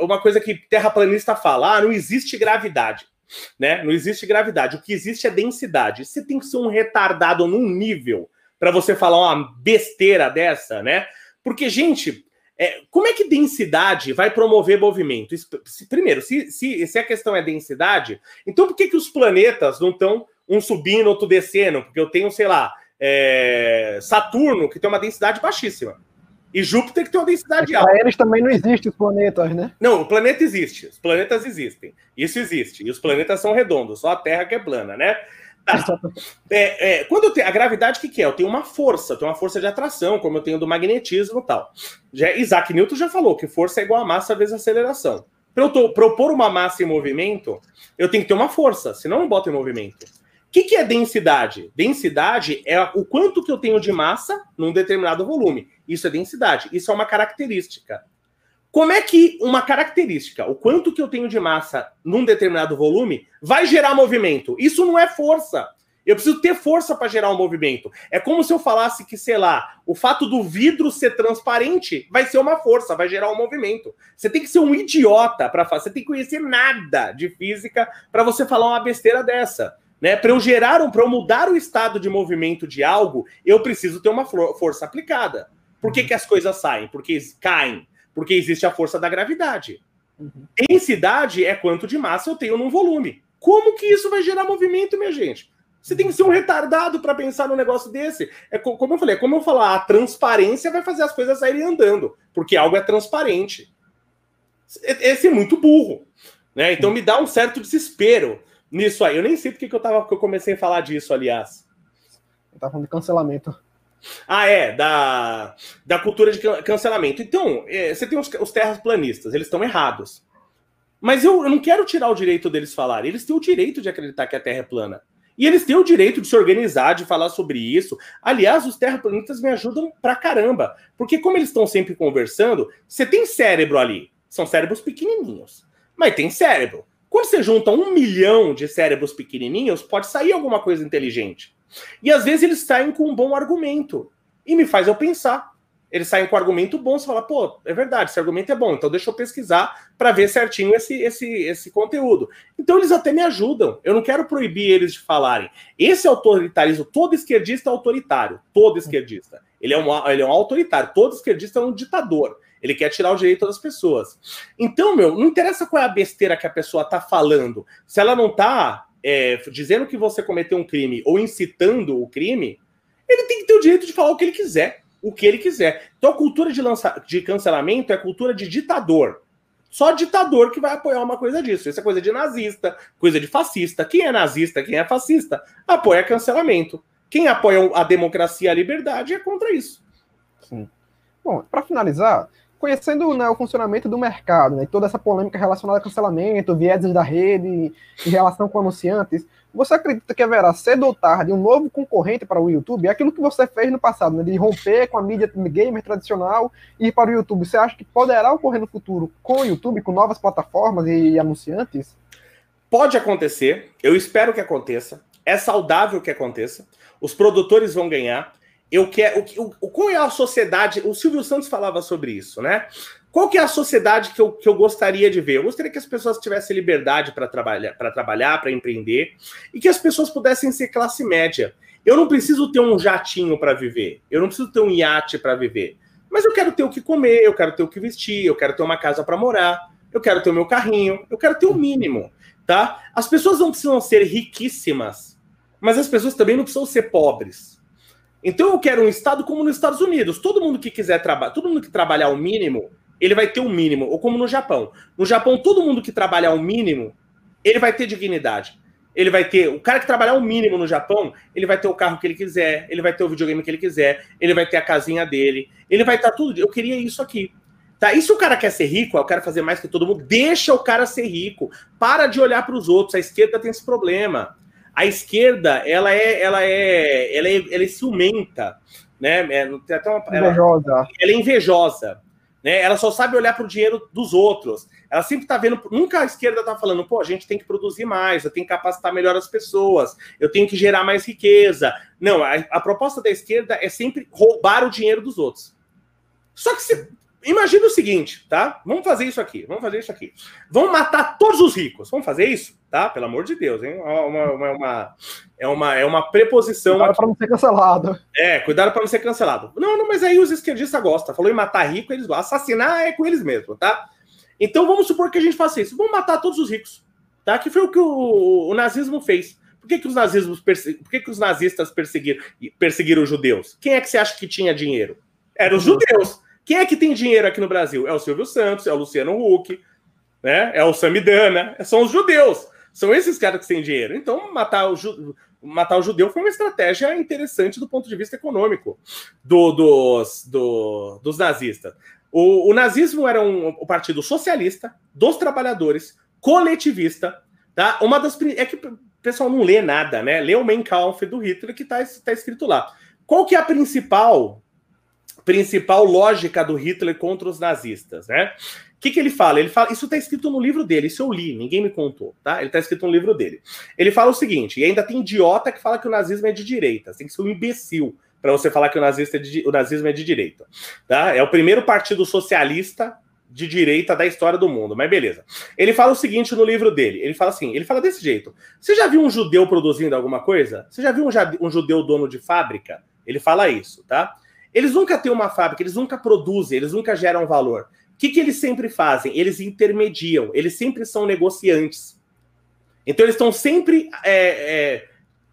Uma coisa que terraplanista fala, ah, não existe gravidade. Né? Não existe gravidade. O que existe é densidade. Você tem que ser um retardado num nível para você falar uma besteira dessa, né? Porque, gente, é, como é que densidade vai promover movimento? Primeiro, se, se, se, a questão é densidade, então por que, que os planetas não estão um subindo, outro descendo? Porque eu tenho, sei lá, é, Saturno, que tem uma densidade baixíssima. E Júpiter que tem uma densidade alta. Para eles também não existem os planetas, né? Não, o planeta existe. Os planetas existem. Isso existe. E os planetas são redondos, só a Terra que é plana, né? Tá. É, é, quando eu tenho a gravidade, o que, que é? Eu tenho uma força, eu tenho uma força de atração, como eu tenho do magnetismo e tal. Já, Isaac Newton já falou que força é igual a massa vezes aceleração. Para eu propor uma massa em movimento, eu tenho que ter uma força, senão eu não boto em movimento. O que, que é densidade? Densidade é o quanto que eu tenho de massa num determinado volume. Isso é densidade. Isso é uma característica. Como é que uma característica, o quanto que eu tenho de massa num determinado volume, vai gerar movimento? Isso não é força. Eu preciso ter força para gerar um movimento. É como se eu falasse que, sei lá, o fato do vidro ser transparente vai ser uma força, vai gerar um movimento. Você tem que ser um idiota para fazer, você tem que conhecer nada de física para você falar uma besteira dessa. Né? Para eu gerar um, para eu mudar o estado de movimento de algo, eu preciso ter uma força aplicada. Por que, que as coisas saem? Porque caem. Porque existe a força da gravidade. Uhum. Densidade é quanto de massa eu tenho num volume. Como que isso vai gerar movimento, minha gente? Você tem que ser um retardado para pensar num negócio desse. É como eu falei, é como eu falar, a transparência vai fazer as coisas saírem andando, porque algo é transparente. Esse é muito burro, né? Então me dá um certo desespero nisso aí. Eu nem sei porque que eu tava que eu comecei a falar disso, aliás. Eu tava falando de cancelamento. Ah, é, da, da cultura de cancelamento. Então, é, você tem os, os terraplanistas, eles estão errados. Mas eu, eu não quero tirar o direito deles falarem. Eles têm o direito de acreditar que a Terra é plana. E eles têm o direito de se organizar, de falar sobre isso. Aliás, os terraplanistas me ajudam pra caramba. Porque, como eles estão sempre conversando, você tem cérebro ali. São cérebros pequenininhos. Mas tem cérebro. Quando você junta um milhão de cérebros pequenininhos, pode sair alguma coisa inteligente. E às vezes eles saem com um bom argumento. E me faz eu pensar eles saem com argumento bom, você fala, pô, é verdade, esse argumento é bom, então deixa eu pesquisar para ver certinho esse, esse, esse conteúdo. Então eles até me ajudam. Eu não quero proibir eles de falarem. Esse autoritarismo, todo esquerdista é autoritário, todo esquerdista. Ele é um, ele é um autoritário, todo esquerdista é um ditador. Ele quer tirar o direito das pessoas. Então, meu, não interessa qual é a besteira que a pessoa tá falando. Se ela não tá é, dizendo que você cometeu um crime ou incitando o crime, ele tem que ter o direito de falar o que ele quiser o que ele quiser. Então a cultura de, lança... de cancelamento é cultura de ditador. Só ditador que vai apoiar uma coisa disso. Isso é coisa de nazista, coisa de fascista. Quem é nazista, quem é fascista, apoia cancelamento. Quem apoia a democracia e a liberdade é contra isso. Sim. Bom, para finalizar, conhecendo né, o funcionamento do mercado, né, toda essa polêmica relacionada a cancelamento, vieses da rede, em relação com anunciantes, você acredita que haverá cedo ou tarde um novo concorrente para o YouTube? É aquilo que você fez no passado, né, de romper com a mídia gamer tradicional e ir para o YouTube. Você acha que poderá ocorrer no futuro com o YouTube, com novas plataformas e anunciantes? Pode acontecer, eu espero que aconteça. É saudável que aconteça. Os produtores vão ganhar eu quero. O, o, qual é a sociedade? O Silvio Santos falava sobre isso, né? Qual que é a sociedade que eu, que eu gostaria de ver? Eu gostaria que as pessoas tivessem liberdade para trabalhar, para trabalhar, para empreender, e que as pessoas pudessem ser classe média. Eu não preciso ter um jatinho para viver, eu não preciso ter um iate para viver, mas eu quero ter o que comer, eu quero ter o que vestir, eu quero ter uma casa para morar, eu quero ter o meu carrinho, eu quero ter o mínimo, tá? As pessoas não precisam ser riquíssimas, mas as pessoas também não precisam ser pobres. Então eu quero um estado como nos Estados Unidos. Todo mundo que quiser trabalhar, todo mundo que trabalhar o mínimo, ele vai ter o um mínimo. Ou como no Japão. No Japão, todo mundo que trabalhar o mínimo, ele vai ter dignidade. Ele vai ter. O cara que trabalhar o mínimo no Japão, ele vai ter o carro que ele quiser, ele vai ter o videogame que ele quiser, ele vai ter a casinha dele, ele vai estar tudo. Eu queria isso aqui. Tá? E se o cara quer ser rico, eu quero fazer mais que todo mundo, deixa o cara ser rico. Para de olhar para os outros. A esquerda tem esse problema. A esquerda, ela é, ela é, ela é, ela é ciumenta, né? É, tem até uma, ela, invejosa. Ela é invejosa, né? Ela só sabe olhar para o dinheiro dos outros. Ela sempre está vendo, nunca a esquerda está falando, pô, a gente tem que produzir mais, eu tenho que capacitar melhor as pessoas, eu tenho que gerar mais riqueza. Não, a, a proposta da esquerda é sempre roubar o dinheiro dos outros. Só que se, Imagina o seguinte, tá? Vamos fazer isso aqui, vamos fazer isso aqui. Vamos matar todos os ricos. Vamos fazer isso, tá? Pelo amor de Deus, hein? É uma, uma, uma é, uma, é uma preposição. Cuidado para não ser cancelado. É, cuidado para não ser cancelado. Não, não, mas aí os esquerdistas gostam. Falou em matar rico, eles gostam. Assassinar é com eles mesmo, tá? Então vamos supor que a gente faça isso. Vamos matar todos os ricos, tá? Que foi o que o, o nazismo fez. Por que, que os nazismos Por que, que os nazistas perseguiram, perseguiram os judeus? Quem é que você acha que tinha dinheiro? Eram os judeus. Quem é que tem dinheiro aqui no Brasil? É o Silvio Santos, é o Luciano Huck, né? é o Samidana, são os judeus. São esses caras que têm dinheiro. Então, matar o, ju... matar o judeu foi uma estratégia interessante do ponto de vista econômico do, dos, do, dos nazistas. O, o, nazismo era um, um partido socialista, dos trabalhadores, coletivista. Tá? Uma das é que o pessoal não lê nada, né? Lê o Mein Kampf do Hitler que está tá escrito lá. Qual que é a principal principal lógica do Hitler contra os nazistas, né? O que, que ele fala? Ele fala, isso está escrito no livro dele, isso eu li, ninguém me contou, tá? Ele está escrito no livro dele. Ele fala o seguinte, e ainda tem idiota que fala que o nazismo é de direita, tem que ser um imbecil para você falar que o, nazista é de, o nazismo é de direita, tá? É o primeiro partido socialista de direita da história do mundo, mas beleza. Ele fala o seguinte no livro dele, ele fala assim, ele fala desse jeito, você já viu um judeu produzindo alguma coisa? Você já viu um, um judeu dono de fábrica? Ele fala isso, tá? Eles nunca têm uma fábrica, eles nunca produzem, eles nunca geram valor. O que, que eles sempre fazem? Eles intermediam, eles sempre são negociantes. Então eles estão sempre é, é,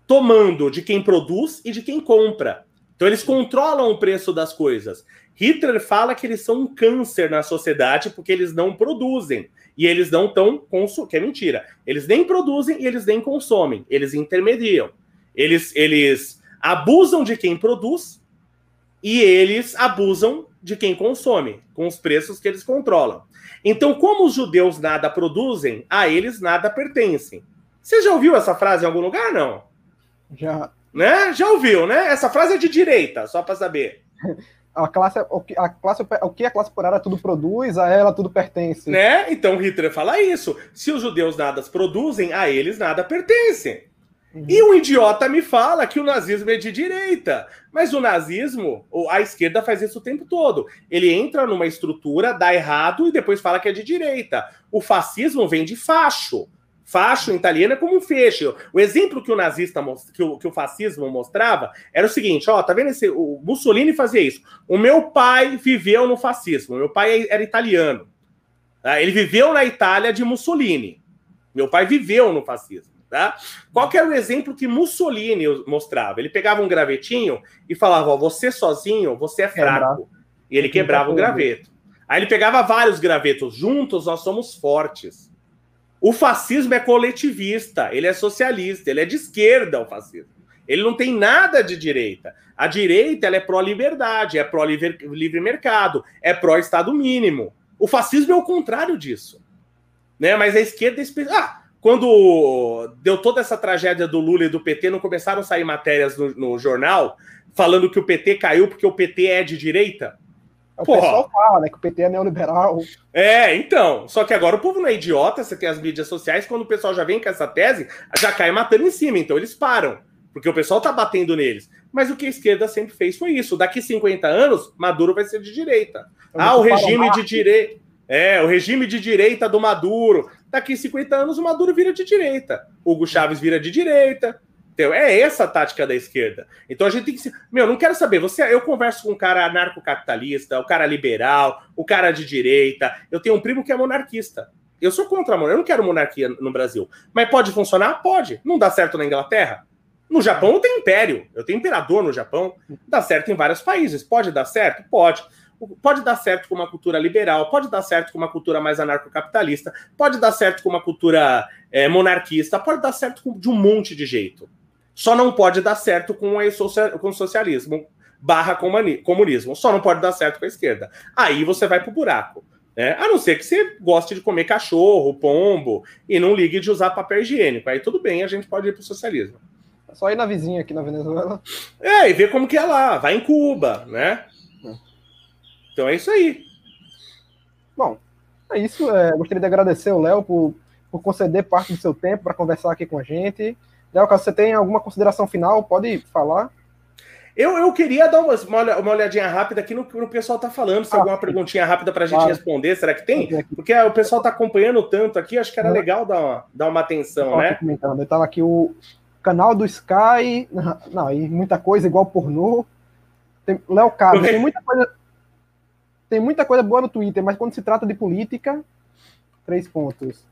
tomando de quem produz e de quem compra. Então eles controlam o preço das coisas. Hitler fala que eles são um câncer na sociedade porque eles não produzem. E eles não estão consumendo. Que é mentira. Eles nem produzem e eles nem consomem. Eles intermediam. Eles, eles abusam de quem produz e eles abusam de quem consome, com os preços que eles controlam. Então, como os judeus nada produzem, a eles nada pertencem. Você já ouviu essa frase em algum lugar, não? Já. Né? Já ouviu, né? Essa frase é de direita, só para saber. A classe, o que a classe, o que a classe operária tudo produz, a ela tudo pertence. Né? Então Hitler fala isso. Se os judeus nada produzem, a eles nada pertencem. Uhum. E um idiota me fala que o nazismo é de direita. Mas o nazismo, a esquerda faz isso o tempo todo. Ele entra numa estrutura, dá errado e depois fala que é de direita. O fascismo vem de facho. Facho em italiano é como um feixe. O exemplo que o nazista, que o, que o fascismo mostrava era o seguinte: ó, tá vendo esse? O Mussolini fazia isso. O meu pai viveu no fascismo. Meu pai era italiano. Tá? Ele viveu na Itália de Mussolini. Meu pai viveu no fascismo. Tá? Qual que era o exemplo que Mussolini mostrava? Ele pegava um gravetinho e falava: ó, você sozinho, você é fraco. E ele quebrava o graveto. Aí ele pegava vários gravetos. Juntos nós somos fortes. O fascismo é coletivista, ele é socialista, ele é de esquerda, o fascismo. Ele não tem nada de direita. A direita ela é pró-liberdade, é pró-livre mercado, é pró-estado mínimo. O fascismo é o contrário disso. Né? Mas a esquerda. É ah, quando deu toda essa tragédia do Lula e do PT, não começaram a sair matérias no, no jornal falando que o PT caiu porque o PT é de direita? O Porra. pessoal fala, né, que o PT é neoliberal. É, então. Só que agora o povo não é idiota, você tem as mídias sociais, quando o pessoal já vem com essa tese, já cai matando em cima, então eles param. Porque o pessoal tá batendo neles. Mas o que a esquerda sempre fez foi isso. Daqui 50 anos, Maduro vai ser de direita. ah, o regime de direita. É, o regime de direita do Maduro. Daqui 50 anos o Maduro vira de direita. Hugo Chaves vira de direita. Entendeu? É essa a tática da esquerda. Então a gente tem que. Meu, não quero saber. Você, eu converso com um cara anarcocapitalista, o cara liberal, o cara de direita. Eu tenho um primo que é monarquista. Eu sou contra a monarquia. Eu não quero monarquia no Brasil. Mas pode funcionar? Pode. Não dá certo na Inglaterra? No Japão eu tenho império. Eu tenho imperador no Japão. Dá certo em vários países. Pode dar certo? Pode pode dar certo com uma cultura liberal, pode dar certo com uma cultura mais anarcocapitalista, pode dar certo com uma cultura é, monarquista, pode dar certo com, de um monte de jeito. Só não pode dar certo com, o socialismo barra comunismo. Só não pode dar certo com a esquerda. Aí você vai pro buraco. Né? A não ser que você goste de comer cachorro, pombo, e não ligue de usar papel higiênico. Aí tudo bem, a gente pode ir pro socialismo. É só ir na vizinha aqui na Venezuela. É, e ver como que é lá. Vai em Cuba, né? Então é isso aí. Bom, é isso. É, gostaria de agradecer o Léo por, por conceder parte do seu tempo para conversar aqui com a gente. Léo, caso você tenha alguma consideração final, pode falar. Eu, eu queria dar uma, uma olhadinha rápida aqui no que o pessoal está falando, se ah, alguma perguntinha rápida para a gente claro. responder, será que tem? Porque o pessoal está acompanhando tanto aqui, acho que era legal dar uma, dar uma atenção, né? Comentando. Eu estava aqui o canal do Sky, não, e muita coisa igual pornô. Léo Carlos, tem muita coisa, tem muita coisa boa no Twitter, mas quando se trata de política, três pontos.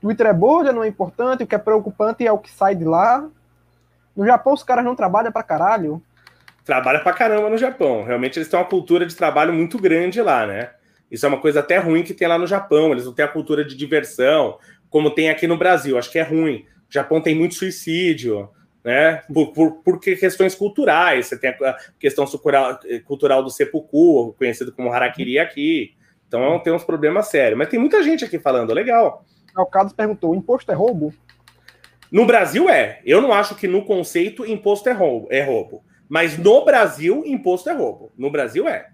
Twitter é bolha, não é importante, o que é preocupante é o que sai de lá. No Japão, os caras não trabalham pra caralho. Trabalha pra caramba no Japão. Realmente eles têm uma cultura de trabalho muito grande lá, né? Isso é uma coisa até ruim que tem lá no Japão. Eles não têm a cultura de diversão, como tem aqui no Brasil. Acho que é ruim. O Japão tem muito suicídio né? Por, por, por, questões culturais. Você tem a questão cultural do seppuku, conhecido como harakiri aqui. Então tem uns problemas sérios. Mas tem muita gente aqui falando, legal. O Carlos perguntou: imposto é roubo? No Brasil é. Eu não acho que no conceito imposto é roubo. É roubo. Mas no Brasil, imposto é roubo. No Brasil é.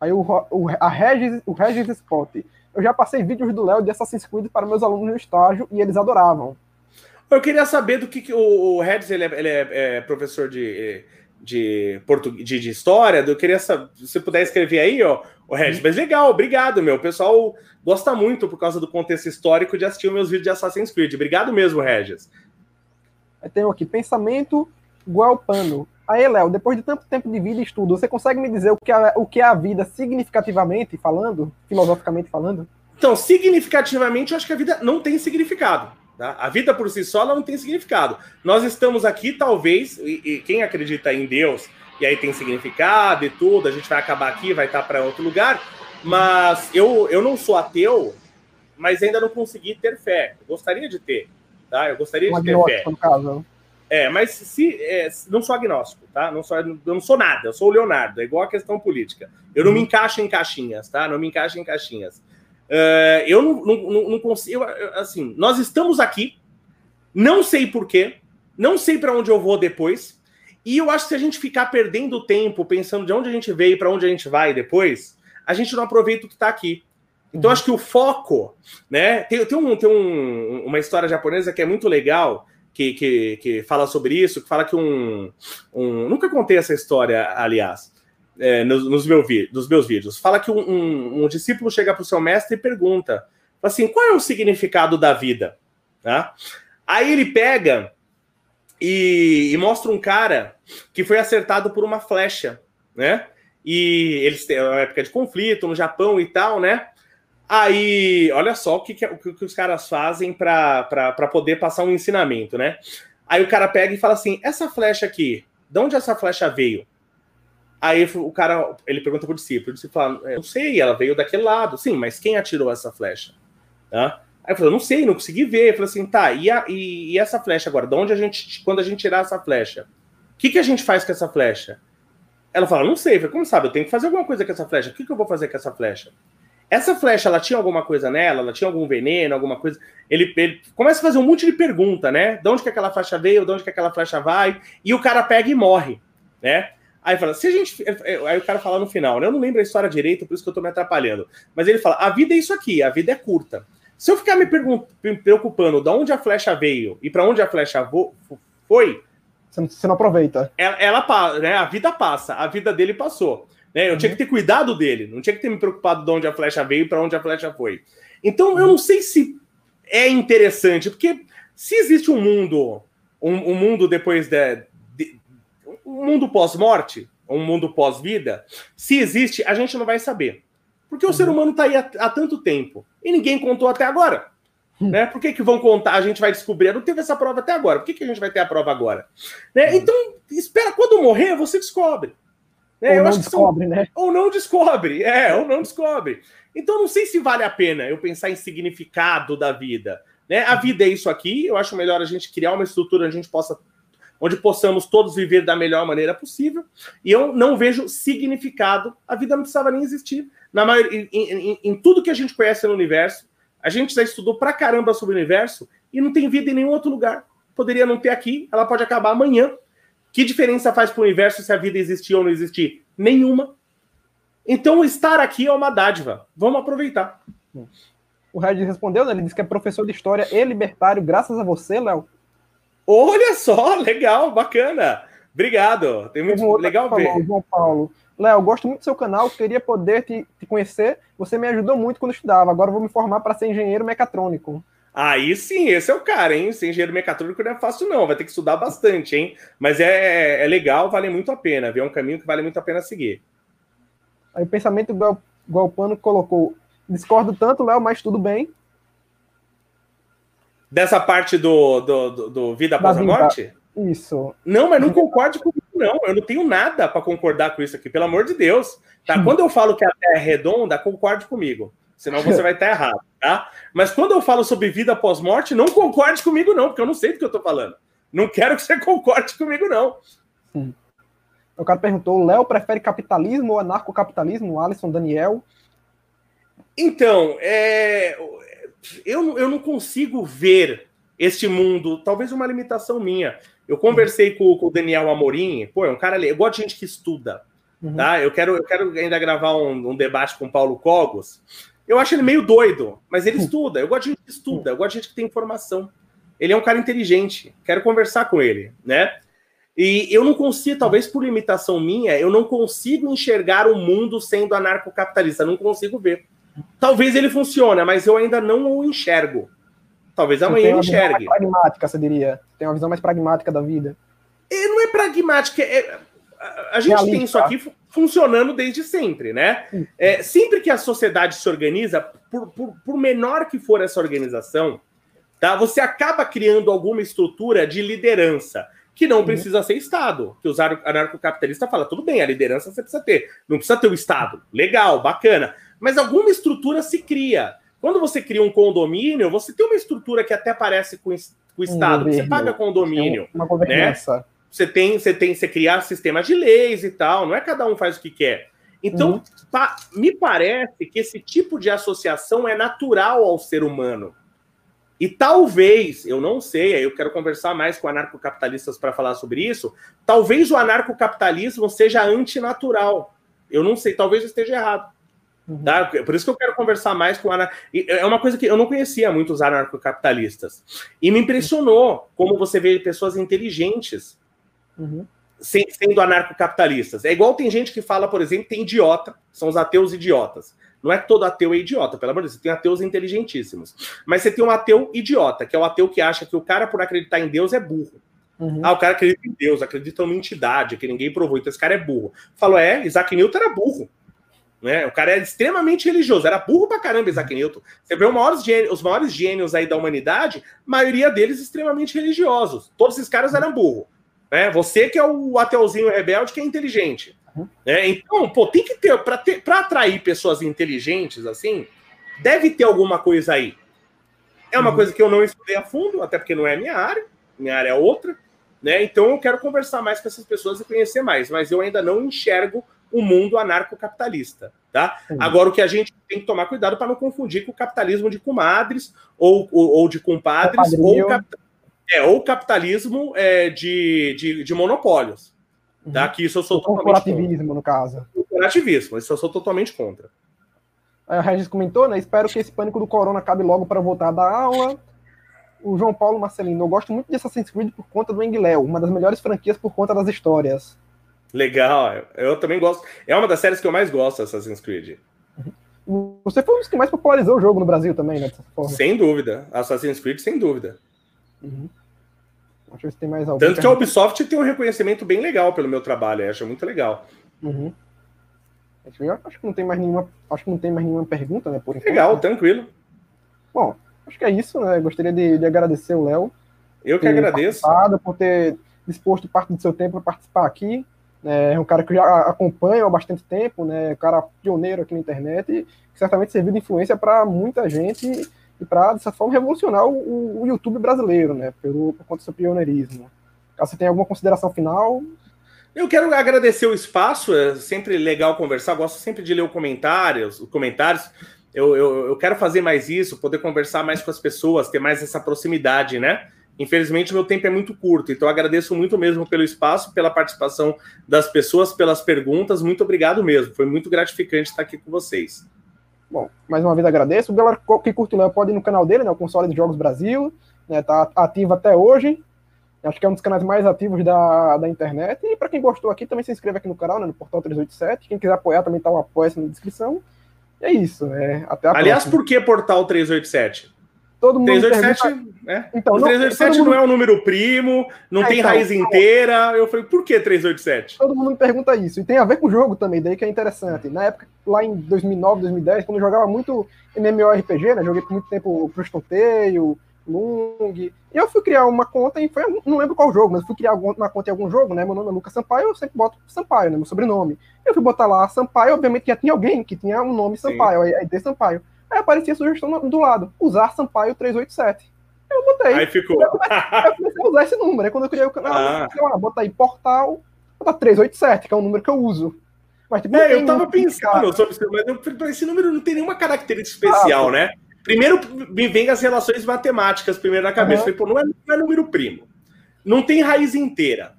Aí o, o, a Regis, o Regis Spot. Eu já passei vídeos do Léo de Assassin's Creed para meus alunos no estágio e eles adoravam. Eu queria saber do que, que o, o Regis ele, é, ele é, é, professor de, de, português, de, de, história. Eu queria saber, se você puder escrever aí, ó, o Regis. Mas legal, obrigado, meu. O pessoal gosta muito, por causa do contexto histórico, de assistir meus vídeos de Assassin's Creed. Obrigado mesmo, Regis. Tem aqui, pensamento Guelpano. Aí, Léo, depois de tanto tempo de vida e estudo, você consegue me dizer o que, é, o que é a vida significativamente falando, filosoficamente falando? Então, significativamente, eu acho que a vida não tem significado. Tá? A vida por si só não tem significado. Nós estamos aqui, talvez, e, e, quem acredita em Deus, e aí tem significado e tudo, a gente vai acabar aqui, vai estar para outro lugar, mas eu, eu não sou ateu, mas ainda não consegui ter fé. Eu gostaria de ter, tá? Eu gostaria um de ter fé. No caso. É, mas se é, não sou agnóstico, tá? Não sou, eu não sou nada, eu sou o Leonardo, é igual a questão política. Eu não me encaixo em caixinhas, tá? Não me encaixo em caixinhas. Uh, eu não, não, não consigo. Assim, nós estamos aqui, não sei porquê, não sei para onde eu vou depois, e eu acho que se a gente ficar perdendo tempo pensando de onde a gente veio e para onde a gente vai depois, a gente não aproveita o que está aqui. Então, uhum. acho que o foco, né? Tem, tem, um, tem um, uma história japonesa que é muito legal, que, que, que fala sobre isso, que fala que um, um nunca contei essa história, aliás, é, nos, nos, meu, nos meus vídeos. Fala que um, um, um discípulo chega para o seu mestre e pergunta assim, qual é o significado da vida? Tá? Aí ele pega e, e, mostra um cara que foi acertado por uma flecha, né? E eles têm uma época de conflito no Japão e tal, né? Aí, olha só o que, que, o que os caras fazem para poder passar um ensinamento, né? Aí o cara pega e fala assim: essa flecha aqui, de onde essa flecha veio? Aí o cara, ele pergunta pro discípulo, o discípulo fala, não sei, ela veio daquele lado. Sim, mas quem atirou essa flecha? Tá? Aí eu falei, não sei, não consegui ver. Eu falei assim, tá, e, a, e, e, essa flecha agora? De onde a gente, quando a gente tirar essa flecha, o que, que a gente faz com essa flecha? Ela fala, não sei. Falei, como sabe? Eu tenho que fazer alguma coisa com essa flecha. O que, que eu vou fazer com essa flecha? Essa flecha, ela tinha alguma coisa nela? Ela tinha algum veneno, alguma coisa? Ele, ele, começa a fazer um monte de pergunta, né? De onde que aquela flecha veio? De onde que aquela flecha vai? E o cara pega e morre, né? Aí fala, se a gente. Aí o cara fala no final, né? Eu não lembro a história direito, por isso que eu tô me atrapalhando. Mas ele fala: a vida é isso aqui, a vida é curta. Se eu ficar me, me preocupando de onde a flecha veio e para onde a flecha foi. Você não aproveita. Ela, ela né, a vida passa, a vida dele passou. Né? Eu uhum. tinha que ter cuidado dele, não tinha que ter me preocupado de onde a flecha veio e para onde a flecha foi. Então, eu não sei se é interessante, porque se existe um mundo, um, um mundo depois de, de, um mundo pós-morte, um mundo pós-vida, se existe, a gente não vai saber. Porque o ser uhum. humano está aí há, há, tanto tempo e ninguém contou até agora. Hum. Né? Por que, que vão contar? A gente vai descobrir. Não teve essa prova até agora. Por que, que a gente vai ter a prova agora? Né? Uhum. Então, espera quando morrer, você descobre. Né? Ou não descobre, são... né? Ou não descobre, é, ou não descobre. Então não sei se vale a pena eu pensar em significado da vida. Né? A vida é isso aqui, eu acho melhor a gente criar uma estrutura onde a gente possa onde possamos todos viver da melhor maneira possível. E eu não vejo significado. A vida não precisava nem existir. Na maioria, em, em, em tudo que a gente conhece no universo, a gente já estudou pra caramba sobre o universo e não tem vida em nenhum outro lugar. Poderia não ter aqui, ela pode acabar amanhã. Que diferença faz para o universo se a vida existir ou não existir? Nenhuma. Então, estar aqui é uma dádiva. Vamos aproveitar. O Regis respondeu, né? Ele disse que é professor de história e libertário, graças a você, Léo. Olha só, legal, bacana. Obrigado. Tem muito legal ver. Falou, João Paulo. Léo, gosto muito do seu canal, queria poder te, te, conhecer. Você me ajudou muito quando eu estudava. Agora vou me formar para ser engenheiro mecatrônico. Aí sim, esse é o cara, hein? Ser engenheiro mecatrônico não é fácil, não. Vai ter que estudar bastante, hein? Mas é, é legal, vale muito a pena. Ver um caminho que vale muito a pena seguir. Aí o pensamento igual, igual o Pano colocou. Discordo tanto, Léo, mas tudo bem. Dessa parte do, do, do, do vida após a morte? Isso. Não, mas não concorde comigo, não. Eu não tenho nada para concordar com isso aqui, pelo amor de Deus. Tá? Quando eu falo que a Terra é redonda, concorde comigo senão você vai estar errado, tá? Mas quando eu falo sobre vida após morte, não concorde comigo, não, porque eu não sei do que eu estou falando. Não quero que você concorde comigo, não. Sim. O cara perguntou: Léo prefere capitalismo ou anarcocapitalismo? Alisson Daniel. Então, é, eu, eu não consigo ver este mundo, talvez uma limitação minha. Eu conversei com, com o Daniel Amorim, pô, é um cara, eu gosto de gente que estuda, uhum. tá? Eu quero, eu quero ainda gravar um, um, debate com o Paulo Cogos. Eu acho ele meio doido, mas ele uhum. estuda. Eu gosto de gente que estuda, eu gosto de gente que tem informação. Ele é um cara inteligente, quero conversar com ele, né? E eu não consigo, talvez por limitação minha, eu não consigo enxergar o mundo sendo anarcocapitalista, não consigo ver. Talvez ele funcione, mas eu ainda não o enxergo. Talvez amanhã eu enxergue. Mais pragmática, você diria. Tem uma visão mais pragmática da vida. E não é pragmática, é, a gente Realista. tem isso aqui funcionando desde sempre, né? É, sempre que a sociedade se organiza, por, por, por, menor que for essa organização, tá? Você acaba criando alguma estrutura de liderança que não uhum. precisa ser Estado. Que os anarcocapitalistas falam, tudo bem, a liderança você precisa ter, não precisa ter o Estado. Legal, bacana. Mas alguma estrutura se cria. Quando você cria um condomínio, você tem uma estrutura que até parece com, o Estado. Um você paga condomínio. Uma governança. Né? Você tem, você tem, você criar sistemas de leis e tal. Não é cada um faz o que quer. Então, uhum. pa, me parece que esse tipo de associação é natural ao ser humano. E talvez, eu não sei, eu quero conversar mais com anarcocapitalistas para falar sobre isso. Talvez o anarcocapitalismo seja antinatural. Eu não sei, talvez eu esteja errado. Uhum. Tá? Por isso que eu quero conversar mais com anar... É uma coisa que eu não conhecia muitos anarcocapitalistas. E me impressionou como você vê pessoas inteligentes uhum. sendo anarcocapitalistas. É igual tem gente que fala, por exemplo, tem idiota, são os ateus idiotas. Não é que todo ateu é idiota, pelo amor de Deus, você tem ateus inteligentíssimos. Mas você tem um ateu idiota, que é o ateu que acha que o cara, por acreditar em Deus, é burro. Uhum. Ah, o cara acredita em Deus, acredita numa entidade que ninguém provou, então esse cara é burro. Falou, é, Isaac Newton era burro. Né? O cara era extremamente religioso, era burro pra caramba, Isaac Newton. Você vê os maiores, gênios, os maiores gênios aí da humanidade, maioria deles extremamente religiosos. Todos esses caras eram burro. Né? Você que é o ateuzinho rebelde que é inteligente. Uhum. Né? Então, pô, tem que ter, para ter, para atrair pessoas inteligentes assim, deve ter alguma coisa aí. É uma uhum. coisa que eu não estudei a fundo, até porque não é minha área, minha área é outra, né? Então eu quero conversar mais com essas pessoas e conhecer mais, mas eu ainda não enxergo o mundo anarcocapitalista. Tá? Uhum. Agora, o que a gente tem que tomar cuidado para não confundir com o capitalismo de comadres ou, ou, ou de compadres ou, cap, é, ou capitalismo é, de, de, de, monopólios. Uhum. Tá? Que isso eu sou o totalmente corporativismo, contra. no caso. Corporativismo, isso eu sou totalmente contra. A Regis comentou, né? Espero que esse pânico do corona acabe logo para voltar a dar aula. O João Paulo Marcelino, eu gosto muito de Assassin's Creed por conta do Enguiléu, uma das melhores franquias por conta das histórias. Legal, eu também gosto. É uma das séries que eu mais gosto, Assassin's Creed. Você foi um dos que mais popularizou o jogo no Brasil também, né? Sem dúvida. Assassin's Creed, sem dúvida. Uhum. Acho que tem mais algum. Tanto que a Ubisoft tem um reconhecimento bem legal pelo meu trabalho, acho muito legal. Uhum. Acho que não tem mais nenhuma. Acho que não tem mais nenhuma pergunta, né? Por enquanto. Legal, tranquilo. Bom, acho que é isso, né? Gostaria de, de agradecer o Léo. Eu que agradeço. Por ter disposto parte do seu tempo para participar aqui. É um cara que já acompanha há bastante tempo, né? Um cara pioneiro aqui na internet e certamente serviu de influência para muita gente e para, de certa forma, revolucionar o, o, YouTube brasileiro, né? Pelo, por conta do seu pioneirismo. Você tenha alguma consideração final. Eu quero agradecer o espaço, é sempre legal conversar, gosto sempre de ler os comentários, os comentários. Eu, eu, eu quero fazer mais isso, poder conversar mais com as pessoas, ter mais essa proximidade, né? Infelizmente, meu tempo é muito curto, então agradeço muito mesmo pelo espaço, pela participação das pessoas, pelas perguntas. Muito obrigado mesmo. Foi muito gratificante estar aqui com vocês. Bom, mais uma vez agradeço. Galera que curte o Léo pode ir no canal dele, né? O Console de Jogos Brasil. Né, tá ativo até hoje. Acho que é um dos canais mais ativos da, da internet. E para quem gostou aqui, também se inscreve aqui no canal, né, no Portal 387. Quem quiser apoiar também tá o apoio na descrição. E é isso. Né, até Aliás, próxima. por que Portal 387? Todo mundo 387, pergunta... né? Então, o 387 não, mundo... não é um número primo, não é, tem então, raiz inteira. Eu falei, por que 387? Todo mundo me pergunta isso. E tem a ver com o jogo também, daí que é interessante. Na época, lá em 2009, 2010, quando eu jogava muito MMORPG, né? Joguei por muito tempo Preston Tale, Lung. E eu fui criar uma conta e foi, não lembro qual jogo, mas fui criar uma conta em algum jogo, né? Meu nome é Lucas Sampaio, eu sempre boto Sampaio, né? Meu sobrenome. Eu fui botar lá Sampaio, obviamente já tinha alguém que tinha um nome Sampaio, Sim. aí, aí Sampaio. Aí aparecia a sugestão do lado, usar Sampaio 387. Eu botei. Aí ficou. Eu comecei, eu comecei a usar esse número. Aí quando eu criei o canal, ah. eu botei aí portal, botar 387, que é o número que eu uso. Mas, tipo, é, eu tava pensando sobre isso, mas eu, esse número não tem nenhuma característica especial, ah, né? Primeiro me vem as relações matemáticas primeiro na cabeça. Uhum. Falei, pô, não é, não é número primo. Não tem raiz inteira.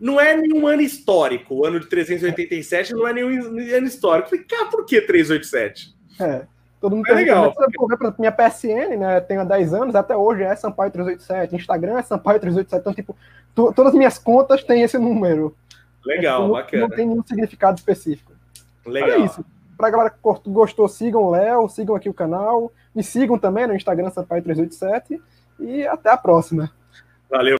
Não é nenhum ano histórico. O ano de 387 não é nenhum ano histórico. Falei, cara, por que 387? É. Todo mundo é legal. Minha PSN, né? Tenho há 10 anos, até hoje é Sampaio 387. Instagram é Sampaio 387. Então, tipo, todas as minhas contas têm esse número. Legal, é, tipo, bacana. Não tem nenhum significado específico. Legal. É isso. Pra galera que gostou, sigam o Léo, sigam aqui o canal. Me sigam também no Instagram Sampaio387. E até a próxima. Valeu.